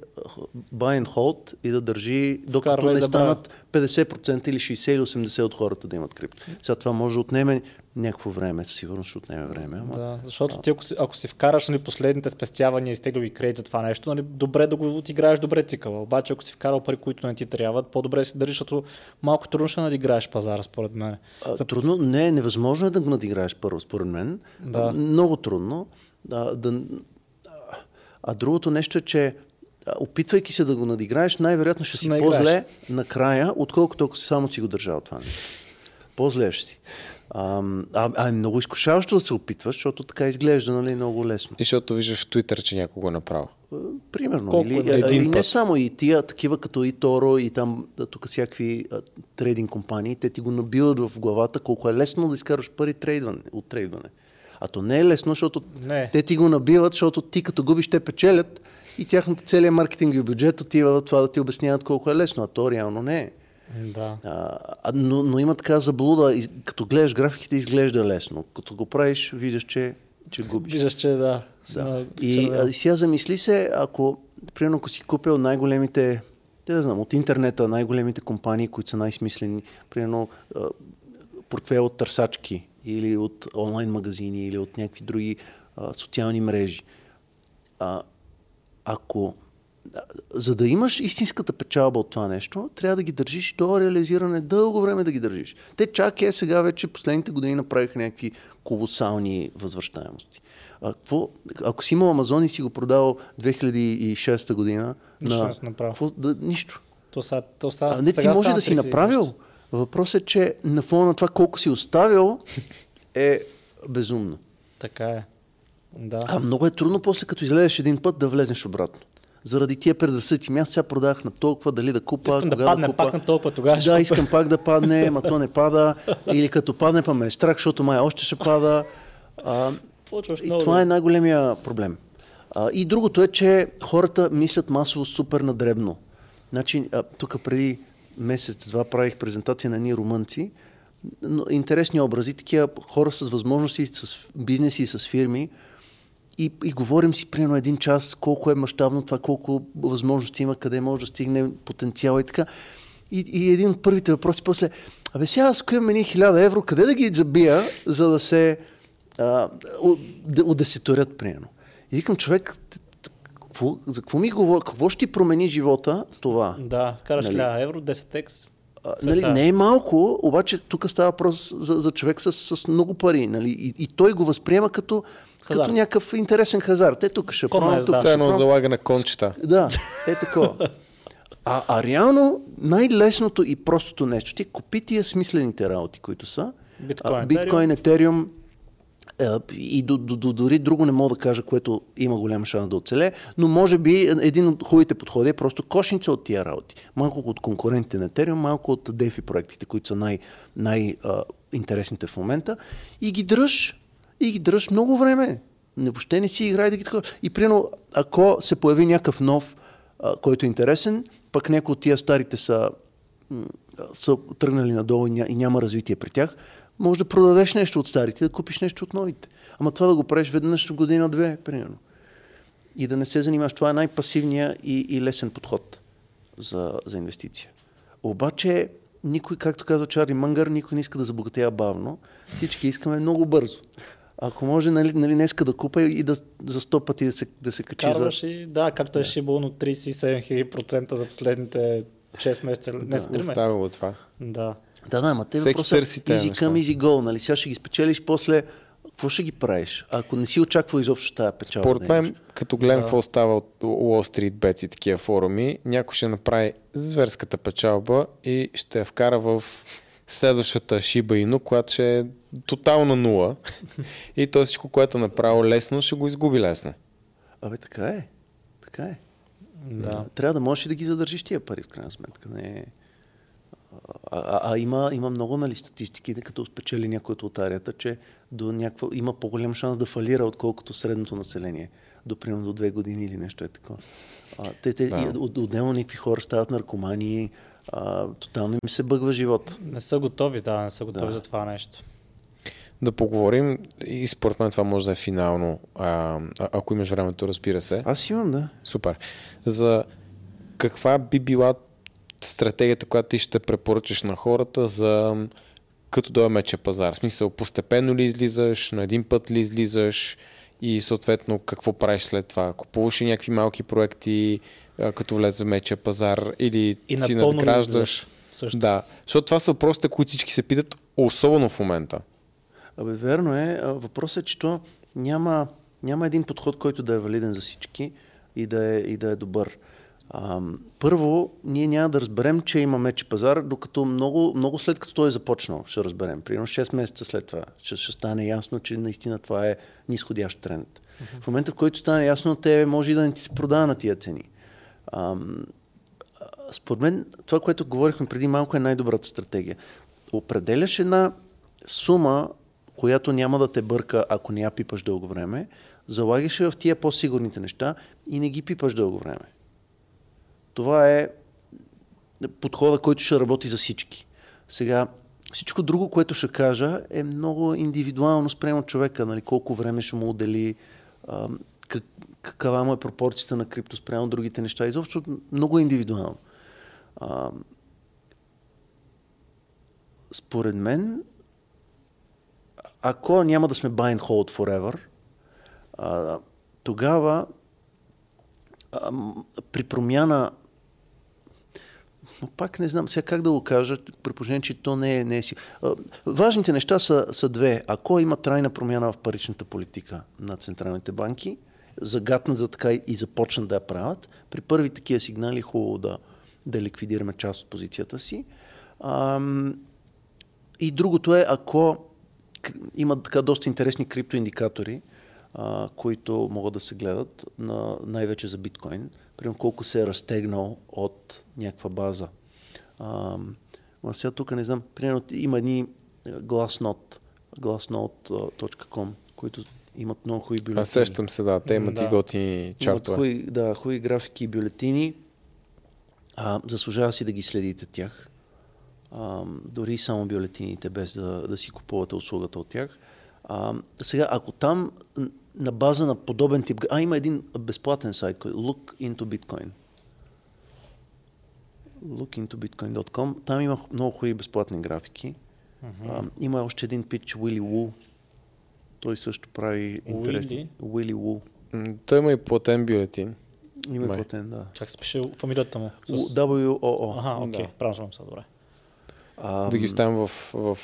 buy and hold и да държи, докато Вкарва не станат 50% или 60 или 80 от хората да имат крипто. Сега това може да отнеме някакво време, със сигурност ще отнеме време. Ама... Да, защото ти ако си, ако си вкараш нали, последните спестявания и стеглови кредит за това нещо, нали, добре да го отиграеш добре цикъла. Обаче ако си вкарал пари, които не ти трябват, по-добре си държиш, защото малко трудно ще надиграеш пазара, според мен. А, За- трудно, не, невъзможно е да го надиграеш първо, според мен. Да. Много трудно. Да, да, а, другото нещо е, че опитвайки се да го надиграеш, най-вероятно ще си Наиграеш. по-зле накрая, отколкото ако си само си го държал това нещо. По-зле ще си. А, а, а е много изкушаващо да се опитваш, защото така изглежда нали, много лесно. И защото виждаш в Твитър, че някого е направил. А, Примерно. Колко или, е един или не път? само и тия, такива като и Торо, и там тук всякакви а, трейдинг компании, те ти го набиват в главата колко е лесно да изкараш пари трейдване, от трейдване. А то не е лесно, защото Не. те ти го набиват, защото ти като губиш, те печелят и тяхната целият маркетинг бюджет отива в това да ти обясняват колко е лесно, а то реално не е. Да. А, но, но има така заблуда, и, като гледаш графиките, изглежда лесно. Като го правиш, виждаш, че, че губиш. Виждаш, че да. Да. И, а, сега замисли се, ако, примерно, ако си купил най-големите, те да знам, от интернета, най-големите компании, които са най-смислени, примерно портфел от търсачки или от онлайн магазини или от някакви други а, социални мрежи. А, ако за да имаш истинската печалба от това нещо, трябва да ги държиш до реализиране, дълго време да ги държиш. Те чак е сега вече последните години направиха някакви колосални възвръщаемости. А, какво, ако си имал Амазон и си го продал 2006 година, Нищо на, не си направил. какво- да, нищо. То, са, то става, А, не, ти може да си 3000 направил. Въпросът е, че на фона на това колко си оставил е безумно. Така е. Да. А много е трудно после като излезеш един път да влезеш обратно. Заради тия предразсъдъци. Аз сега продах на толкова, дали да купа, Искам да кога падне да купа. пак на толкова, тогава Да, искам пак да падне, ма то не пада. Или като падне, па ме е страх, защото май още ще пада. А, Почваш и много това е най-големия проблем. А, и другото е, че хората мислят масово супер надребно. Значи, тук преди месец-два правих презентация на ние румънци. Но, интересни образи, такива хора с възможности, с бизнеси, с фирми. И, и говорим си примерно един час колко е мащабно това, колко възможности има, къде може да стигне потенциал и така. И, и един от първите въпроси после, абе сега аз ако имам едни 1000 евро, къде да ги забия, за да се а, удесеторят, примерно. И викам, човек, какво, за какво ми говори, какво ще ти промени живота това? Да, караш Нали? 1000 евро, 10x. А, След нали, не е малко, обаче тук става въпрос за, за човек с, с много пари. Нали? И, и той го възприема като, Хазарт. като някакъв интересен хазарт. Е, тук ще пробвам, е, да. Все едно залага на кончета. Да, е такова. А, а реално най-лесното и простото нещо ти купи тия смислените работи, които са. Биткоин, етериум е, и до, до, до, дори друго не мога да кажа, което има голям шанс да оцеле, но може би един от хубавите подходи е просто кошница от тия работи. Малко от конкурентите на Ethereum, малко от DeFi проектите, които са най, най-интересните в момента и ги дръж, и ги дръж много време. Не, въобще не си играй да ги такова. И примерно, ако се появи някакъв нов, а, който е интересен, пък някои от тия старите са, м, са тръгнали надолу и, ня, и няма развитие при тях, може да продадеш нещо от старите да купиш нещо от новите. Ама това да го правиш веднъж в година-две, примерно. И да не се занимаваш. Това е най-пасивният и, и лесен подход за, за инвестиция. Обаче, никой, както казва Чарли Мънгър, никой не иска да забогатея бавно. Всички искаме много бързо. Ако може, нали, нали днеска да купа и да, за 100 пъти да се, да се качи за... Карваш и да, както е шибало на 37 000% за последните 6 месеца, не с 3 месеца. Оставило това. Да. Да, да, ама те въпроса е easy come, easy go. Нали? Сега ще ги спечелиш, после какво ще ги правиш? Ако не си очаквал изобщо тази печалба. Според да имаш. мен, като гледам Да. какво става от Wall Street Bets и такива форуми, някой ще направи зверската печалба и ще я вкара в следващата Shiba Inu, която ще е тотална нула. и то всичко, което е направил лесно, ще го изгуби лесно. Абе, така е. Така е. Да. Трябва да можеш и да ги задържиш тия пари, в крайна сметка. Не е... а, а, а има, има много нали, статистики, да като спечели някой от лотарията, че до някаква, има по-голям шанс да фалира, отколкото средното население. До примерно до две години или нещо е такова. А, те, те, Да. от- отделно някакви хора стават наркомани, а, тотално им се бъгва живота. Не са готови, да, не са готови Да. за това нещо. Да поговорим и според мен това може да е финално, а, ако имаш времето, разбира се. Аз имам, да. Супер. За каква би била стратегията, която ти ще препоръчаш на хората за като дойде мече пазар? В смисъл, постепенно ли излизаш, на един път ли излизаш и съответно какво правиш след това? Купуваш ли някакви малки проекти, като влезе в мече пазар или И си надграждаш? Също. Да, защото това са въпросите, които всички се питат, особено в момента. Абе, верно е. Въпросът е, че то няма, няма един подход, който да е валиден за всички и да е, и да е добър. А, първо, ние няма да разберем, че има мечи пазар, докато много, много след като той е започнал, ще разберем. Примерно 6 месеца след това ще, ще стане ясно, че наистина това е нисходящ тренд. Uh-huh. В момента, в който стане ясно, те може и да не ти се продава на тия цени. А, според мен, това, което говорихме преди малко, е най-добрата стратегия. Определяш една сума, която няма да те бърка, ако не я пипаш дълго време, залагаш в тия по-сигурните неща и не ги пипаш дълго време. Това е подхода, който ще работи за всички. Сега, всичко друго, което ще кажа, е много индивидуално спрямо човека. Нали, колко време ще му отдели, какава му е пропорцията на крипто спрямо другите неща. Изобщо много индивидуално. А, според мен, ако няма да сме buy and hold forever, а, тогава а, при промяна но пак не знам сега как да го кажа, при положение, че то не е, не е си. Важните неща са, са две. Ако има трайна промяна в паричната политика на централните банки, загатнат за така и започнат да я правят, при първи такива сигнали е хубаво да, да ликвидираме част от позицията си. Ам, и другото е, ако има така доста интересни криптоиндикатори, а, които могат да се гледат на, най-вече за биткоин, примерно колко се е разтегнал от някаква база. А, сега тук не знам, примерно има едни Glassnode, glassnode.com, които имат много хубави бюлетини. Аз сещам се, да, те имат да. и готини чартове. Хубави, да, хубави графики и бюлетини. А, заслужава си да ги следите тях. А, дори само бюлетините, без да, да си купувате услугата от тях. А, сега, ако там на база на подобен тип... А, има един безплатен сайт, Look into Bitcoin. lookintobitcoin.com. Там има много хубави безплатни графики. Uh-huh. А, има още един пич, Willy Woo. Той също прави интересни. Willy Woo. Той има и платен бюлетин. Има и платен, да. Чак се пише фамилията му. С... W-O-O. Ага, окей, okay. да. правилно съм се, добре. А, да ги оставим в, в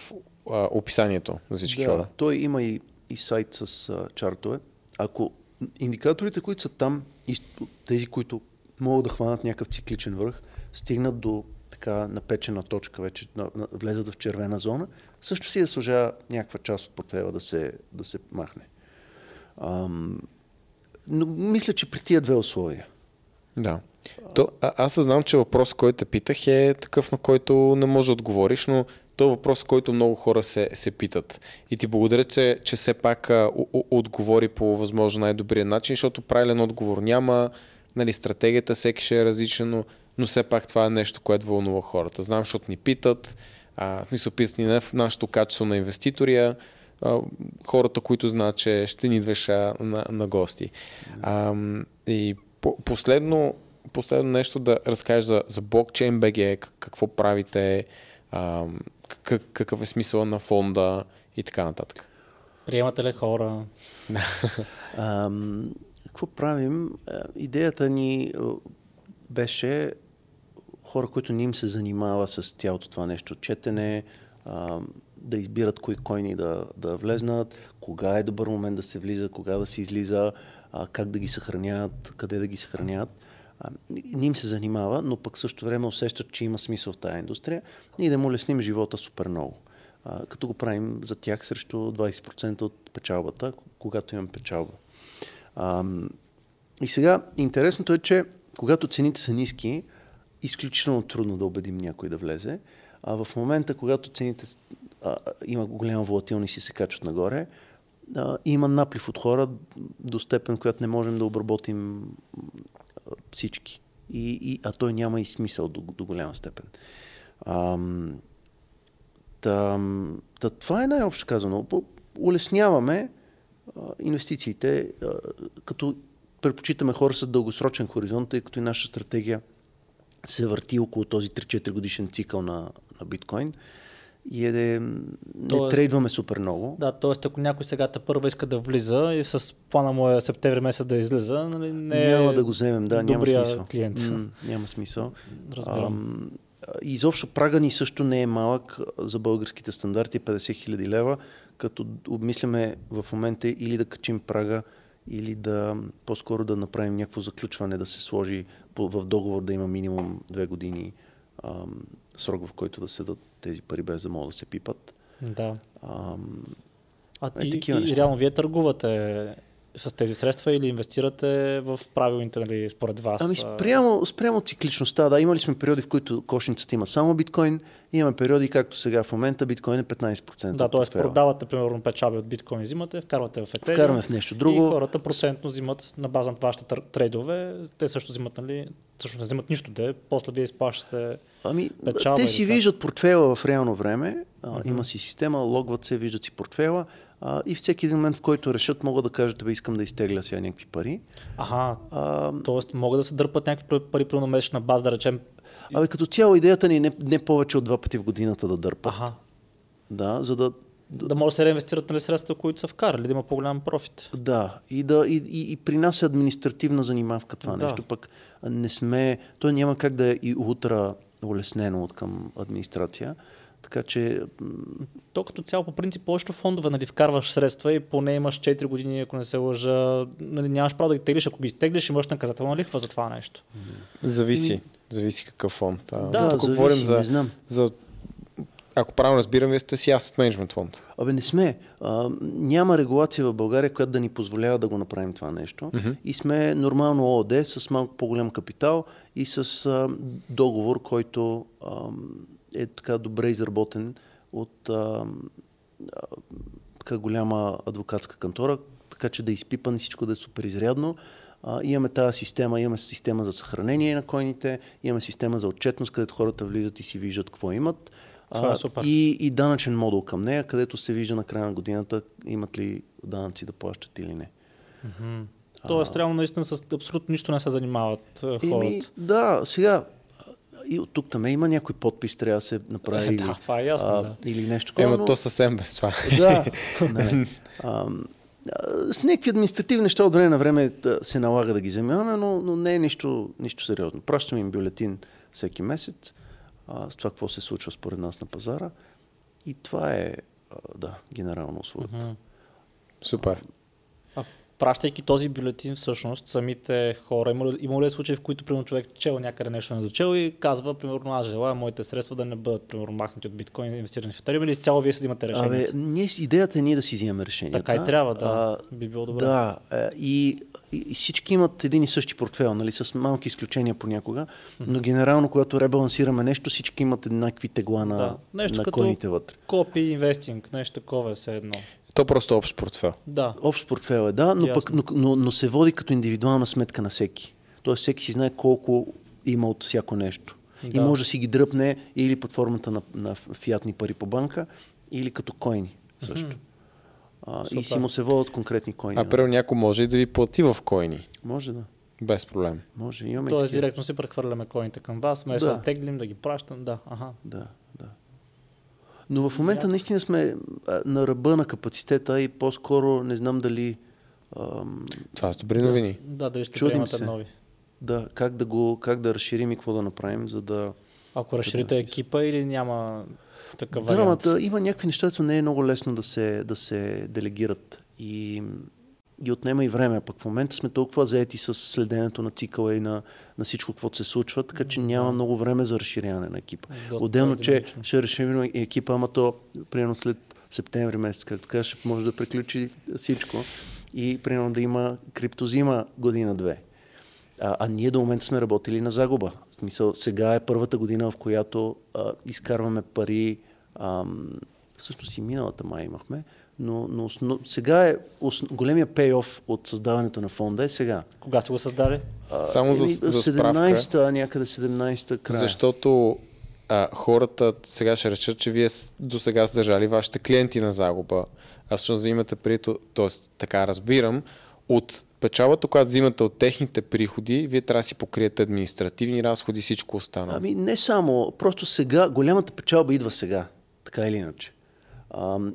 а, описанието за всички да, хора. Той има и, и сайт с а, чартове. Ако индикаторите, които са там, и тези, които могат да хванат някакъв цикличен връх, стигнат до така напечена точка, вече на, на, влезат в червена зона, също си да служа някаква част от портфела да се, да се махне. Ам, но мисля, че при тия две условия. Да. То, а, аз знам, че въпрос, който питах е такъв, на който не може да отговориш, но то е въпрос, който много хора се, се питат. И ти благодаря, че, че все пак а, у, отговори по възможно най-добрия начин, защото правилен отговор няма, нали, стратегията всеки ще е различна, но, но все пак това е нещо, което вълнува хората. Знам, защото ни питат, а, в смисъл питат ни на нашето качество на инвеститория, а, хората, които знаят, че ще ни идваш на, на гости. А, и по, последно, последно нещо да разкажеш за, за блокчейн BG, какво правите, а, как, какъв е смисъл на фонда и така нататък. Приемате ли хора? какво правим? Идеята ни беше хора, които не им се занимава с цялото това нещо, четене, да избират кои койни да, да влезнат, кога е добър момент да се влиза, кога да се излиза, как да ги съхраняват, къде да ги съхраняват. А, не им се занимава, но пък също време усещат, че има смисъл в тази индустрия и да му лесним живота супер много. Като го правим за тях срещу 20% от печалбата, когато имам печалба. И сега, интересното е, че когато цените са ниски, изключително трудно да убедим някой да влезе. А в момента, когато цените а, има голяма волатилност и се качват нагоре, а, има наплив от хора до степен, която не можем да обработим а, всички. И, и, а той няма и смисъл до, до голяма степен. А, та, та, това е най-общо казано. Улесняваме а, инвестициите, а, като предпочитаме хора с дългосрочен хоризонт, тъй като и наша стратегия се върти около този 3-4 годишен цикъл на, на биткоин и е, не тоест, трейдваме супер много. Да, т.е. ако някой сега първа иска да влиза и с плана му е септември месец да излиза, нали, не няма да го вземем, да, няма смисъл. клиент. М- няма смисъл. Разбирам. изобщо прага ни също не е малък за българските стандарти, 50 хиляди лева, като обмисляме в момента или да качим прага, или да по-скоро да направим някакво заключване, да се сложи в договор да има минимум две години ам, срок, в който да се дадат тези пари, без да могат да се пипат. Да. Ам, А Е, и, и, неща. реално вие търгувате с тези средства или инвестирате в правилните, нали, според вас? Ами спрямо, спрямо цикличността, да, имали сме периоди, в които кошницата има само биткоин, имаме периоди, както сега в момента, биткоин е 15%. Да, т.е. продавате примерно печалби от биткоин, взимате, вкарвате в етериум. Вкараме в нещо друго. И хората процентно взимат на база на вашите трейдове. Те също взимат, нали, също не взимат нищо, де. После вие изплащате. Ами, печалба те си виждат портфела в реално време, а, има си система, логват се, виждат си портфела а, и всеки един момент, в който решат, могат да кажат, бе, искам да изтегля сега някакви пари. Аха, А, т.е. могат да се дърпат някакви пари на месечна база, да речем. абе, като цяло идеята ни е не, не повече от два пъти в годината да дърпат. Аха, Да, за да, да може да се реинвестират нали, средства, които са вкарали, да има по-голям профит. Да, и, да, и, и, и при нас е административна занимавка това Да. нещо, пък не сме, то няма как да е и утра улеснено от към администрация, така че То като цяло по принцип повечето фондове нали, вкарваш средства и поне имаш 4 години, ако не се лъжа, нали, нямаш право да ги теглиш. Ако ги изтеглиш, имаш наказателна лихва за това нещо. Зависи. Зависи какъв фонд. А, Да, тук зависи, говорим не за, знам. за... Ако правилно разбирам, вие сте си asset management фонд. Абе, не сме. А, няма регулация в България, която да ни позволява да го направим това нещо. Мгм. И сме нормално ООД с малко по-голям капитал и с а, договор, който а, е така добре изработен от а, а, така голяма адвокатска кантора, така че да е изпипан всичко да е супер изрядно. А, имаме тази система, имаме система за съхранение на койните, имаме система за отчетност, където хората влизат и си виждат какво имат. Това е супер. И, и данъчен модул към нея, където се вижда на края на годината имат ли данъци да плащат или не. Тоест, реално наистина с абсолютно нищо не се занимават Еми, хората. да, сега и от тук там има някой подпис, трябва да се направи. Да, това е ясно, да. Или нещо такова. Ема но- то съвсем без това. Да. не. Ам, а, с някакви административни неща от време на време се налага да ги вземаме, но, но не е нищо, нищо сериозно. Пращаме им бюлетин всеки месец а, с това какво се случва според нас на пазара. И това е, а, да, генерално услугата. Мгм. Супер. Пращайки този бюлетин, всъщност, самите хора, има, има ли случаи, в които, примерно, човек чел някъде нещо не дочел и казва, примерно, аз желая моите средства да не бъдат, примерно, махнати от биткоин, инвестирани в етериум или цяло вие си взимате решение? Абе, ние, идеята е ние да си вземем решенията. Така и трябва, да. А, Би било добре. Да, е, и, и, всички имат един и същи портфел, нали, с малки изключения понякога, но генерално, когато ребалансираме нещо, всички имат еднакви тегла на, Да. Нещо на като- койните вътре. Копи инвестинг, нещо такова е все едно. То просто общ портфел. Да. Общ портфел е, да, но, пък, но, но, но се води като индивидуална сметка на всеки. Тоест всеки си знае колко има от всяко нещо. И Да. може да си ги дръпне или под формата на, на фиатни пари по банка, или като койни също. А, и си му се водят конкретни койни. А примерно някой може и да ви плати в койни. Може да. Без проблем. Може. Имаме Тоест, такива. директно си прехвърляме коините към вас, вместо да. Да. да теглим, да ги пращам. Да, аха. Да, да. Но в момента наистина сме а, на ръба на капацитета и по-скоро не знам дали ам, Това са добри новини. Да, дали ще Чудим приемате се. нови. да, как да го как да разширим и какво да направим, за да Ако разширите смисъл. екипа или няма такъв Да, вариант? да, има някакви неща, които не е много лесно да се, да се делегират и ги отнема и време. Пък в момента сме толкова заети с следенето на цикъла и на, на всичко, каквото се случва, така че няма много време за разширяване на екипа. Доста Отделно, че ще решим и екипа, ама то примерно след септември месец, както кажеш, ще може да приключи всичко и примерно да има криптозима година-две. А, а ние до момента сме работили на загуба. В смисъл, сега е първата година, в която а, изкарваме пари. Ам, всъщност и миналата май имахме, но, но основ... сега е ос... големия пейоф от създаването на фонда е сега. Кога сте го създали? А, Само за- за справка. 17-та, някъде 17-та края. Защото а, хората сега ще речат, че вие до сега сте държали вашите клиенти на загуба. А всъщност вие имате пари, т.е. така разбирам, от печалбата, която взимате от техните приходи, вие трябва да си покриете административни разходи и всичко останало. Ами не само, просто сега, голямата печалба идва сега, така или иначе.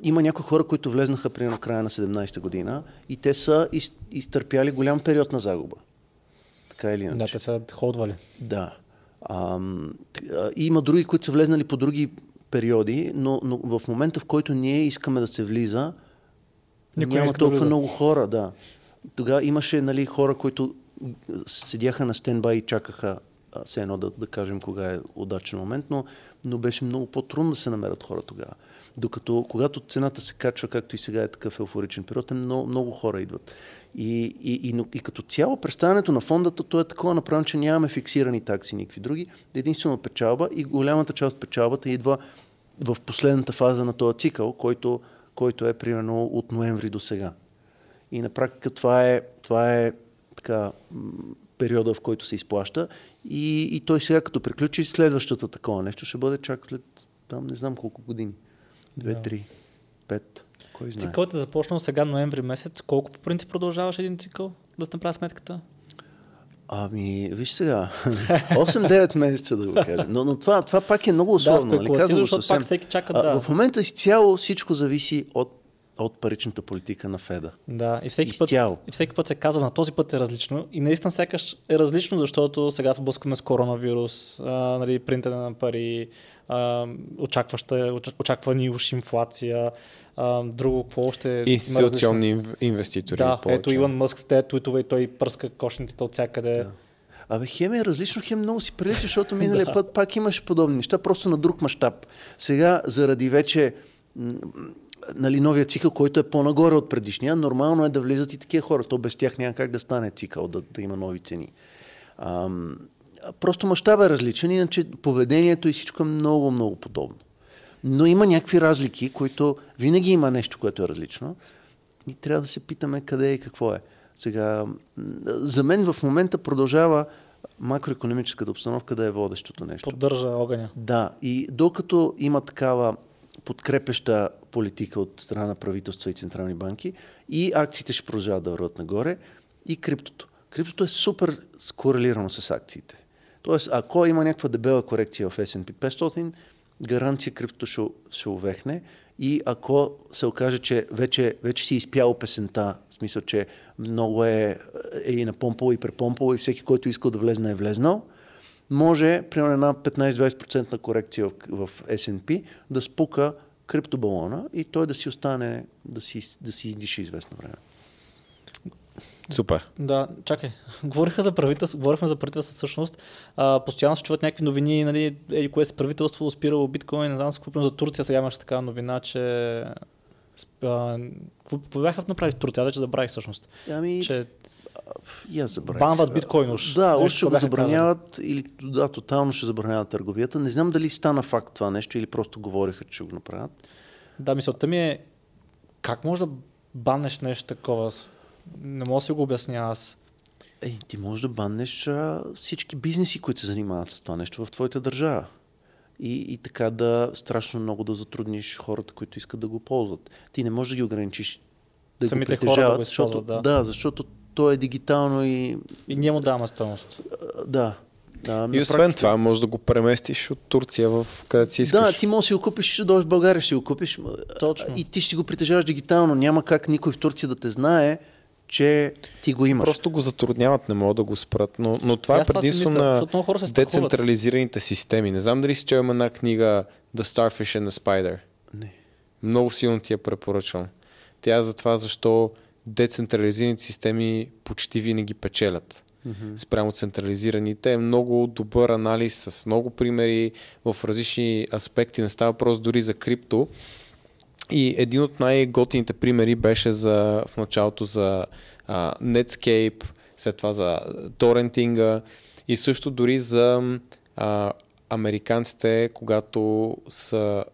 Има някои хора, които влезнаха примерно в края на 17-та година и те са из, изтърпяли голям период на загуба. Така или иначе. Да, те са ходвали. Да. А, има други, които са влезнали по други периоди, но, но в момента, в който ние искаме да се влиза, Никой няма да толкова влиза. много хора, да. тогава имаше нали, хора, които седяха на стенбай и чакаха все едно да, да кажем кога е удачен момент, но, но беше много по-трудно да се намерят хора тогава. Докато когато цената се качва, както и сега е такъв еуфоричен период, е много, много хора идват. И, и, и, и, като цяло представянето на фондата, то е такова направено, че нямаме фиксирани такси, никакви други. Единствено печалба и голямата част от печалбата идва в последната фаза на този цикъл, който, който е примерно от ноември до сега. И на практика това е, това е така, периода, в който се изплаща. И, и той сега, като приключи следващата такова нещо, ще бъде чак след там не знам колко години. Две, Да. три, пет. Кой знае? Цикълът е започнал сега ноември месец. Колко по принцип продължаваш един цикъл? Да се направя сметката? Ами, виж сега, 8-9 месеца да го кажа. Но, но това, това пак е много условно. нали? спекулативно, Казвам защото съвсем. пак всеки чака А, да- В момента изцяло всичко зависи от, от паричната политика на Феда. Да, и всеки, път, и всеки път се казва, на този път е различно. И наистина сякаш е различно, защото сега се блъскаме с коронавирус, а, нали, принтене на пари, а, очакваща, оч- очаквани уж инфлация, а, друго, какво още различно? Институционни инв- инвеститори. Да, повече. ето Илон Мъск с тези туитове и той пръска кошниците от всякъде. Да. Абе, хем е различно, хем много си прилича, защото миналия път пак имаше подобни неща, просто на друг мащаб. Сега, заради вече нали, новия цикъл, който е по-нагоре от предишния, нормално е да влизат и такива хора. То без тях няма как да стане цикъл, да, да има нови цени. Ам, просто мащабът е различен, иначе поведението и всичко е много, много подобно. Но има някакви разлики, които винаги има нещо, което е различно. И трябва да се питаме къде е и какво е. Сега, за мен в момента продължава макроекономическата обстановка да е водещото нещо. Поддържа огъня. Да, и докато има такава подкрепеща политика от страна на правителства и централни банки, и акциите ще продължават да върват нагоре, и криптото. Криптото е супер скорелирано с акциите. Тоест, ако има някаква дебела корекция в S&P 500, гаранция криптото ще, ще увехне и ако се окаже, че вече, вече си изпял песента, в смисъл, че много е, е и напомпало и препомпало и всеки, който искал да влезне е влезнал, може, примерно една 15-20% на корекция в, в S&P да спука криптобалона и той да си остане, да си, да си издиша известно време. Супер. Да, чакай. Говориха за правителство, говорихме за правителство всъщност. А, постоянно се чуват някакви новини, нали, еди кое си правителство спирало биткоин, не знам с за Турция, сега имаше такава новина, че какво бяха направили в Турция, вече забравих всъщност. Ами, Че аз забравих. банват биткоин уж. Да, уж ще го забраняват или да, тотално ще забраняват търговията. Не знам дали стана факт това нещо или просто говориха, че ще го направят. Да, мисълта ми е как може да баннеш нещо такова? Не мога да си го обясня аз. Ей, ти можеш да баннеш а, всички бизнеси, които се занимават с това нещо в твоята държава. И, и така да страшно много да затрудниш хората, които искат да го ползват. Ти не можеш да ги ограничиш да Самите го хора да притежават, го използват, защото, да. да, защото то е дигитално и И ние му даваме стоеност. а, да. да И освен практика- това, може да го преместиш от Турция в където си искаш. Да, ти можеш да си го купиш, ще дойдеш в България, ще го купиш. Точно. И ти ще го притежаваш дигитално. Няма как никой в Турция да те знае, че ти го имаш. Просто го затрудняват, не могат да го спрат. Но, но това е предимство на децентрализираните системи. Не знам дали си чел една книга The Starfish and the Spider. Не. Много силно ти я препоръчвам. Тя е за това защо децентрализираните системи почти винаги печелят. Mm-hmm. Спрямо централизираните е много добър анализ с много примери в различни аспекти. Не става въпрос дори за крипто. И един от най-готините примери беше за, в началото за а, Netscape, след това за торрентинга и също дори за а, американците, когато са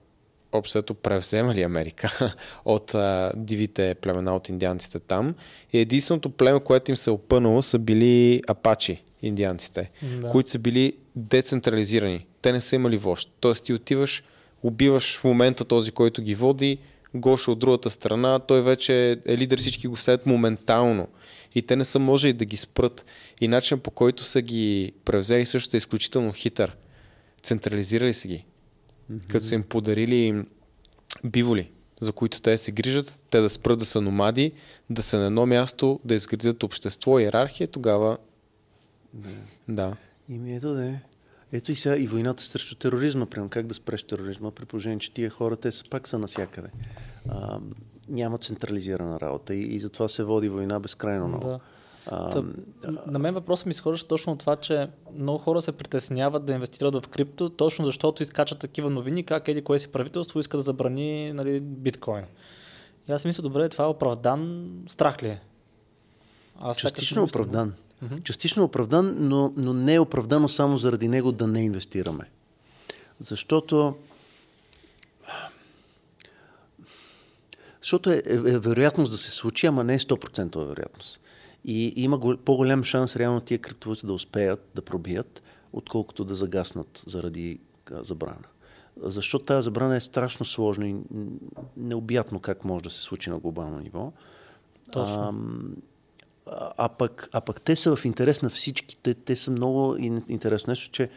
общото превземали Америка от а, дивите племена от индианците там. И единственото племе, което им се е опънало, са били апачи, индианците, Да. които са били децентрализирани. Те не са имали вожд. Тоест ти отиваш, убиваш в момента този, който ги води, Гоша от другата страна, той вече е лидер, всички го следят моментално. И те не са можели да ги спрат. И начинът по който са ги превзели също е изключително хитър. Централизирали са ги. Mm-hmm. Като са им подарили биволи, за които те се грижат, те да спрат да са номади, да са на едно място, да изградят общество, иерархия, тогава... Да. И ми ето да е. Ето и сега и войната срещу тероризма, прямо как да спреш тероризма, при положение, че тия хора, те са пак са насякъде. А, няма централизирана работа и, и затова се води война безкрайно много. Да. Та, на мен въпросът ми изхожда точно от това, че много хора се притесняват да инвестират в крипто, точно защото изкачат такива новини, как еди кое си правителство иска да забрани нали, биткоин. И аз мисля, добре, това е оправдан страх ли е? Аз частично оправдан. Мгм. Частично оправдан, но, но не е оправдано само заради него да не инвестираме. Защото Защото е, е, е вероятност да се случи, ама не е 100% вероятност. И има го, по-голям шанс реално тия криптовалути да успеят да пробият, отколкото да загаснат заради забрана. Защото тази забрана е страшно сложна и необятно как може да се случи на глобално ниво. Точно. А, а, пък, а пък те са в интерес на всички. Те, те са много ин- интересно нещо, че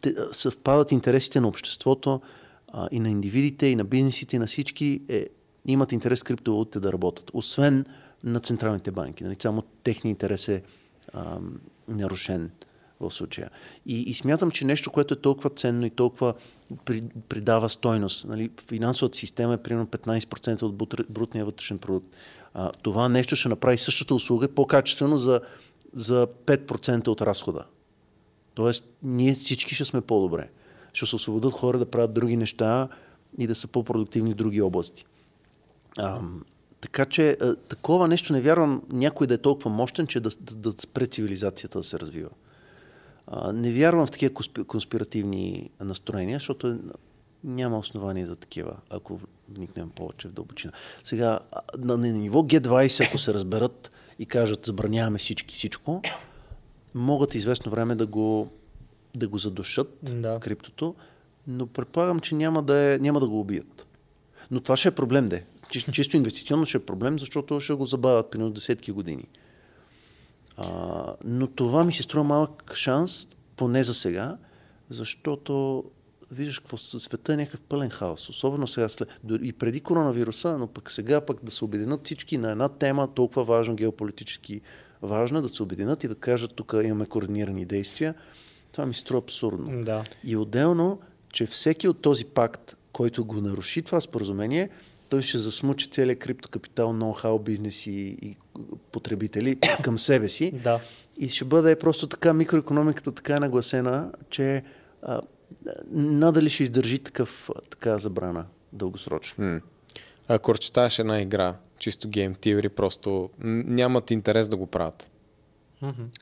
те, съвпадат интересите на обществото а, и на индивидите, и на бизнесите, и на всички. Е, имат интерес криптовалутите да работят. Освен на централните банки. Нали? Само техния интерес е ам, нарушен в случая. И, и смятам, че нещо, което е толкова ценно и толкова при, придава стойност. Нали? Финансовата система е примерно 15% от брутния вътрешен продукт. А, това нещо ще направи същата услуга по-качествено за, за 5% от разхода. Тоест, ние всички ще сме по-добре. Ще се освободят хора да правят други неща и да са по-продуктивни в други области. Ам, така че а, такова нещо не вярвам някой да е толкова мощен, че да, да, да спре цивилизацията да се развива. А, не вярвам в такива конспи- конспиративни настроения, защото е, няма основание за такива, ако вникнем повече в дълбочина. Сега, на, на ниво G20, ако се разберат и кажат забраняваме всички всичко, могат известно време да го, да го задушат Да. криптото, но предполагам, че няма да, е, няма да го убият. Но това ще е проблем, де. Чисто, инвестиционно ще е проблем, защото ще го забавят примерно десетки години. А, но това ми се струва малък шанс, поне за сега, защото виждаш какво света е някакъв пълен хаос. Особено сега, след, и преди коронавируса, но пък сега пък да се обединят всички на една тема, толкова важна, геополитически важна, да се обединят и да кажат, тук имаме координирани действия. Това ми струва абсурдно. Да. И отделно, че всеки от този пакт, който го наруши това споразумение, той ще засмучи целият криптокапитал, ноу-хау, бизнес и, и потребители към себе си. Да. И ще бъде просто така микроекономиката така е нагласена, че а, надали ще издържи такъв, така забрана дългосрочно. М. Ако разчиташ една игра, чисто гейм теории, просто нямат интерес да го правят.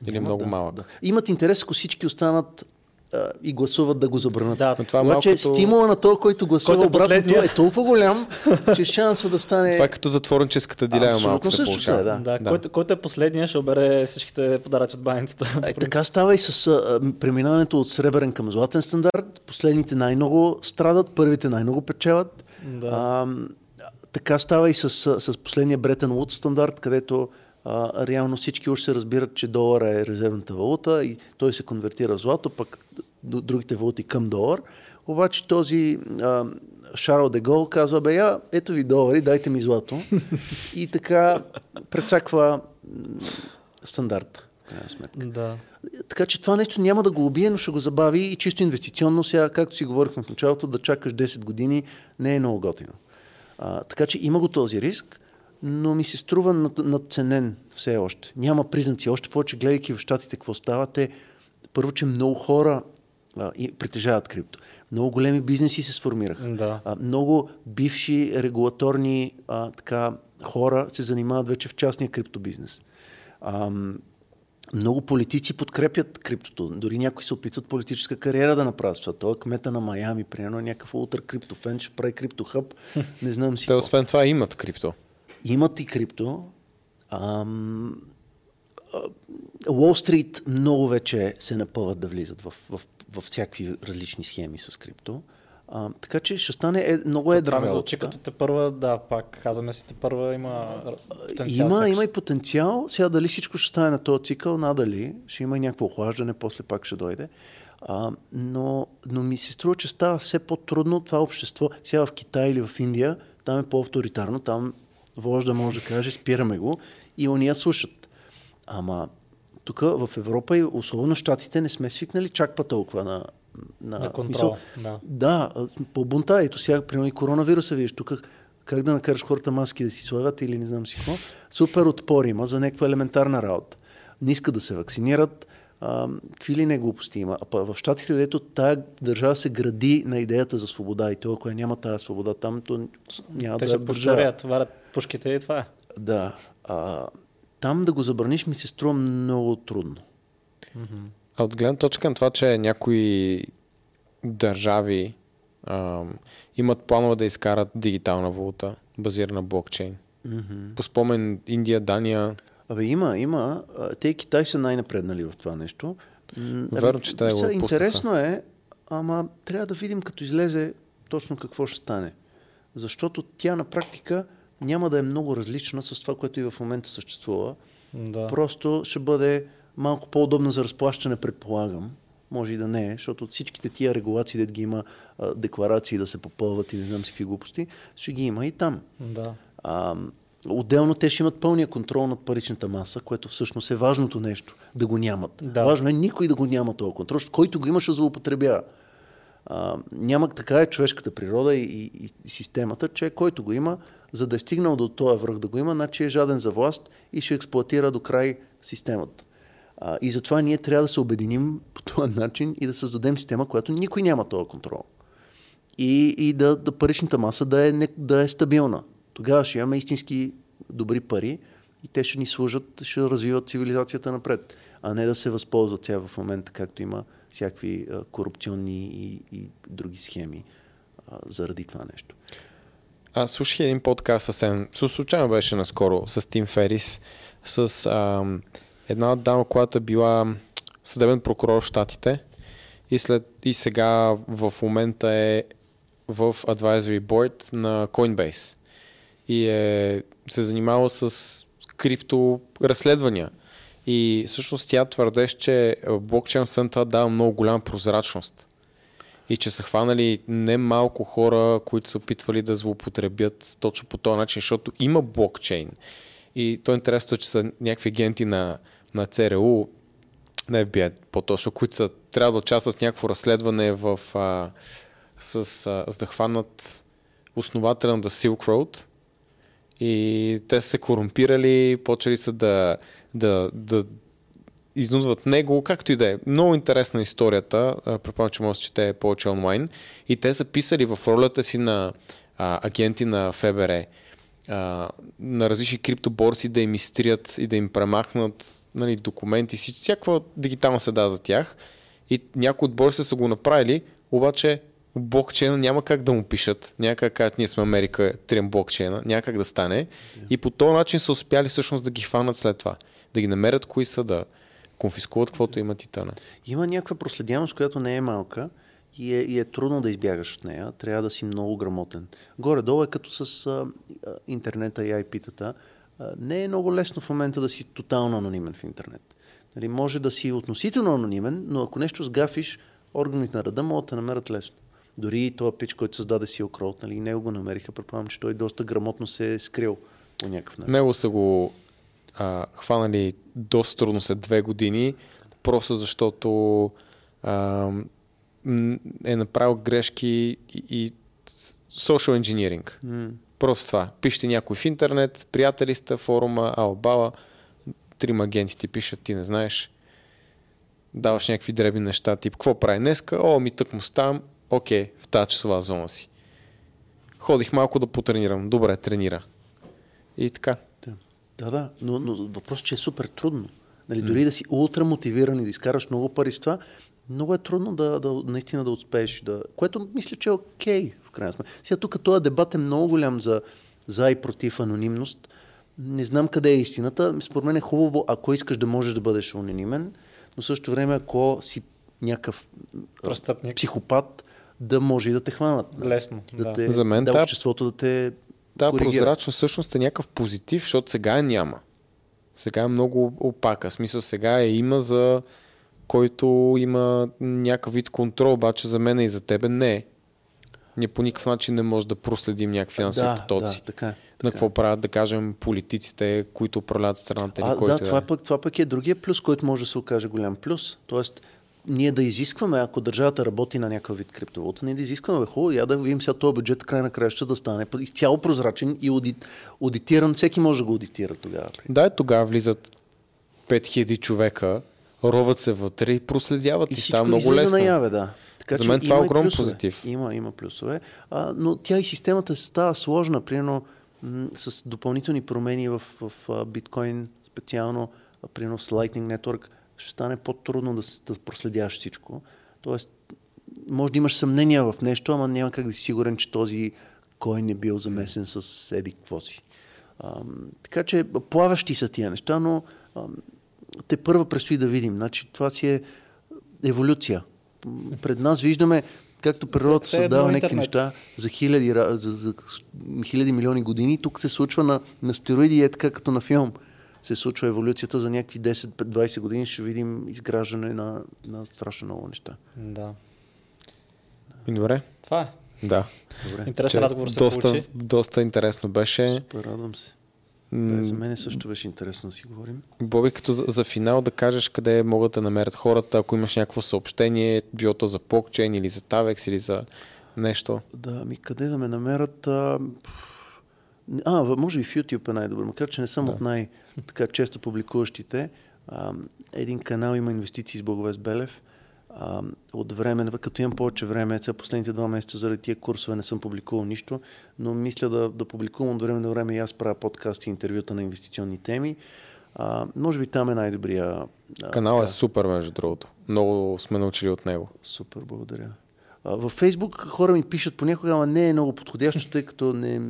Или Няма, много да, малък. Да. Имат интерес, ако всички останат и гласуват да го забранят. Да, това е Обаче малкото... стимула на този, който гласува Който е обратното е толкова голям, че шанса да стане... Това е като затворническата дилема Абсолютно малко се същото получава. е, да. Да, Да. Който, който е последния, ще обере всичките подаръци от баницата. Е, така става и с а, преминаването от сребърен към златен стандарт. Последните най-много страдат, първите най-много печелят. Да. А, така става и с, с, последния Бретен Луд стандарт, където а, реално всички уж се разбират, че долара е резервната валута и той се конвертира в злато, пък другите валути към долар. Обаче този а, Шарл де Гол казва, бе, я, ето ви долари, дайте ми злато. и така прецаква стандарта, сметка. Да. Така че това нещо няма да го убие, но ще го забави и чисто инвестиционно сега, както си говорихме в началото, да чакаш 10 години не е много готино. А, така че има го този риск, но ми се струва над, надценен все още. Няма признаци. Още повече, гледайки в щатите какво става, те първо, че много хора а, и притежават крипто. Много големи бизнеси се сформираха. Да. А, много бивши регулаторни а, така, хора се занимават вече в частния криптобизнес. Ам, много политици подкрепят криптото. Дори някои се опитват политическа кариера да направят, защото той е кмета на Майами, примерно някакъв ултра криптофен, ще прави криптохъб, не знам си Те освен това имат крипто. Имат и крипто. Ам, Уолл Стрит много вече се напъват да влизат в, в, в всякакви различни схеми с крипто. А, така че ще стане е, много едра ми звучи работа. като те първа, да, пак казваме си те първа има потенциал. Има, има и потенциал. Сега дали всичко ще стане на този цикъл, надали. Ще има и някакво охлаждане, после пак ще дойде. А, но, но ми се струва, че става все по-трудно това общество. Сега в Китай или в Индия, там е по-авторитарно, там вожда може да каже, спираме го и уния слушат. Ама тук в Европа и особено в Штатите не сме свикнали чак па толкова на, на, На контрол, смисъл, да. да, по бунта. Ето сега, примерно и коронавируса, виж, тук как да накараш хората маски да си слагат или не знам си какво. Супер отпор има за някаква елементарна работа. Не искат да се вакцинират, а, какви ли не глупости има. А в Штатите, дето тая държава се гради на идеята за свобода и то, ако я няма тази свобода там, то няма Те да ще е държава. повторят, варят пушките и това е. Да. А, там да го забраниш ми се струва много трудно. А от гледна точка на това, че някои държави ам, имат планове да изкарат дигитална валута, базирана на блокчейн. Mm-hmm. По спомен Индия, Дания, Абе, има, има. А, Те Китай са най-напреднали в това нещо. Верно, че те го. Интересно е, ама трябва да видим като излезе точно какво ще стане. Защото тя на практика няма да е много различна с това, което и в момента съществува. Да. Просто ще бъде малко по-удобна за разплащане, предполагам. Може и да не е, защото от всичките тия регулации, дет ги има а, декларации да се попълват и не знам си какви глупости, ще ги има и там. Да. А, отделно те ще имат пълния контрол над паричната маса, което всъщност е важното нещо, да го нямат. Да. Важно е никой да го няма този контрол, който го имаше злоупотребява. А, няма така е човешката природа и, и, и системата, че който го има, за да е стигнал до този връх да го има, значи е жаден за власт и ще експлуатира до край системата. А, и затова ние трябва да се обединим по този начин и да създадем система, която никой няма този контрол и, и да, да паричната маса да е, не, да е стабилна. Тогава ще имаме истински добри пари и те ще ни служат, ще развиват цивилизацията напред, а не да се възползват сега в момента, както има всякакви а, корупционни и, и други схеми а, заради това нещо. Аз слушах един подкаст съвсем, случайно беше наскоро с Тим Ферис, с ам, една дама, която е била съдебен прокурор в Штатите и, след, и сега в момента е в Advisory Board на Coinbase и е, се занимава с крипто разследвания. И всъщност тя твърдеше, че блокчейн сън това дава много голяма прозрачност. И че са хванали не малко хора, които са опитвали да злоупотребят точно по този начин, защото има блокчейн. И то е интересно, че са някакви агенти на, на ЦРУ, на FBI по-точно, които са, трябва да участват в някакво разследване в, а, с, а, за да хванат основателя на The Silk Road. И те са се корумпирали, почели са да, да, да изнудват него, както и да е. Много интересна историята, предполагам, че може да чете повече онлайн. И те са писали в ролята си на а, агенти на ФБР а, на различни криптоборси да им изтрият и да им премахнат нали, документи, си, всякаква дигитална седа за тях. И някои от борси са го направили, обаче блокчейна няма как да му пишат. Няма как кажат, ние сме Америка, трием блокчейна, няма как да стане. И по този начин са успяли всъщност да ги хванат след това. Да ги намерят кои са, да конфискуват каквото имат и тъна. Има някаква проследяемост, която не е малка и е, и е трудно да избягаш от нея. Трябва да си много грамотен. Горе-долу е като с а, интернета и IP-тата. А, не е много лесно в момента да си тотално анонимен в интернет. Нали, може да си относително анонимен, но ако нещо сгафиш, органите на ръда могат да намерят лесно. Дори и този пич, който създаде Silk Road, нали, него го намериха. Предполагам, че той доста грамотно се е скрил по някакъв начин. Него са го а, хванали доста трудно след две години, просто защото а, е направил грешки и, и social engineering. М. Просто това. Пишете някой в интернет, приятели сте, форума, албала, трима агенти ти пишат, ти не знаеш. Даваш някакви дребни неща, тип, какво прави днеска? О, ми тък му ставам, окей, в тази часова зона си. Ходих малко да потренирам. Добре, тренира. И така. Да, да, да. Но, но въпросът, че е супер трудно. Нали, дори да си ултра мотивиран и да изкараш много пари с това, много е трудно да, да наистина да успееш. Да, което мисля, че е окей, в крайна сметка. Сега тук този дебат е много голям за, за и против анонимност. Не знам къде е истината. Според мен е хубаво, ако искаш да можеш да бъдеш анонимен, но в същото време, ако си някакъв Престъпник. психопат, да може и да те хванат. Лесно, да. те, За мен да, та- обществото да те Да, коригира. прозрачност всъщност е някакъв позитив, защото сега няма. Сега е много опака. В смисъл сега е има за който има някакъв вид контрол, обаче за мен и за тебе не е. Ние по никакъв начин не може да проследим някакви финансови да, потоци. Да, така, е, на така е. какво правят, да кажем, политиците, които управляват страната или А, който да, и това, е. пък, това пък е другия плюс, който може да се окаже голям плюс. Тоест, ние да изискваме, ако държавата работи на някакъв вид криптовалута, ние да изискваме, бе, хубаво, я да видим сега този бюджет край на краища да стане изцяло прозрачен и аудит, аудитиран, всеки може да го аудитира тогава. Да, тогава влизат 5000 човека, роват се вътре и проследяват и, и става много лесно. Наяве, да. Така, За мен това е огромен позитив. Има, има плюсове. А, но тя и системата става сложна, примерно м- с допълнителни промени в, в, в биткоин, специално, примерно с Lightning Network, ще стане по-трудно да, да проследяваш всичко. Тоест, може да имаш съмнения в нещо, ама няма как да си сигурен, че този кой не бил замесен с еди какво си. А, така че плаващи са тия неща, но а, те първа предстои да видим. Значи, това си е еволюция. Пред нас виждаме както природата създава някакви неща за хиляди, за, за хиляди милиони години, тук се случва на, на стероиди, е така като на филм. Се случва еволюцията за някакви 10-20 години, ще видим изграждане на, на страшно много неща. Да. И добре. Това е. Да. Добре. Интересен разговор се доста, получи. Доста интересно беше. Супер, радвам се. Да, за мен също беше интересно да си говорим. Боби, като за, за финал да кажеш къде могат да намерят хората, ако имаш някакво съобщение, било то за блокчейн или за Tavex или за нещо. Да, ми къде да ме намерят? А, а може би в YouTube е най-добър, макар че не съм да. от най-така често публикуващите. А, един канал има инвестиции с Боговес Белев а, от време, като имам повече време, сега последните два месеца заради тия курсове не съм публикувал нищо, но мисля да, да публикувам от време на време и аз правя подкасти и интервюта на инвестиционни теми. А, може би там е най-добрия. Канал е супер, между другото. Много сме научили от него. Супер, благодаря. А, във Фейсбук хора ми пишат понякога, ама не е много подходящо, тъй като не,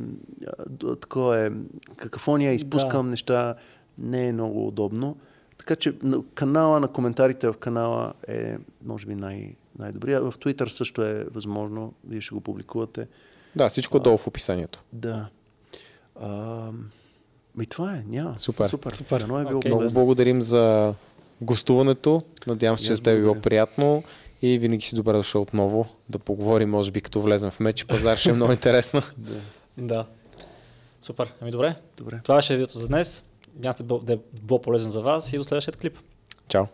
такова е какафония, изпускам да. неща, не е много удобно. Така че канала на коментарите в канала е, може би, най- най-добрия. В Twitter също е възможно. Вие ще го публикувате. Да, всичко а, долу в описанието. Да. А, и това е. Няма. Супер. Супер. Супер. е okay. Много благодарим за гостуването. Надявам се, че сте било приятно и винаги си добре дошъл отново да поговорим, може би като влезем в меч пазар, ще е много интересно. да. да. Супер. Ами добре. добре. Това беше видеото за днес. Се да е било полезно за вас и до следващия клип. Чао!